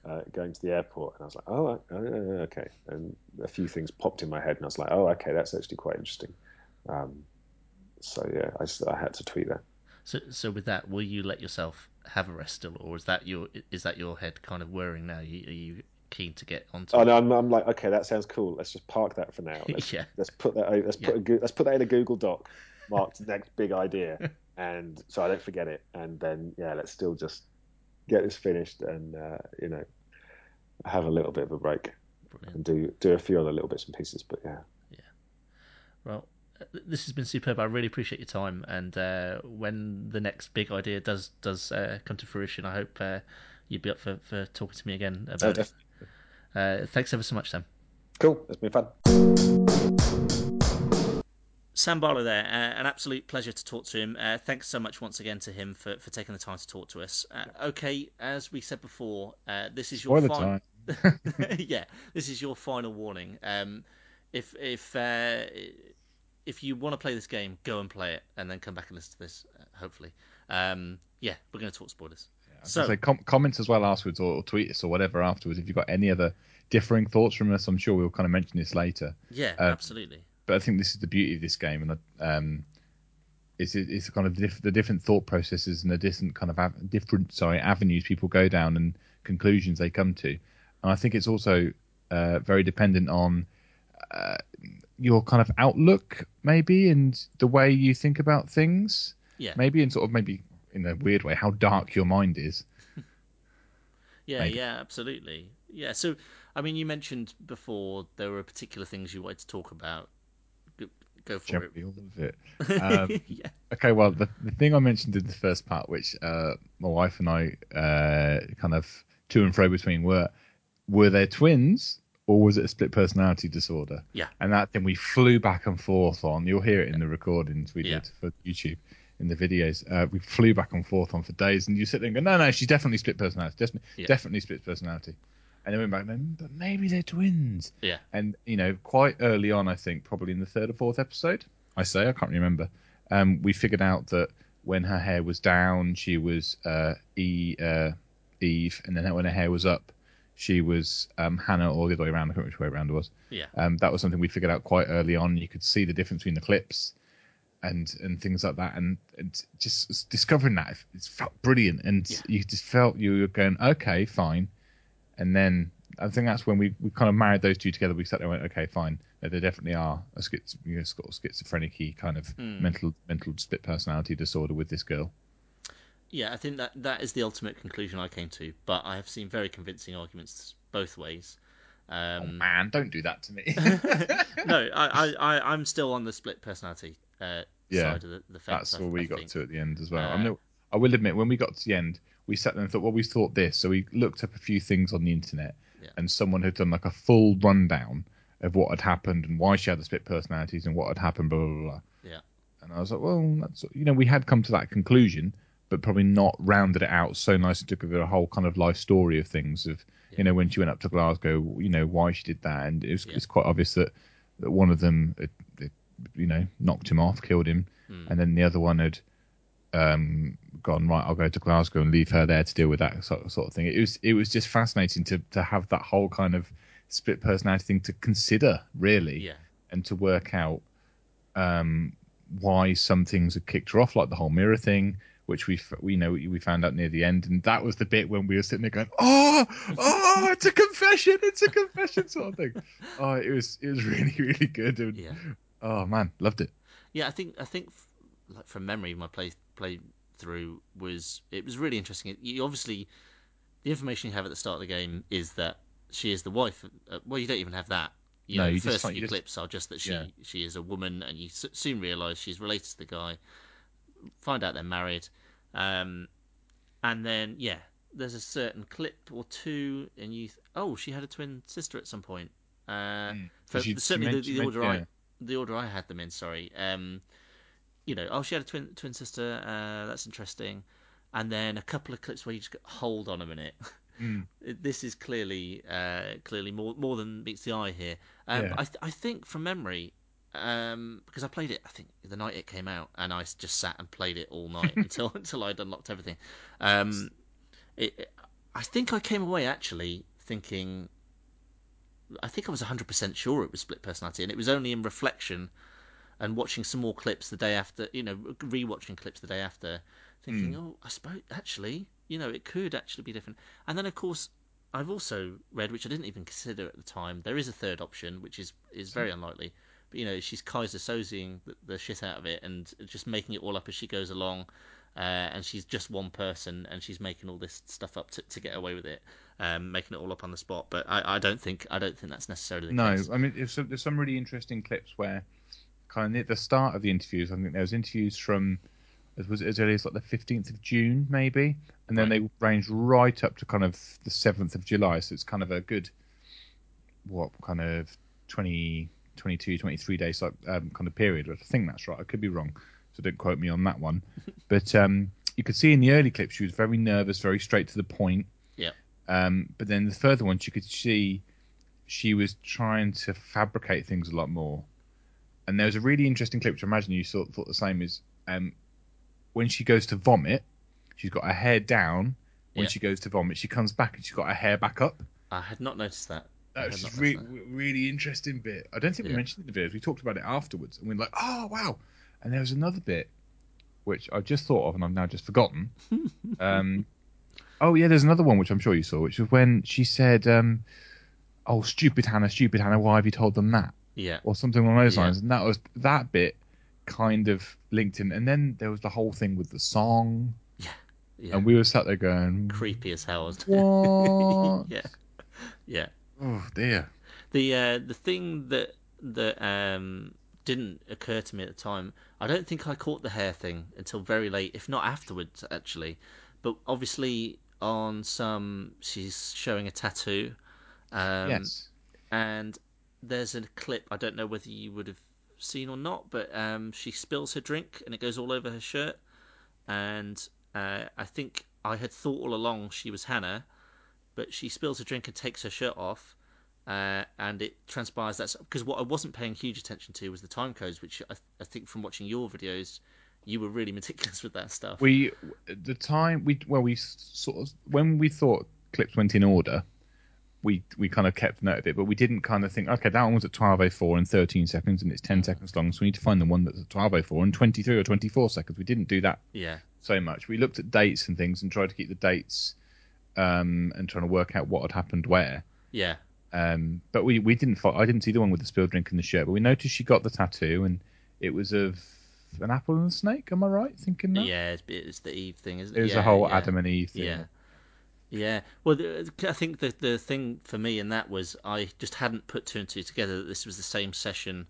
Uh, going to the airport, and I was like, "Oh, uh, okay." And a few things popped in my head, and I was like, "Oh, okay, that's actually quite interesting." Um, so yeah, I, just, I had to tweet that. So, so with that, will you let yourself have a rest still, or is that your is that your head kind of whirring now? Are you, are you keen to get onto? Oh no, I'm, I'm like, okay, that sounds cool. Let's just park that for now. Let's, Yeah. let's put that. Let's put Yeah. a let's put that in a Google Doc, marked next big idea, and so I don't forget it. And then yeah, let's still just get this finished and uh, you know have a little bit of a break Brilliant. and do do a few other little bits and pieces. But yeah, yeah. Well, this has been superb. I really appreciate your time, and uh, when the next big idea does does uh, come to fruition, I hope uh, you'd be up for, for talking to me again Oh, about it. Uh, thanks ever so much, Sam. cool. It's been fun. Sam Barlow there, uh, an absolute pleasure to talk to him. Uh, thanks so much once again to him for, for taking the time to talk to us. Uh, okay, as we said before, uh, this is your final. yeah, this is your final warning. Um, if if uh, if you want to play this game, go and play it, and then come back and listen to this. Uh, hopefully, um, yeah, we're going to talk spoilers. So, So com- comments as well afterwards, or, or tweet us or whatever afterwards. If you've got any other differing thoughts from us, I'm sure we'll kind of mention this later. yeah, absolutely. But I think this is the beauty of this game, and um, it's it's kind of the, diff- the different thought processes and the different kind of av- different sorry avenues people go down and conclusions they come to. And I think it's also uh, very dependent on uh, your kind of outlook, maybe, and the way you think about things. Yeah. Maybe, and sort of maybe in a weird way, how dark your mind is. Yeah, maybe. yeah, absolutely. Yeah, so I mean, you mentioned before there were particular things you wanted to talk about. Go, for Generally, all of it. it. Um, yeah, Okay, well, the, the thing I mentioned in the first part, which uh, my wife and I uh, kind of to and fro between, were were they twins or was it a split personality disorder? Yeah. And that thing we flew back and forth on. You'll hear it in the recordings we Yeah. did for YouTube in the videos. Uh, we flew back and forth on for days, and you sit there and go, no, no, she's definitely split personality. Definitely, Yeah. definitely split personality. And then we went back, "Mm, but maybe they're twins. yeah, And you know, quite early on, I think probably in the third or fourth episode, I say I can't remember. Um, we figured out that when her hair was down, she was uh, e, uh, Eve, and then when her hair was up, she was um, Hannah, or the other way around. I can't remember which way around it was. yeah, Um, that was something we figured out quite early on. You could see the difference between the clips and and things like that, and, and just discovering that it felt brilliant, and Yeah. you just felt you were going, okay, fine, and then I think that's when we, we kind of married those two together. We sat there and went, okay, fine, they definitely are a schiz, you know, sort of schizophrenic kind of Hmm. mental mental split personality disorder with this girl. yeah. I think that that is the ultimate conclusion I came to, but I have seen very convincing arguments both ways. Um, Man, don't do that to me. no, I, I, I, I'm still on the split personality uh, Yeah, side of the, the fence. That's I- what we I got think. to at the end as well. I, Uh, mean, I will admit, when we got to the end, we sat there and thought, well, we thought this. So we looked up a few things on the internet, Yeah. and someone had done like a full rundown of what had happened and why she had the split personalities and what had happened, blah, blah, blah. Yeah. And I was like, well, that's, you know, we had come to that conclusion, but probably not rounded it out so nice and took a whole kind of life story of things of, Yeah. you know, when she went up to Glasgow, you know, why she did that. And it was, Yeah. it's quite obvious that, that one of them, had, had, you know, knocked him off, killed him Hmm. and then the other one had um, gone right. I'll go to Glasgow and leave her there to deal with that sort of, sort of thing. It was it was just fascinating to to have that whole kind of split personality thing to consider, really, Yeah. and to work out um, why some things had kicked her off, like the whole mirror thing, which we we know we found out near the end, and that was the bit when we were sitting there going, "Oh, oh, it's a confession, it's a confession," sort of thing. Oh, it was it was really really good. And, Yeah. Oh man, loved it. Yeah, I think I think like from memory, my play through was it was really interesting. You obviously the information you have at the start of the game is that she is the wife. Of, uh, well, you don't even have that. You No, know, you the first find- few you just- clips are just that she Yeah. she is a woman, and you s- soon realise she's related to the guy. Find out they're married, um, and then yeah, there's a certain clip or two, and you th- oh, she had a twin sister at some point. Uh, Mm. for, She- certainly meant- the, she the meant- order yeah. I the order I had them in. Sorry, um, you know, oh, she had a twin twin sister. Uh, that's interesting. And then a couple of clips where you just go, hold on a minute. Mm. this is clearly uh, clearly more more than meets the eye here. Um, Yeah. I th- I think from memory. Um, because I played it, I think the night it came out, and I just sat and played it all night until until I'd unlocked everything. Um, it, it- I think I came away actually thinking. I think I was 100% sure it was split personality, and it was only in reflection and watching some more clips the day after, you know, rewatching clips the day after, thinking, oh, I suppose actually, you know, it could actually be different. And then, of course, I've also read, which I didn't even consider at the time, there is a third option, which is is very unlikely. But you know, she's Keyser Sozeing the, the shit out of it and just making it all up as she goes along. Uh, and she's just one person, and she's making all this stuff up to, to get away with it, um, making it all up on the spot. But I, I don't think I don't think that's necessarily the No, case. I mean, there's some, there's some really interesting clips where, kind of near the start of the interviews, I think there was interviews from, it was as early as like the 15th of June, maybe, and then they ranged right up to kind of the 7th of July. So it's kind of a good, what kind of 20, 22, 23 days like um, kind of period. I think that's right. I could be wrong, so don't quote me on that one. but um, you could see in the early clips she was very nervous, very straight to the point. Yeah. Um, but then the further ones, you could see she was trying to fabricate things a lot more. And there was a really interesting clip, which I imagine you thought, thought the same, is um, when she goes to vomit, she's got her hair down. When Yeah. she goes to vomit, she comes back and she's got her hair back up. I had not noticed that. That was re- that. really interesting bit. I don't think we Yeah. mentioned it in the videos. We talked about it afterwards, and we are like, "Oh wow!" And there was another bit which I just thought of, and I've now just forgotten. um, oh yeah, there's another one which I'm sure you saw, which was when she said, um, "Oh, stupid Hannah, stupid Hannah, why have you told them that?" Yeah, or something along those Yeah. lines. And that was that bit kind of linked in. And then there was the whole thing with the song, yeah. yeah. and we were sat there going, creepy as hell. "What? yeah, yeah. Oh dear." The uh, the thing that that um, didn't occur to me at the time, I don't think I caught the hair thing until very late, if not afterwards, actually. But obviously, on some, she's showing a tattoo, um, yes. and there's a clip. I don't know whether you would have seen or not, but um, she spills her drink and it goes all over her shirt. And uh, I think I had thought all along she was Hannah, but she spills her drink and takes her shirt off. Uh, and it transpires that's because what I wasn't paying huge attention to was the time codes, which I, I think from watching your videos, you were really meticulous with that stuff. We the time we well we sort of when we thought clips went in order, we we kind of kept note of it, but we didn't kind of think okay that one was at 12:04 and 13 seconds and it's 10 seconds long, so we need to find the one that's at 12:04 and 23 or 24 seconds. We didn't do that yeah, so much. We looked at dates and things and tried to keep the dates um, and trying to work out what had happened where. yeah, Um, but we, we didn't. fo- I didn't see the one with the spilled drink in the shirt, but we noticed she got the tattoo and it was of an apple and a snake. Am I right thinking that? yeah. It's, it's the Eve thing, isn't it? It was yeah, the whole yeah. Adam and Eve thing. Yeah. Yeah. Well, the, I think the the thing for me in that was I just hadn't put two and two together that this was the same session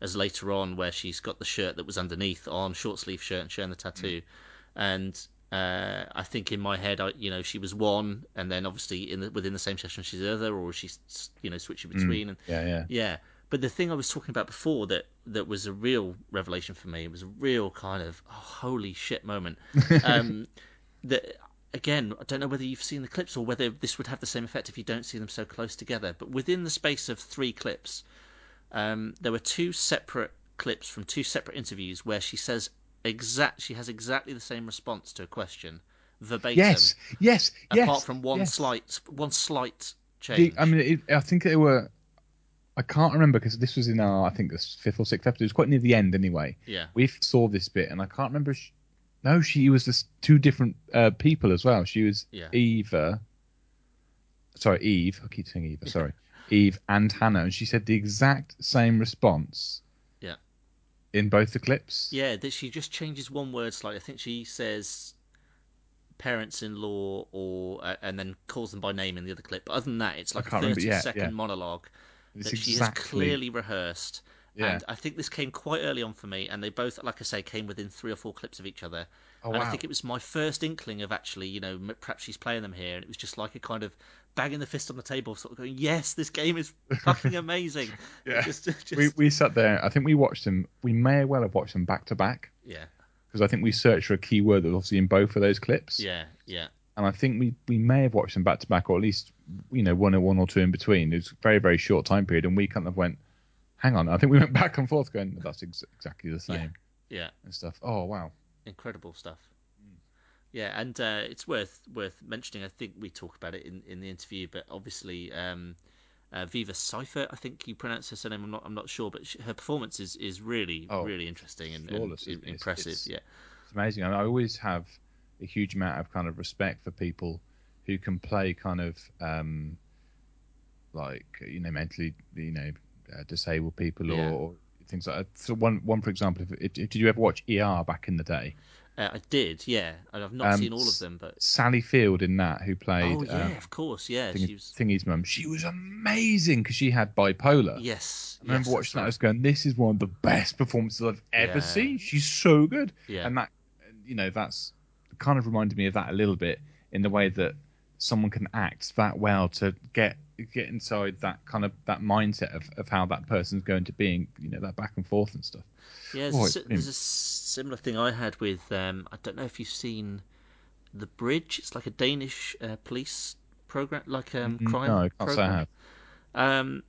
as later on where she's got the shirt that was underneath on short sleeve shirt and showing the tattoo, and uh, I think in my head, I you know she was one, and then obviously in the, within the same session she's the other, or she's you know switching between, and Yeah, yeah. yeah. But the thing I was talking about before that that was a real revelation for me It was a real kind of oh, holy shit moment. Um, that again, I don't know whether you've seen the clips or whether this would have the same effect if you don't see them so close together. But within the space of three clips, um, there were two separate clips from two separate interviews where she says exact she has exactly the same response to a question verbatim Yes, yes, yes. apart from one yes. slight one slight change. I mean, it, I think they were. I can't remember because this was in our, I think, the fifth or sixth episode. It was quite near the end, anyway. yeah, We saw this bit, and I can't remember. She, no, she was just two different uh, people as well. She was Yeah. Eva. Sorry, Eve. I keep saying Eva. Sorry, Eve and Hannah, and she said the exact same response. Yeah. In both the clips. yeah. That she just changes one word slightly. I think she says parents-in-law or uh, and then calls them by name in the other clip. But other than that, it's like a remember. Yeah, thirty-second yeah. monologue It's that she has clearly rehearsed. Yeah. And I think this came quite early on for me, and they both, like I say, came within three or four clips of each other. Oh, and I think it was my first inkling of actually, you know, perhaps she's playing them here, and it was just like a kind of banging the fist on the table, sort of going, "Yes, this game is fucking amazing." Yeah. Just, just, we we sat there. I think we watched them. We may well have watched them back to back yeah, because I think we searched for a keyword that was obviously in both of those clips. yeah, yeah, and I think we, we may have watched them back to back, or at least you know one or one or two in between. It was a very very short time period, and we kind of went, "Hang on!" I think we went back and forth, going, "That's ex- exactly the same," yeah. and stuff. Oh wow! incredible stuff. Yeah, and uh, it's worth worth mentioning. I think we talk about it in, in the interview, but obviously um, uh, Viva Cipher, I think you pronounce her surname. I'm not I'm not sure, but she, her performance is, is really Oh, really interesting and, flawless, and? It's- impressive. it's- yeah, It's amazing. I, I always have a huge amount of kind of respect for people who can play kind of um, like you know mentally you know uh, disabled people or, Yeah. or things like that. So one one for example, if, if, did you ever watch ER back in the day? uh, I did. Yeah, and I've not Um, seen all of them, but Sally Field in that who played oh yeah, um, of course, yeah, Thing- she was. Thingy's mum. She was amazing because she had bipolar. Yes, I remember yes, watching that. I was going, "This is one of the best performances I've ever Yeah. seen. She's so good." Yeah, And that, you know, that's kind of reminded me of that a little bit in the way that someone can act that well to get get inside that kind of that mindset of, of how that person's going to be, and, you know, that back and forth and stuff. Yeah, there's, Oh, a, there's a similar thing I had with. Um, I don't know if you've seen the Bridge. It's like a Danish uh, police program, like um, crime. Mm, no, I say I have. Um,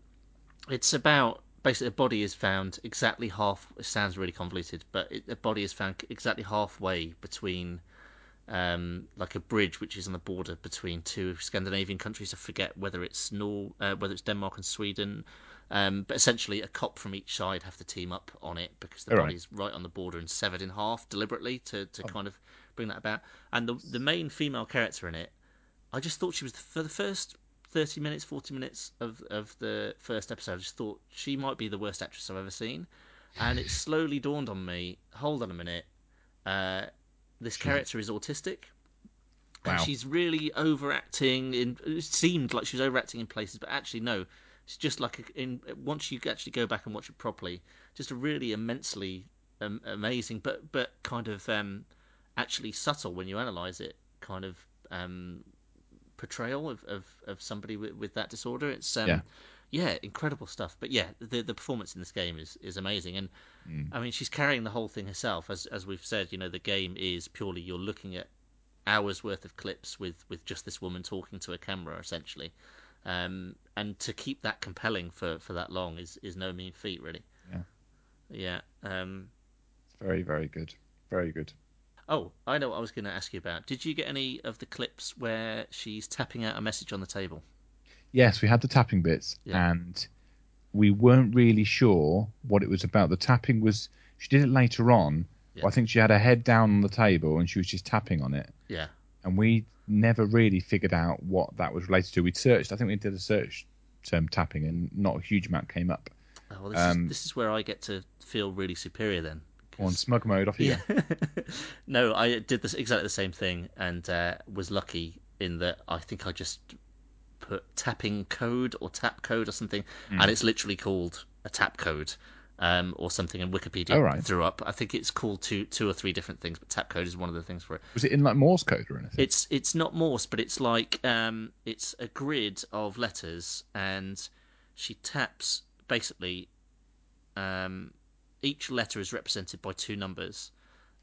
it's about basically a body is found exactly half. It sounds really convoluted, but it, a body is found exactly halfway between. Um, like a bridge which is on the border between two Scandinavian countries. I forget whether it's Nor- uh, whether it's Denmark and Sweden. Um, but essentially, a cop from each side have to team up on it because the All body's right on the border and severed in half deliberately to, to Oh. kind of bring that about. And the the main female character in it, I just thought she was for the first thirty minutes, forty minutes of of the first episode. I just thought she might be the worst actress I've ever seen, and it slowly dawned on me. Hold on a minute, uh, this character is autistic. And Wow. she's really overacting. In it seemed like she was overacting in places, but actually no. It's just like a, in once you actually go back and watch it properly, just a really immensely um, amazing, but but kind of um, actually subtle when you analyze it. Kind of um, portrayal of, of, of somebody with, with that disorder. It's um, Yeah. Yeah, incredible stuff. But yeah, the the performance in this game is, is amazing, and Mm. I mean she's carrying the whole thing herself. As as we've said, you know, the game is purely you're looking at hours worth of clips with with just this woman talking to a camera essentially. Um, and to keep that compelling for, for that long is, is no mean feat, really. Yeah. Yeah. Um, It's very, very good. Very good. oh, I know what I was going to ask you about. Did you get any of the clips where she's tapping out a message on the table? Yes, we had the tapping bits, Yeah. and we weren't really sure what it was about. The tapping was she did it later on. Yeah. I think she had her head down on the table and she was just tapping on it, Yeah. and we never really figured out what that was related to. We searched. I think we did a search term tapping, and not a huge amount came up. Oh, well, this, Um, is, this is where I get to feel really superior then. On smug mode, off you Yeah. go. no, I did this exactly the same thing and uh, was lucky in that I think I just put tapping code or tap code or something, Hmm. and it's literally called a tap code. Um, or something, and Wikipedia Oh, right. threw up. I think it's called two, two or three different things, but tap code is one of the things for it. Was it in like Morse code or anything? It's it's not Morse, but it's like um, it's a grid of letters, and she taps basically. Um, each letter is represented by two numbers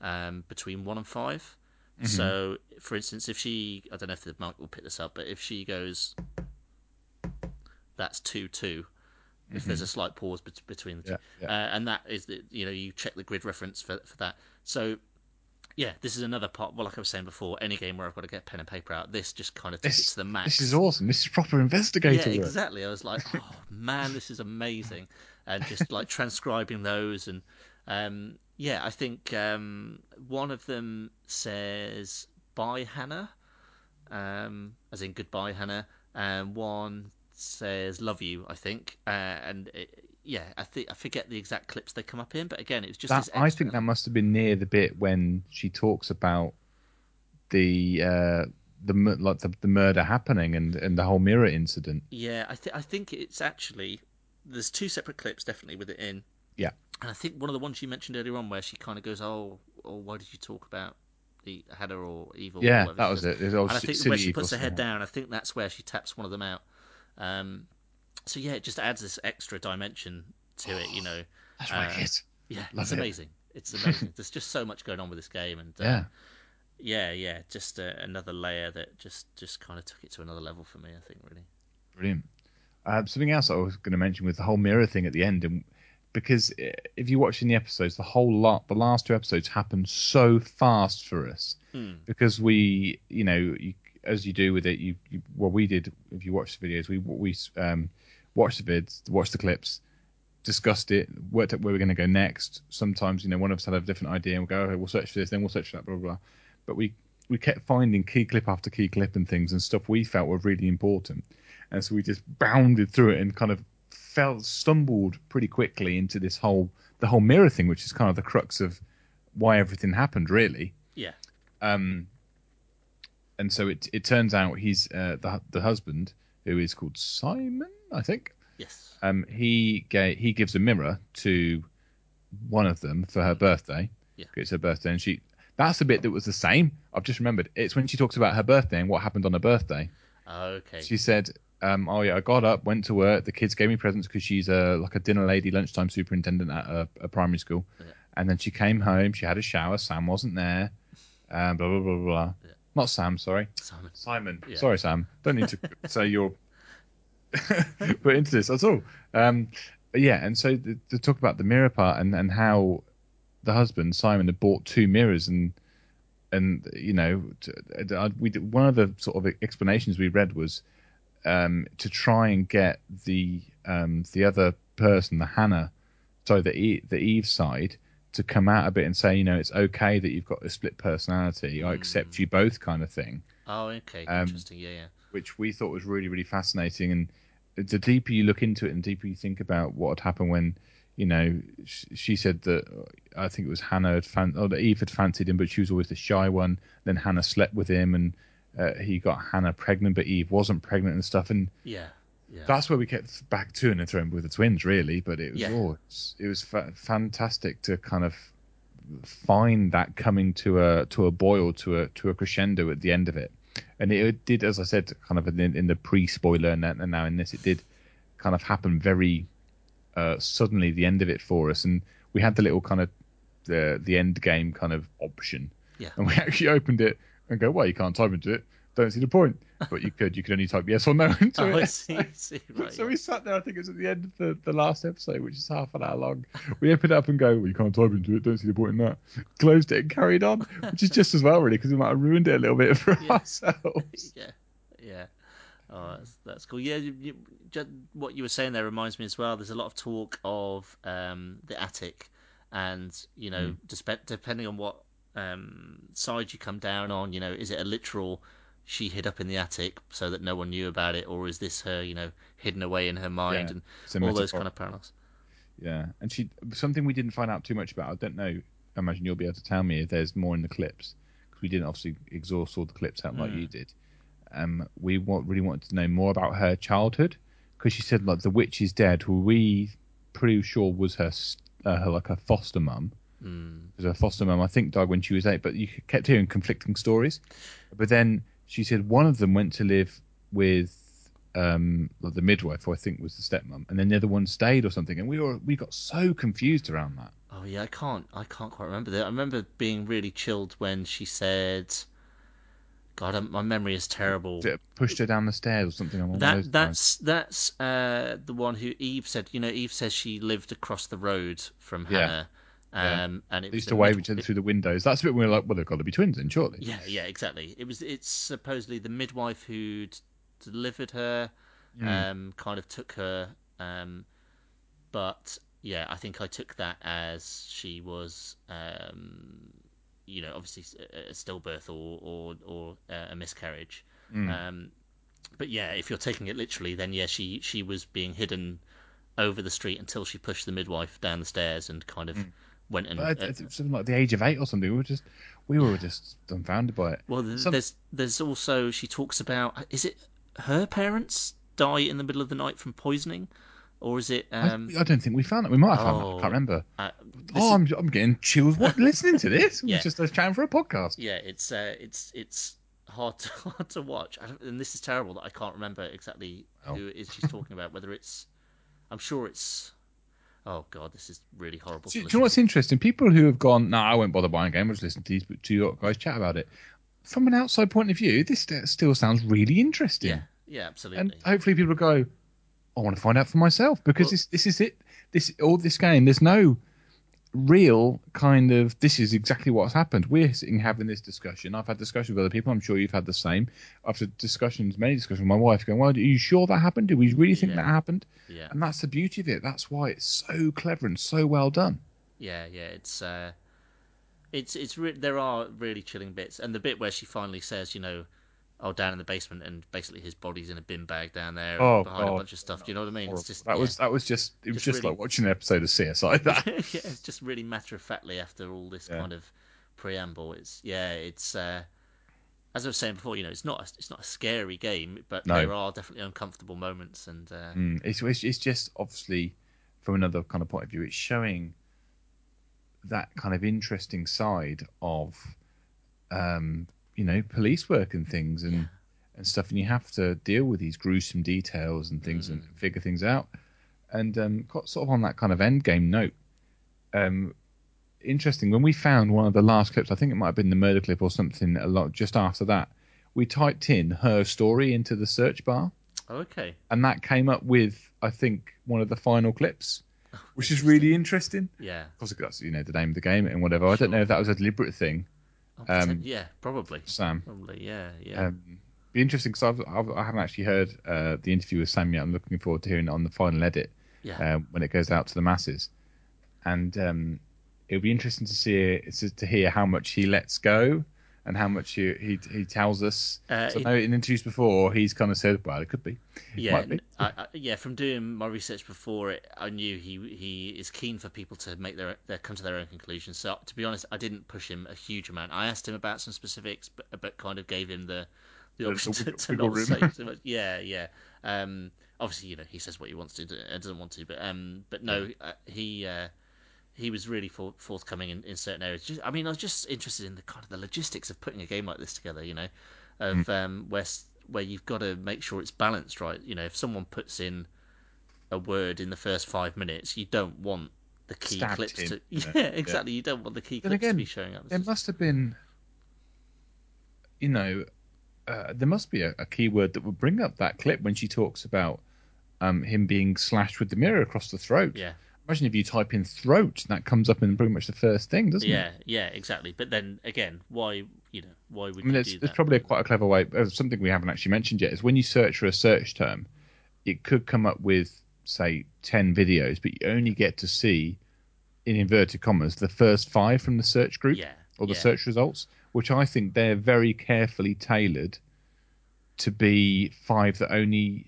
um, between one and 5 So, for instance, if she, I don't know if the mic will pick this up, but if she goes, that's two two. If there's a slight pause bet- between the two, Yeah, yeah. Uh, and that is the you know you check the grid reference for for that. So yeah, this is another part. Well, like I was saying before, any game where I've got to get pen and paper out, this just kind of it This, to the max. this is awesome. This is proper investigator yeah, work. exactly. I was like, oh man, this is amazing, and just like transcribing those, and um, yeah, I think um, one of them says "Bye, Hannah," um, as in goodbye, Hannah, and one says "Love you," I think, uh, and it, yeah, I think I forget the exact clips they come up in, but again, it was just That, this I think that must have been near the bit when she talks about the uh, the like the, the murder happening and, and the whole mirror incident. Yeah, I think I think it's actually there's two separate clips definitely with it in. Yeah. And I think one of the ones you mentioned earlier on where she kind of goes, "Oh, oh why did you talk about the Hannah or evil?" Yeah, whatever that was it. It was And I think when she puts her head down, I think that's where she taps one of them out. Um, so yeah, it just adds this extra dimension to it, you know. That's Uh, wicked. Yeah, Love it's it. amazing. It's amazing. There's just so much going on with this game, and uh, Yeah. yeah, yeah, just uh, another layer that just just kind of took it to another level for me. I think really. Brilliant. Uh, something else I was going to mention with the whole mirror thing at the end, and because uh, if you watch in the episodes, the whole lot, the last two episodes happened so fast for us Hmm. because we, you know, you, as you do with it, you, you well, we did. If you watch the videos, we we um, watched the vids, watched the clips, discussed it, worked out where we're going to go next. Sometimes, you know, one of us had a different idea, and we'll go, okay, we'll search for this, then we'll search for that, blah blah. blah. But we we kept finding key clip after key clip and things and stuff we felt were really important, and so we just bounded through it and kind of felt stumbled pretty quickly into this whole the whole mirror thing, which is kind of the crux of why everything happened, really. Yeah. Um, and so it it turns out he's uh, the the husband who is called Simon, I think. Yes. Um, he gave, he gives a mirror to one of them for her birthday. Yeah. It's her birthday, and she. That's the bit that was the same. I've just remembered. It's when she talks about her birthday and what happened on her birthday. Okay. She said, um, "Oh yeah, I got up, went to work. The kids gave me presents because she's a like a dinner lady, lunchtime superintendent at a, a primary school. Yeah. And then she came home. She had a shower. Sam wasn't there. Um, blah blah blah blah. Yeah. Not Sam, sorry, Simon. Simon. Yeah. Sorry, Sam. Don't need to say you're put into this at all. Um, yeah, and so the, to talk about the mirror part and, and how the husband Simon had bought two mirrors and and you know to, uh, we one of the sort of explanations we read was um, to try and get the um, the other person, the Hannah, sorry, the e, the Eve side, to come out a bit and say, you know, it's okay that you've got a split personality. I accept you both, kind of thing Oh, okay. Um, Interesting. Yeah, yeah. which we thought was really, really fascinating. And the deeper you look into it and the deeper you think about what had happened when, you know, sh- she said that uh, I think it was Hannah had fan- or that Eve had fancied him, but she was always the shy one. Then Hannah slept with him, and uh, he got Hannah pregnant, but Eve wasn't pregnant and stuff. And Yeah. Yeah. that's where we kept back to and thrown with the twins, really. But it was Yeah. oh, it was fa- fantastic to kind of find that coming to a to a boil to a to a crescendo at the end of it, and it did, as I said, kind of in, in the pre spoiler and, and now in this, it did kind of happen very uh, suddenly. The end of it for us, and we had the little kind of the the end game kind of option, Yeah. and we actually opened it and go, well, you can't type into it. Don't see the point, but you could. You could only type yes or no into Oh, it. I see. I see. Right. So yeah. we sat there. I think it was at the end of the, the last episode, which is half an hour long. We opened it up and go, "Well, you can't type into it. Don't see the point in that." Closed it and carried on, which is just as well, really, because we might have ruined it a little bit for Yeah. ourselves. yeah, yeah. Oh, that's that's cool. Yeah, you, you, ju- what you were saying there reminds me as well. There's a lot of talk of um, the attic, and you know, dispe- depending on what um, side you come down on, you know, is it a literal she hid up in the attic so that no one knew about it, or is this her, you know, hidden away in her mind Yeah, and all those kind of parallels? Yeah, and she something we didn't find out too much about. I don't know. I imagine you'll be able to tell me if there's more in the clips because we didn't obviously exhaust all the clips out like Mm. you did. Um, we want, really wanted to know more about her childhood because she said like the witch is dead. Who we pretty sure was her, uh, her like her foster mum. Mm. Because her foster mum I think died when she was eight, but you kept hearing conflicting stories. But then she said one of them went to live with um, like the midwife, who I think was the stepmom, and then the other one stayed or something, and we were we got so confused around that. Oh yeah, I can't. I can't quite remember that. I remember being really chilled when she said, "God, my memory is terrible." It pushed her down the stairs or something those That that's that's uh, the one who Eve said. You know, Eve says she lived across the road from Yeah. Hannah, Yeah. Um, and it used the to wave each other through the windows. That's a bit where we're like, well, they've got to be twins then, surely. Yeah, yeah, exactly. It was. It's supposedly the midwife who'd delivered her, Mm. um, kind of took her, um, but yeah, I think I took that as she was, um, you know, obviously a stillbirth or or or uh, a miscarriage. Mm. Um, but yeah, if you're taking it literally, then yeah, she she was being hidden over the street until she pushed the midwife down the stairs and kind of went and. Uh, it- it was something like the age of eight or something. We were just, we were just dumbfounded by it. Well, th- Some- there's there's also she talks about is it her parents die in the middle of the night from poisoning, or is it? I- Um, I, don't think we found that. We might have found that. I oh, can't remember. uh, Oh, I'm, I'm getting chills. What listening to this? Yeah. It's just us chatting for a podcast. yeah, it's uh, it's it's hard to hard to watch, I don't, and this is terrible that I can't remember exactly Oh. who it is she's talking about. Whether it's, I'm sure it's. Oh god, this is really horrible. Do, do you know what's interesting? People who have gone, no, I won't bother buying a game. I'll just listen to these two guys chat about it. From an outside point of view, this still sounds really interesting. Yeah, yeah, absolutely. and hopefully people go, I want to find out for myself because Well- this this is it. This all this game. There's no real kind of this is exactly what's happened. We're sitting having this discussion. I've had discussions with other people. I'm sure you've had the same. After discussions, many discussions with my wife, going, "Well, are you sure that happened? Do we really think Yeah. that happened?" yeah, And that's the beauty of it. That's why it's so clever and so well done. yeah, yeah. It's uh, it's it's re- there are really chilling bits, and the bit where she finally says, you know, oh, down in the basement, and basically his body's in a bin bag down there Oh, behind a bunch of stuff. Do you know what I mean? Horrible. It's just that yeah. was that was just it was Just just really- like watching an episode of CSI. That yeah, it's just really matter of factly after all this Yeah. kind of preamble. It's yeah, it's uh, as I was saying before, you know, it's not a, it's not a scary game, but No. there are definitely uncomfortable moments, and uh, Mm, it's, it's it's just obviously from another kind of point of view, it's showing that kind of interesting side of um, you know police work and things and Yeah. and stuff, and you have to deal with these gruesome details and things and Mm. figure things out. And um, sort of on that kind of end game note. Um, interesting when we found one of the last clips. I think it might have been the murder clip or something. A lot just after that, we typed in her story into the search bar oh, okay, and that came up with I think one of the final clips, which is really interesting. yeah, Because that's you know the name of the game and whatever. I don't know if that was a deliberate thing, Oh, Um, yeah, probably, Sam. probably, yeah, yeah, Um, be interesting because I've, I've I haven't actually heard uh, the interview with Sam yet. I'm looking forward to hearing it on the final edit yeah, um, when it goes out to the masses, and um, it'll be interesting to see to hear how much he lets go and how much he he, he tells us. Uh, so I know in interviews before he's kind of said, well, it could be. yeah, might be. I, I- yeah. From doing my research before it, I knew he he is keen for people to make their, their come to their own conclusions. So to be honest, I didn't push him a huge amount. I asked him about some specifics, but but kind of gave him the the The- option the to, to not say too much. Yeah, yeah. Um, obviously, you know, he says what he wants to, do- and doesn't want to, but um, but no, uh, he. Uh, he was really for, forthcoming in, in certain areas. Just, I mean, I was just interested in the kind of the logistics of putting a game like this together. You know, of Mm. um, where where you've got to make sure it's balanced, right? You know, if someone puts in a word in the first five minutes, you don't want the key Stabbed clips him, to. you Yeah, exactly. You don't want the key clips to be showing up. There just- must have been, you know, uh, there must be a, a keyword that would bring up that clip when she talks about um, him being slashed with the mirror across the throat. yeah, Imagine if you type in throat, that comes up in pretty much the first thing, doesn't yeah, it? yeah, yeah, exactly. But then again, why you know why would I mean, you there's, do there's that? probably a, quite a clever way. Uh, something we haven't actually mentioned yet is when you search for a search term, it could come up with say ten videos, but you only get to see, in inverted commas, the first five from the search group. yeah, or the yeah. search results, which I think they're very carefully tailored to be five that only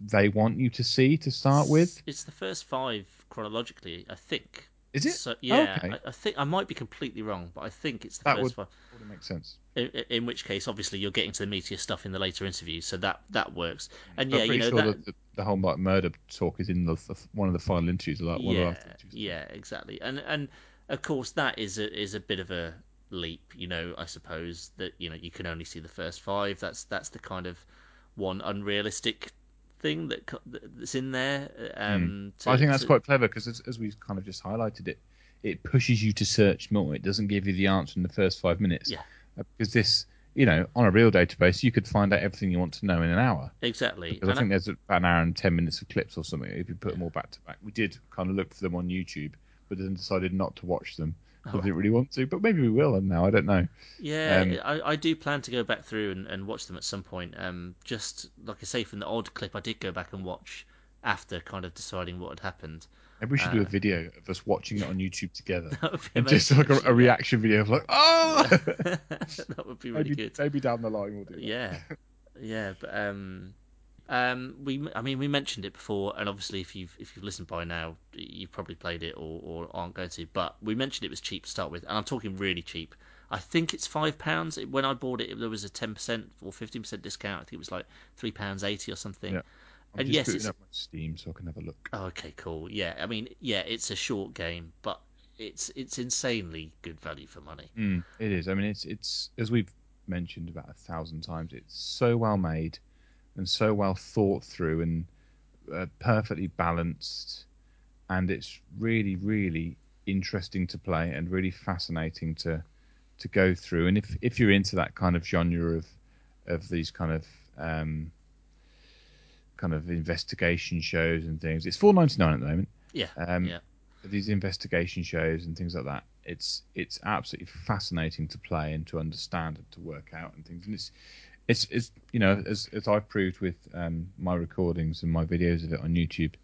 they want you to see to start with. It's the first five chronologically, I think. Is it? So, yeah, Okay. I, I think I might be completely wrong, but I think it's the That first would- five. Would make sense. In, in which case, obviously, you're getting to the meatier stuff in the later interviews, so that that works. And I'm yeah, you pretty know sure that, that the, the whole like murder talk is in the, the one of the final interviews, like one yeah, of the yeah, exactly. And and of course, that is a is a bit of a leap, you know. I suppose that you know you can only see the first five. That's that's the kind of one unrealistic thing that co- that's in there. Um, to- Hmm. I think that's to- quite clever because as, as we kind of just highlighted it, it pushes you to search more. It doesn't give you the answer in the first five minutes. Yeah. Uh, Because this, you know, on a real database, you could find out everything you want to know in an hour. exactly. Because I think there's about an hour and ten minutes of clips or something if you put them all back to back. We did kind of look for them on YouTube, but then decided not to watch them. I didn't really want to, but maybe we will. And now I don't know. Yeah, Um, I, I do plan to go back through and, and watch them at some point. Um, just like I say, from the odd clip I did go back and watch after kind of deciding what had happened. Maybe we should do Uh, a video of us watching it on YouTube together. That would be And just like a, a reaction video of like, oh, that would be really maybe, good. maybe down the line we'll do that. Yeah, yeah, but um, um, we I mean we mentioned it before, and obviously if you've if you've listened by now, you've probably played it or, or aren't going to. But we mentioned it was cheap to start with, and I'm talking really cheap. I think it's five pounds. When I bought it, there was a ten percent or fifteen percent discount. I think it was like three pounds eighty or something. Yeah. I'm And yes, it's- up my Steam so I can have a look. Oh, okay, cool. Yeah, I mean, yeah, it's a short game, but it's it's insanely good value for money. Mm, it is. I mean, it's it's as we've mentioned about a thousand times. It's so well made and so well thought through and uh, perfectly balanced, and it's really really interesting to play and really fascinating to to go through. And if if you're into that kind of genre of of these kind of um, kind of investigation shows and things, it's four ninety nine at the moment Yeah, um, yeah, these investigation shows and things like that. It's it's absolutely fascinating to play and to understand and to work out and things. And it's it's it's you know as as I've proved with um, my recordings and my videos of it on YouTube.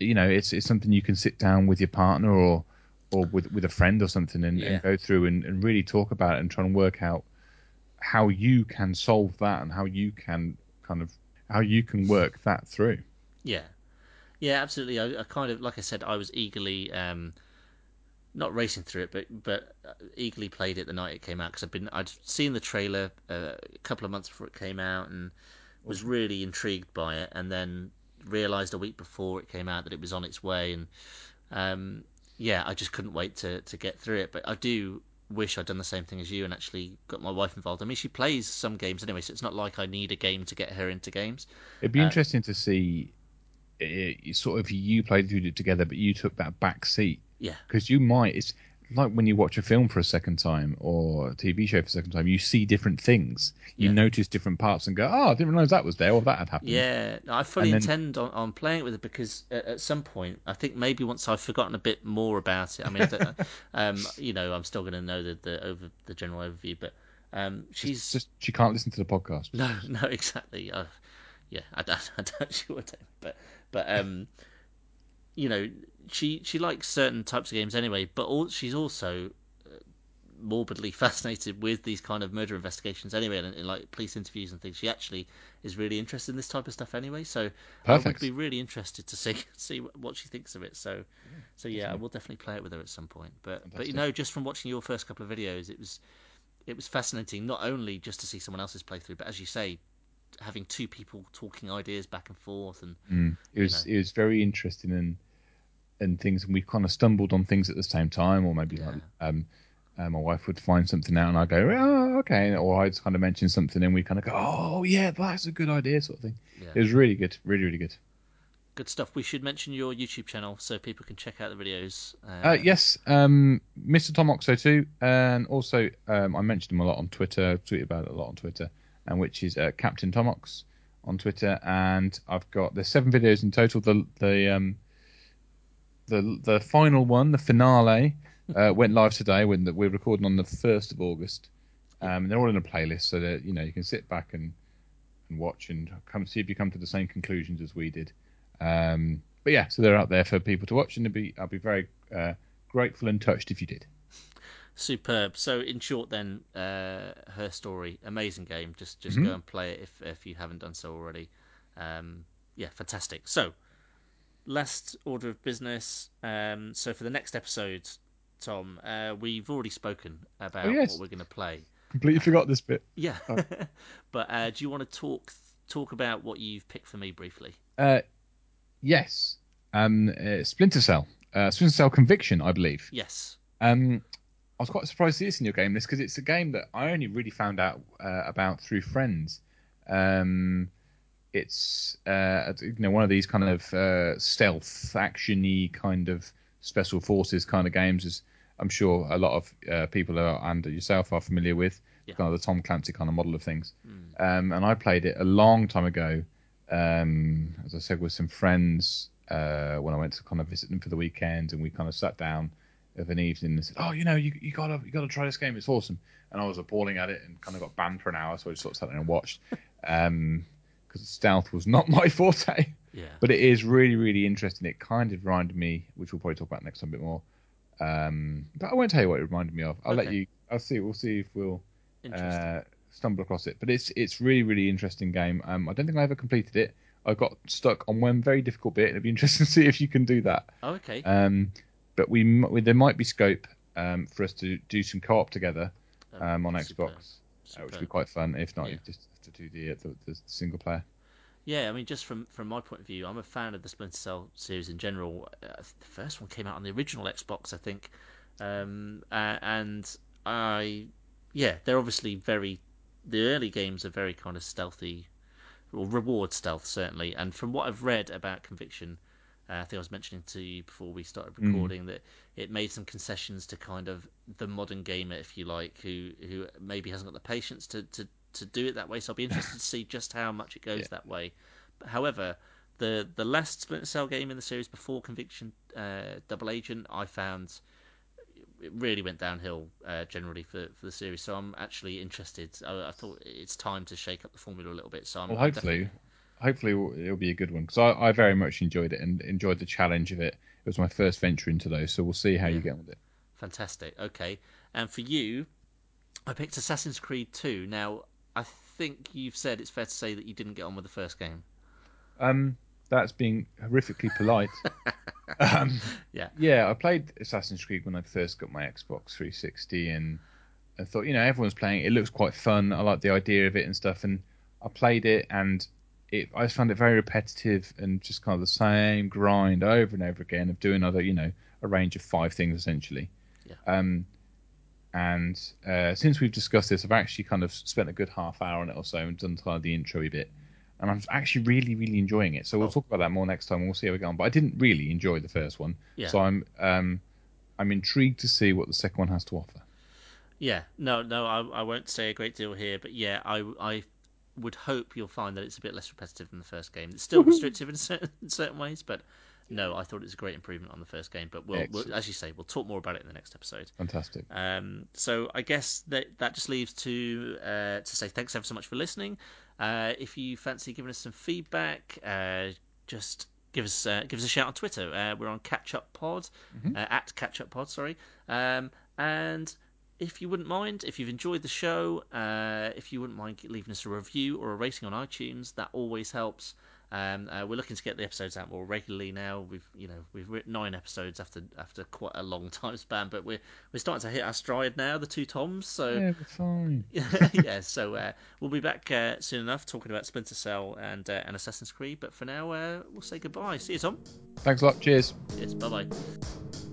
You know, it's it's something you can sit down with your partner or or with with a friend or something and, Yeah. and go through and, and really talk about it and try and work out how you can solve that and how you can kind of how you can work that through. yeah, yeah. Absolutely. I, I kind of like I said, I was eagerly um, not racing through it, but but uh, eagerly played it the night it came out because I'd been I'd seen the trailer uh, a couple of months before it came out and was really intrigued by it, and then realized a week before it came out that it was on its way, and um, yeah, I just couldn't wait to to get through it. But I do wish I'd done the same thing as you and actually got my wife involved. I mean, she plays some games anyway, so it's not like I need a game to get her into games. It'd be Uh, interesting to see uh, sort of you played through it together, but you took that back seat Yeah, because you might. It's like when you watch a film for a second time or a TV show for a second time, you see different things. You Yeah. notice different parts and go, "Oh, I didn't realize that was there or that had happened." Yeah, no, I fully then- intend on, on playing with it because at, at some point, I think maybe once I've forgotten a bit more about it. I mean, I don't- um, you know, I'm still going to know the, the over the general overview, but um, she's It's just she can't listen to the podcast. no, no, exactly. Uh, yeah, I don't, I don't she would, but but um, you know, she she likes certain types of games anyway, but all, she's also uh, morbidly fascinated with these kind of murder investigations anyway, and, and like police interviews and things. She actually is really interested in this type of stuff anyway. So I would be really interested to see see what she thinks of it. So so yeah, I will definitely play it with her at some point. But but you know, just from watching your first couple of videos, it was it was fascinating not only just to see someone else's playthrough, but as you say, having two people talking ideas back and forth and Mm. It you was know. it was very interesting and and things, and we kind of stumbled on things at the same time, or maybe like um, uh, my wife would find something out, and I go, "Oh, okay," or I'd kind of mention something, and we kind of go, "Oh, yeah, that's a good idea," sort of thing. yeah, It was really good, really, really good. good stuff. We should mention your YouTube channel so people can check out the videos. Uh, yes, um, Mr. Tom Oxo too, and also um, I mentioned him a lot on Twitter. Tweet about it a lot on Twitter, and which is uh, Captain Tomox on Twitter. And I've got there's seven videos in total. The the um, the the final one, the finale, uh, went live today. When the, we're recording on the first of August, um, they're all in a playlist, so that you know you can sit back and and watch and come see if you come to the same conclusions as we did. Um, but yeah, so they're out there for people to watch, and be I'll be very uh, grateful and touched if you did. Superb. So, in short, then, uh, her story, amazing game. Just just Mhm. go and play it if if you haven't done so already. Um, yeah, fantastic. So, last order of business. Um, so for the next episode, Tom, uh, we've already spoken about Oh, yes. what we're going to play. Completely forgot this bit. Yeah, but uh, do you want to talk talk about what you've picked for me briefly? Uh, yes, um, uh, Splinter Cell, uh, Splinter Cell Conviction, I believe. Yes. Um, I was quite surprised to see this in your game list because it's a game that I only really found out uh, about through friends. Um, it's uh, you know one of these kind of uh, stealth actiony kind of special forces kind of games. As I'm sure a lot of uh, people are, and yourself are familiar with, Yeah. kind of the Tom Clancy kind of model of things. Mm. Um, and I played it a long time ago, um, as I said, with some friends uh, when I went to kind of visit them for the weekend, and we kind of sat down of an evening and said, "Oh, you know, you you gotta you gotta try this game. It's awesome." And I was appalling at it and kind of got banned for an hour, so I just sort of sat there and watched. Um, because stealth was not my forte. Yeah. But it is really, really interesting. It kind of reminded me, which we'll probably talk about next time a bit more. Um, but I won't tell you what it reminded me of. I'll let you. I'll see. We'll see if we'll uh, stumble across it. But it's it's really, really interesting game. Um, I don't think I ever completed it. I got stuck on one very difficult bit. It'd be interesting to see if you can do that. oh, okay. Um, but we, we there might be scope um, for us to do some co-op together um, on Super, Xbox, uh, which would be quite fun. If not, Yeah. you just to do the, the the single player. Yeah, I mean, just from from my point of view, I'm a fan of the Splinter Cell series in general. Uh, the first one came out on the original Xbox, I think, um, uh, and I, yeah, they're obviously very. The early games are very kind of stealthy, or reward stealth certainly. And from what I've read about Conviction, uh, I think I was mentioning to you before we started Mm. recording that it made some concessions to kind of the modern gamer, if you like, who who maybe hasn't got the patience to, to, to do it that way. So I'll be interested to see just how much it goes Yeah. that way. But however, the the last Splinter Cell game in the series before Conviction uh, Double Agent, I found it really went downhill uh, generally for, for the series. So I'm actually interested. I, I thought it's time to shake up the formula a little bit. So I'm Well, hopefully, definitely- hopefully it'll, be a good one because I, I very much enjoyed it and enjoyed the challenge of it. It was my first venture into those, so we'll see how Yeah. you get on with it. Fantastic. Okay. And for you, I picked Assassin's Creed 2. Now, I think you've said it's fair to say that you didn't get on with the first game. Um, that's being horrifically polite. um, Yeah. yeah, I played Assassin's Creed when I first got my Xbox 360, and I thought, you know, everyone's playing it. It looks quite fun. I like the idea of it and stuff. And I played it, and it, I just found it very repetitive and just kind of the same grind over and over again of doing other, you know, a range of five things essentially. Yeah. Um, and uh, since we've discussed this, I've actually kind of spent a good half hour on it or so and done kind of the intro a bit. And I'm actually really, really enjoying it. So we'll Oh. talk about that more next time. We'll see how we go on. But I didn't really enjoy the first one, Yeah. so I'm um, I'm intrigued to see what the second one has to offer. Yeah. No, no, I, I won't say a great deal here, but yeah, I, I would hope you'll find that it's a bit less repetitive than the first game. It's still restrictive in certain, in certain ways, but no, I thought it was a great improvement on the first game. But we'll, we'll as you say, we'll talk more about it in the next episode. Fantastic. Um, so I guess that that just leaves to uh, to say thanks ever so much for listening. Uh, if you fancy giving us some feedback, uh, just give us uh, give us a shout on Twitter. Uh, we're on Catch Up Pod Mhm. uh, at Catch Up Pod. Sorry, um, and if you wouldn't mind, if you've enjoyed the show, uh, if you wouldn't mind leaving us a review or a rating on iTunes, that always helps. Um, uh, we're looking to get the episodes out more regularly now. We've you know we've written nine episodes after after quite a long time span, but we're we're starting to hit our stride now. The two toms, so Yeah, we're fine. yeah. So uh, we'll be back uh, soon enough talking about Splinter Cell and uh, and Assassin's Creed. But for now, uh, we'll say goodbye. See you, Tom. Thanks a lot. Cheers. Yes. Bye bye.